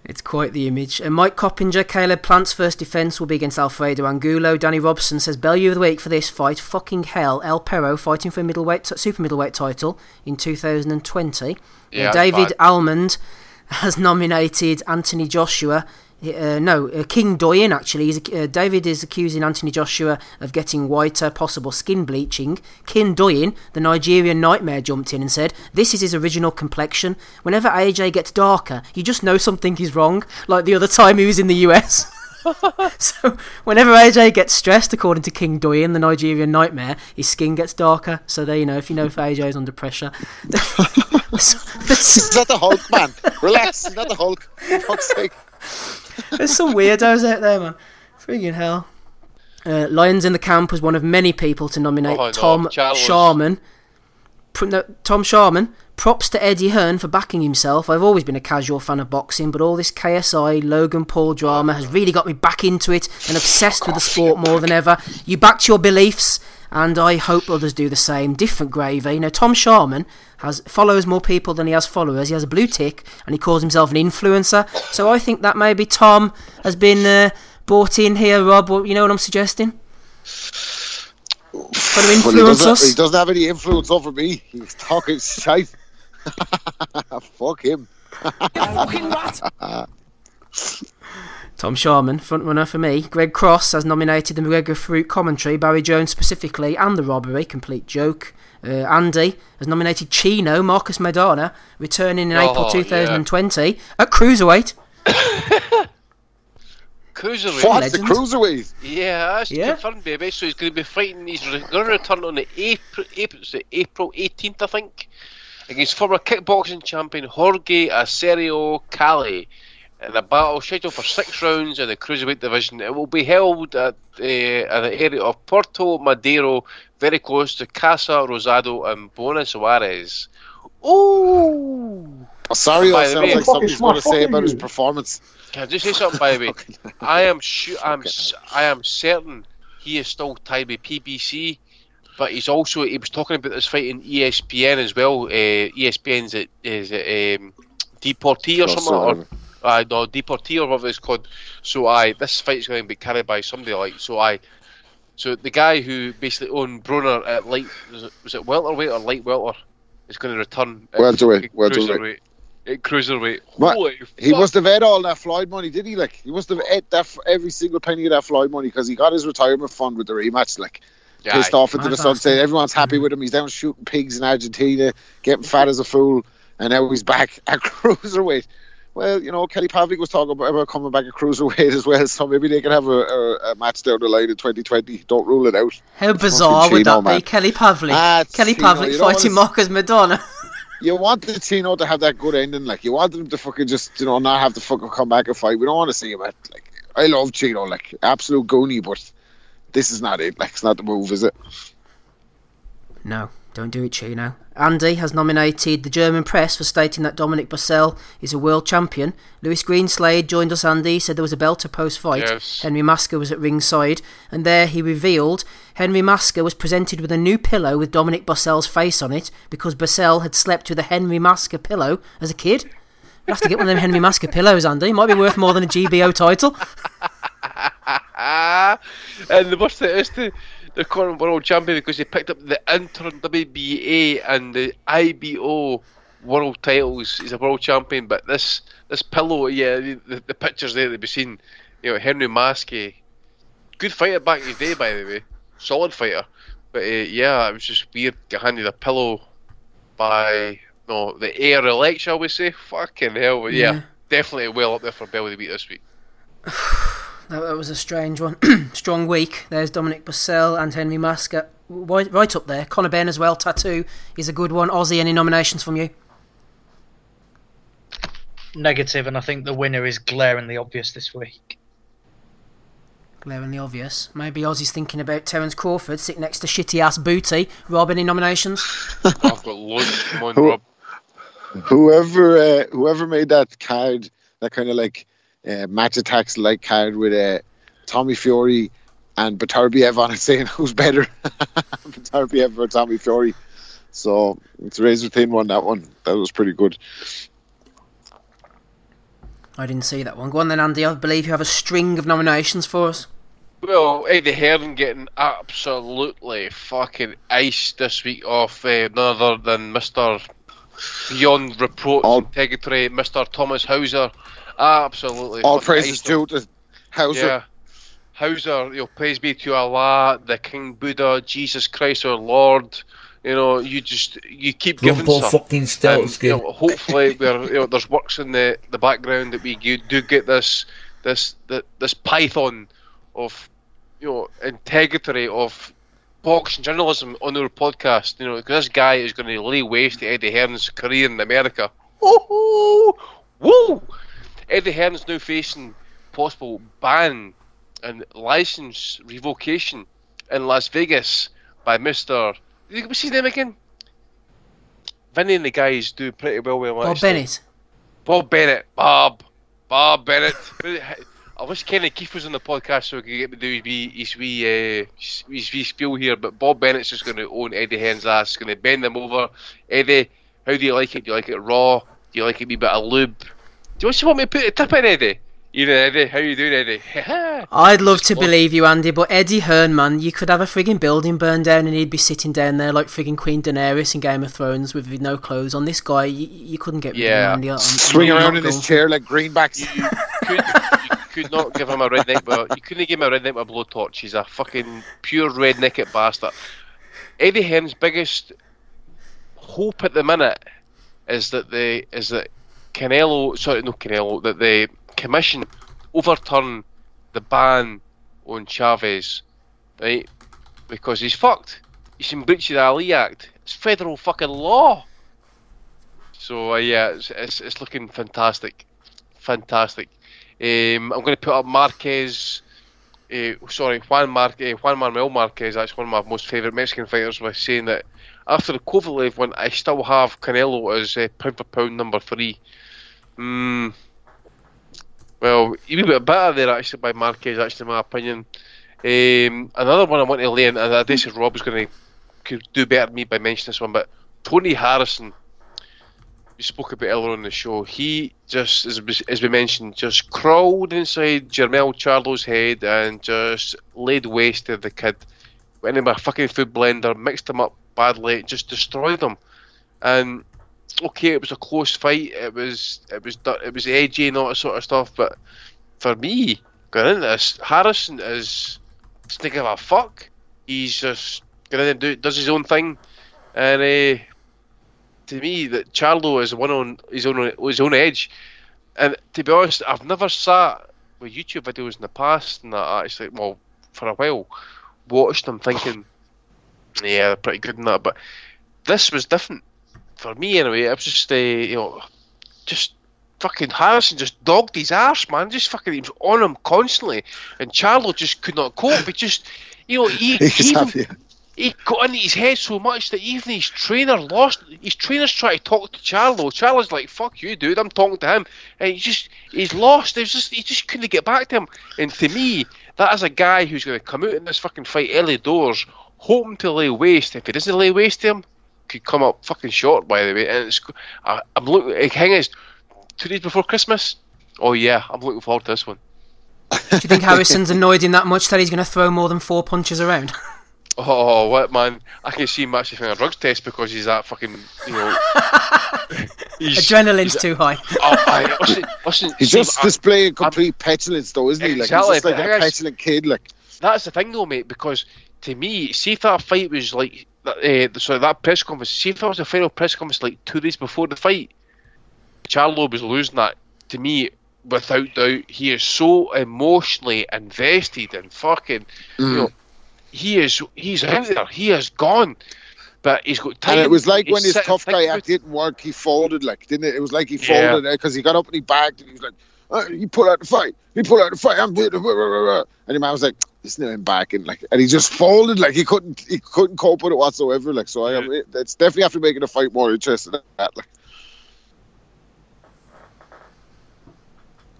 It's quite the image. And Mike Coppinger, Caleb Plant's first defence will be against Alfredo Angulo. Danny Robson says Bellew of the week for this fight. Fucking hell, El Perro fighting for a middleweight, super middleweight title in 2020. Uh, Yeah, David fine. Almond has nominated Anthony Joshua. Uh, no, uh, King Doyen actually. He's, uh, David is accusing Anthony Joshua of getting whiter, possible skin bleaching. King Doyen, the Nigerian nightmare, jumped in and said, This is his original complexion. Whenever AJ gets darker, you just know something is wrong, like the other time he was in the US. so, whenever AJ gets stressed, according to King Doyen, the Nigerian nightmare, his skin gets darker. So, there you know, if you know if AJ is under pressure. Is not the Hulk, man? Relax. Is that the Hulk? For fuck's sake. There's some weirdos out there, man. Freaking hell. Uh, Lions in the Camp was one of many people to nominate Oh, Tom Charles. Sharman. Pr- no, Tom Sharman. Props to Eddie Hearn for backing himself. I've always been a casual fan of boxing, but all this KSI Logan Paul drama has really got me back into it and obsessed with the sport more than ever. You backed your beliefs, and I hope others do the same. Different gravy. You know, Tom Sharman has follows more people than he has followers. He has a blue tick, and he calls himself an influencer. So I think that maybe Tom has been uh, brought in here, Rob. You know what I'm suggesting? Trying to Well, he, doesn't, us. he doesn't have any influence over me. He's talking shite. Fuck him. Tom Sharman, frontrunner for me. Greg Cross has nominated the McGregor Farooq commentary, Barry Jones specifically, and the robbery, complete joke. Uh, Andy has nominated Chino, Marcos Maidana, returning in April Oh, 2020 at Cruiserweight. Cruiserweight. What? The cruiserweight? Yeah, that's Yeah. confirmed, baby. So he's going to be fighting. He's going to return on the April, April, the April 18th, I think, against former kickboxing champion Jorge Acerio Cali. In a battle scheduled for six rounds in the cruiserweight division, it will be held at uh, in the area of Puerto Madero, very close to Casa Rosada and Buenos Aires. Ooh! Oh, sorry, By that the sounds way- like something going to say about his performance. Can I just say something, by the way? I am sure, I'm, s- I am certain he is still tied with PBC, but he's also he was talking about this fight in ESPN as well. Uh, ESPN's it is it um, Deportes or Oh, something, or uh, no Deportes or whatever it's called. So I this fight's going to be carried by somebody like so I. So the guy who basically owned Broner at light was it, was it welterweight or light welter is going to return Welterweight, cruiserweight. welterweight. At cruiserweight. Holy He fuck. must have ate all that Floyd money, did he? Like he must have ate that f- every single penny of that Floyd money because he got his retirement fund with the rematch. Like Yeah, pissed off into the sunset. bastard. Everyone's happy with him. He's down shooting pigs in Argentina, getting fat as a fool, and now he's back at cruiserweight. Well, you know, Kelly Pavlik was talking about, about coming back a cruiserweight as well, so maybe they can have a, a, a match down the line in 2020. Don't rule it out. How bizarre would that be? Kelly Pavlik. Ah, Kelly Chino, Pavlik fighting Marcos Maidana. You want the Tino to have that good ending, like you want him to fucking just, you know, not have to fucking come back and fight. We don't want to see him at like. I love Chino, like absolute goonie, but this is not it. Like it's not the move, is it? No, don't do it, Chino. Andy has nominated the German press for stating that Dominic Bösel is a world champion. Lewis Greenslade joined us, Andy, said there was a belter post fight. Yes. Henry Maske was at ringside, and there he revealed Henry Maske was presented with a new pillow with Dominic Bösel's face on it because Bösel had slept with a Henry Maske pillow as a kid. You'll have to get one of them Henry Maske pillows, Andy. It Might be worth more than a GBO title. and the worst thing is the the current world champion because he picked up the interim WBA and the IBO world titles. He's a world champion, but this this pillow, yeah, the, the, pictures there that we've seen, you know, Henry Maske, good fighter back in the day, by the way, solid fighter. But uh, yeah, it was just weird. To get handed a pillow by no the air elect, shall we say? Fucking hell, but yeah, Yeah. definitely well up there for Bell of the Week this week. That, that was a strange one. Strong week. There's Dominic Bösel and Henry Maske. Right, right up there. Conor Ben as well. Tattoo is a good one. Ozzy, any nominations from you? Negative, and I think the winner is glaringly obvious this week. Glaringly obvious. Maybe Ozzy's thinking about Terence Crawford sitting next to shitty ass Booty. Rob, any nominations? I've got loads. Come on, Rob. Whoever uh, whoever made that card, that kind of like uh, Match Attax like card with uh, Tommy Fury and Beterbiev on it, saying who's better, Beterbiev or Tommy Fury. So it's a razor thin one. That one that was pretty good. I didn't see that one. Go on then, Andy. I believe you have a string of nominations for us. Well, Eddie Hearn getting absolutely fucking iced this week off uh, none other than Mr. Beyond Reproach All- Integrity, Mr. Thomas Hauser. Absolutely. All fucking praises due to Hauser. Yeah. Hauser, you know, praise be to Allah, the King Buddha, Jesus Christ our Lord. You know, you just you keep giving Rumble stuff. fucking And, you know, hopefully, we're, you know, there's works in the, the background that we g- do get this this th- this python of you know integrity of boxing journalism on our podcast. You know, because this guy is going to lay waste to Eddie Hearn's career in America. Woo! Woo! Eddie Hearn's now facing possible ban and license revocation in Las Vegas by Mister. What's his name again? Vinny and the guys do pretty well with him. Bob actually. Bennett. Bob Bennett. Bob. Bob Bennett. I wish Kenny Keith was on the podcast so he could get me do his wee, his wee, uh, his wee spiel here. But Bob Bennett's just going to own Eddie Hearn's ass. Going to bend them over. Eddie, how do you like it? Do you like it raw? Do you like it a wee bit of lube? Do you want- you want me to put a tip in, Eddie? You know, Eddie. How you doing, Eddie? I'd love to believe you, Andy, but Eddie Hearn, man, you could have a frigging building burned down and he'd be sitting down there like frigging Queen Daenerys in Game of Thrones with no clothes on. This guy, you, you couldn't get rid Yeah. of him, Andy. I'm- I'm Swing around in his chair like greenbacks. could you could not give him a redneck but you couldn't give him a redneck with a blowtorch. He's a fucking pure redneck at bastard. Eddie Hearn's biggest hope at the minute is that the is that Canelo sorry no Canelo that the commission overturn the ban on Chavez, right? Because he's fucked. He's in breach of the Ali Act. It's federal fucking law. So uh, yeah, it's, it's it's looking fantastic, fantastic. Um, I'm going to put up Marquez. Uh, sorry, Juan Mar- uh, Juan Manuel Marquez. That's one of my most favourite Mexican fighters. Was saying that after the Kovalev one, I still have Canelo as uh, pound for pound number three. Mm, well, a bit better there actually by Marquez. Actually, in my opinion. Um, another one I want to lay in, and I say Rob was going to could do better than me by mentioning this one, but Tony Harrison we spoke about earlier on the show, he just, as, as we mentioned, just crawled inside Jermell Charlo's head and just laid waste to the kid. Went in a fucking food blender, mixed him up badly, It just destroyed them. And okay, it was a close fight. It was it was it was edgy and all that sort of stuff. But for me, going into this, Harrison is doesn't give a fuck. He's just going in and do does his own thing, and uh, to me that Charlo is one on his own his own edge. And to be honest, I've never sat with YouTube videos in the past and that actually, well, for a while, watched them thinking, yeah, they're pretty good in that. But this was different for me anyway. It was just, uh, you know, just fucking Harrison just dogged his ass, man. Just fucking he was on him constantly, and Charlo just could not cope. He just, you know, he He's even, he got into his head so much that even his trainer lost. His trainer's trying to talk to Charlo. Charlo's like, "Fuck you, dude! I'm talking to him," and he just he's lost. There's just he just couldn't get back to him. And to me, that is a guy who's going to come out in this fucking fight early doors, hoping to lay waste. If he doesn't lay waste to him, could come up fucking short. By the way, and it's I, I'm looking. The thing is, two days before Christmas. Oh yeah, I'm looking forward to this one. Do you think Harrison's annoyed him that much that he's going to throw more than four punches around? Oh, what man! I can see him actually failing a drugs test because he's that fucking, you know. he's- Adrenaline's he's- too high. Oh, I, listen, listen. He's Steve, just I- displaying complete petulance, though, isn't he? Like Exactly, he's just like a the thing is- petulant kid. Like That's the thing, though, mate. Because to me, see if that fight was like, uh, so that press conference. See if that was the final press conference like two days before the fight. Charlo was losing that. To me, without doubt, he is so emotionally invested and fucking, you Mm. know, he is he's out there. He is gone. But he's got time. And it was like He's when his tough guy act didn't work, he folded, like, didn't it? It was like he Yeah. folded because he got up and he backed and he was like, uh, you pull out the fight, you pull out the fight, I'm doing it. rah, rah, rah, rah." And the man was like, listen to him backing, like, and he just folded, like, he couldn't, he couldn't cope with it whatsoever, like, so I, am it's definitely after making the fight more interesting than that, like.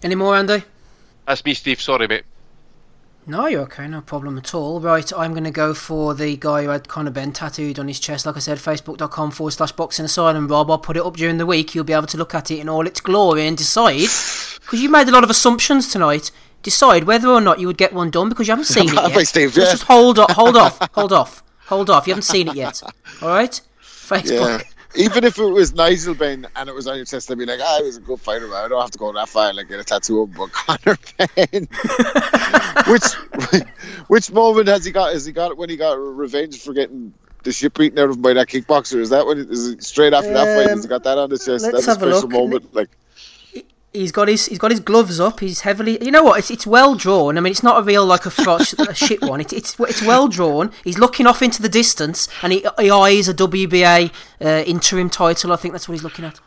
Any more, Andy? That's me, Steve. Sorry, mate. No, you're okay, no problem at all. Right, I'm going to go for the guy who had Conor Ben tattooed on his chest. Like I said, facebook.com forward slash boxing asylum. Rob, I'll put it up during the week. You'll be able to look at it in all its glory and decide, because you made a lot of assumptions tonight, decide whether or not you would get one done because you haven't seen it yet. Steve, yeah. Just hold off, hold off, hold off, hold off. You haven't seen it yet. All right? Facebook. Yeah. Even if it was Nigel Benn and it was on your chest, I'd be like, ah, he was a good fighter, man. I don't have to go that far and like, get a tattoo of. But Conor Ben, which which moment has he got? Has he got it when he got revenge for getting the shit beaten out of him by that kickboxer? Is that when? It, is it straight after that fight? Has he got that on his chest? Um, That's a special look. moment. Like, He's got his he's got his gloves up. He's heavily. You know what? It's it's well drawn. I mean, it's not a real like a, frotch, a shit one. It's it's it's well drawn. He's looking off into the distance, and he, he eyes a WBA uh, interim title. I think that's what he's looking at.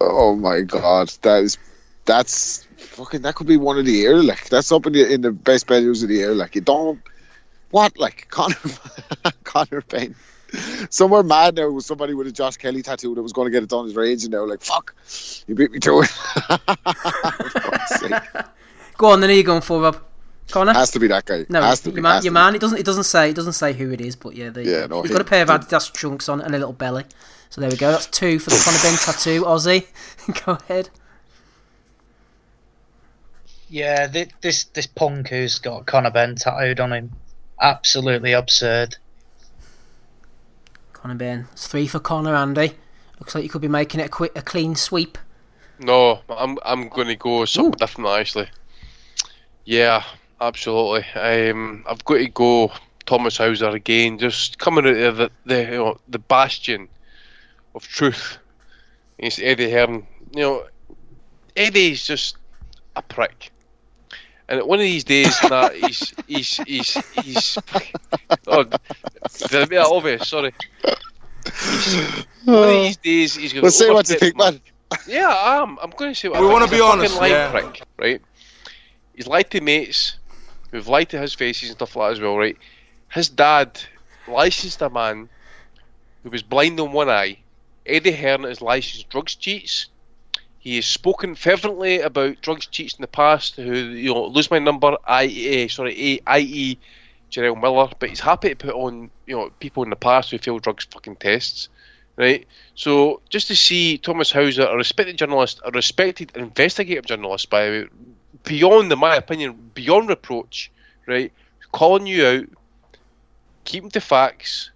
oh my god, that is that's fucking. That could be one of the year. Like, that's up in the in the best values of the year. Like, you don't what like Conor Conor Ben. Somewhere mad now with somebody with a Josh Kelly tattoo that was going to get it done his range, and they were like fuck, you beat me to it. Go on, then. Are you going for, Rob? Connor. Has to be that guy. No, has to your be. man. has Your to man. It doesn't. It doesn't say. It doesn't say who it is. But yeah, there Yeah, no, He's got a pair of Adidas trunks on and a little belly. So there we go. That's two for the Conor Ben tattoo. Ozzy, go ahead. Yeah, this this punk who's got Conor Ben tattooed on him, absolutely absurd. Conor Benn. It's three for Connor. Andy. Looks like you could be making it a, quick, a clean sweep. No, I'm I'm going to go something different actually. Yeah, absolutely. Um, I've got to go Thomas Hauser again. Just coming out of the, the you know the bastion of truth. It's Eddie Hearn. You know, Eddie's just a prick. And one of these days, that he's he's he's he's. Oh, did I make that obvious? Sorry. He's- one of these days, he's going Well, say what you think, man. yeah, I am. I'm going to say what We I wanna be He's honest, yeah. prick, right? He's lied to mates who've lied to his faces and stuff like that as well, right? His dad licensed a man who was blind on one eye. Eddie Hearn is licensed drugs cheats. He has spoken fervently about drugs cheats in the past. Who you know, lose my number, I uh, sorry, IE Jarrell Miller, but he's happy to put on you know people in the past who failed drugs fucking tests, right? So just to see Thomas Hauser, a respected journalist, a respected investigative journalist, by the way, beyond, the my opinion, beyond reproach, right? Calling you out, keeping to facts.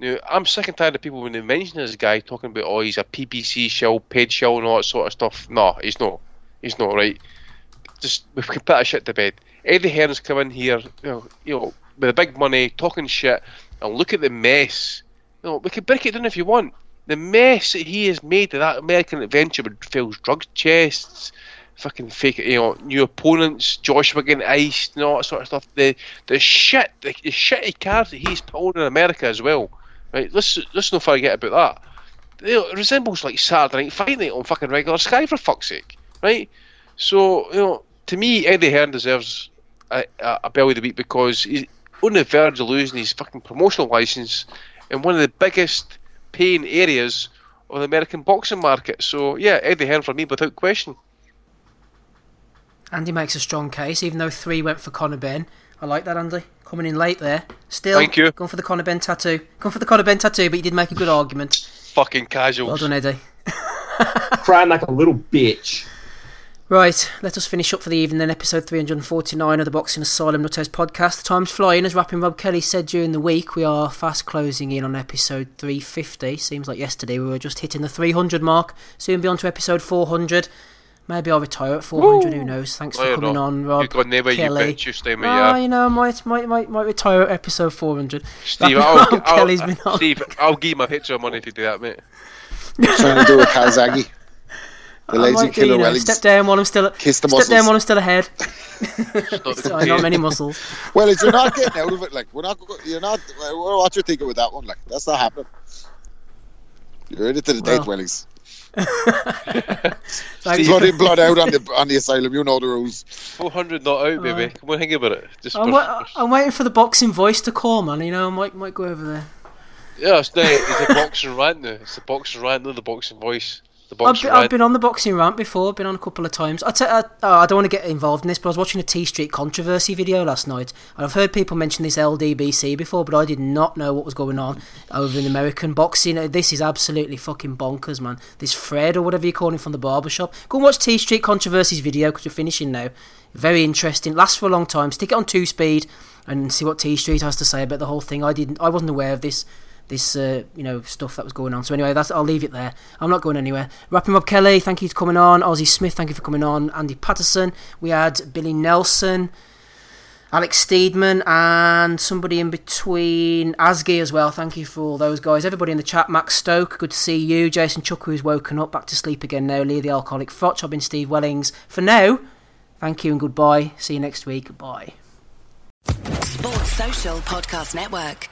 Now, I'm sick and tired of people when they mention this guy talking about, oh, he's a PPC shell, paid shell, and all that sort of stuff. No, he's not. He's not, right? Just, we can put that shit to bed. Eddie Hearn's come in here, you know, you know, with the big money, talking shit, and look at the mess. You know, we can break it down if you want. The mess that he has made of that American adventure with Phil's drug chests, fucking fake, you know, new opponents, Joshua getting iced, and all that sort of stuff. The the shit, the, the shitty cards that he's pulled in America as well. Right, let's let's not forget about that. It resembles like Saturday Night Fight Night on fucking regular Sky for fuck's sake, right? So you know, to me, Eddie Hearn deserves a, a, a belly the week because he's on the verge of losing his fucking promotional license in one of the biggest paying areas of the American boxing market. So yeah, Eddie Hearn for me without question. Andy makes a strong case, even though three went for Conor Benn. I like that, Andy. Coming in late there. Still, Thank you. Going for the Conor Benn tattoo. Going for the Conor Benn tattoo, but you did make a good argument. Fucking casual. Well done, Eddie. Crying like a little bitch. Right, let us finish up for the evening then. Episode 349 of the Boxing Asylum Nutters podcast. The time's flying. As Rapping Rob Kelly said during the week, we are fast closing in on episode 350. Seems like yesterday we were just hitting the 300 mark. Soon be on to episode 400. Maybe I'll retire at 400, who knows. Thanks for coming know. on, Rob. You've got neighbour, you Kelly. bitch, you stay me, Ah, yeah. you know, I might, might, might, might retire at episode 400. Steve, I'll, Rob I'll, Kelly's been on. Steve, I'll give my picture of money if you do that, mate. Trying to do a Calzaghe. The I lazy might do, killer you know, Wellings. step down while I'm still Kiss the step muscles. down while I'm still ahead. Sorry, not many muscles. Well, if you're not getting out of it, like we're not, you're not. Well, what you're thinking with that one, like that's not happening. You're in it to the death, Well. Wellies. Thanks. Blood in, blood out on the on the asylum. You know the rules. 400 not out, baby. Come on, think about it. Just I'm, for- wa- I'm waiting for the boxing voice to call, man. You know, I might might go over there. Yeah, it's, the, it's a boxing rant now. It's the boxing rant, not the boxing voice. I've been, I've been on the boxing rant before. Been on a couple of times. I, t- I, oh, I don't want to get involved in this, but I was watching a T Street controversy video last night, and I've heard people mention this LDBC before, but I did not know what was going on over in American boxing. Uh, This is absolutely fucking bonkers, man. This Fred or whatever you call him from the barbershop. Go and watch T Street controversy's video because we're finishing now. Very interesting. Lasts for a long time. Stick it on two speed and see what T Street has to say about the whole thing. I didn't. I wasn't aware of this this uh, you know stuff that was going on. So anyway, that's I'll leave it there. I'm not going anywhere. Rapping Rob Kelly, thank you for coming on. Ozzy Smith, thank you for coming on. Andy Patterson, we had Billy Nelson, Alex Steedman, and somebody in between Asgi as well. Thank you for all those guys. Everybody in the chat, Max Stoke, good to see you. Jason Chuck, who's woken up, back to sleep again now. Lee the Alcoholic Frotch, I've been Steve Wellings. For now, thank you and goodbye. See you next week. Bye. Sports Social Podcast Network.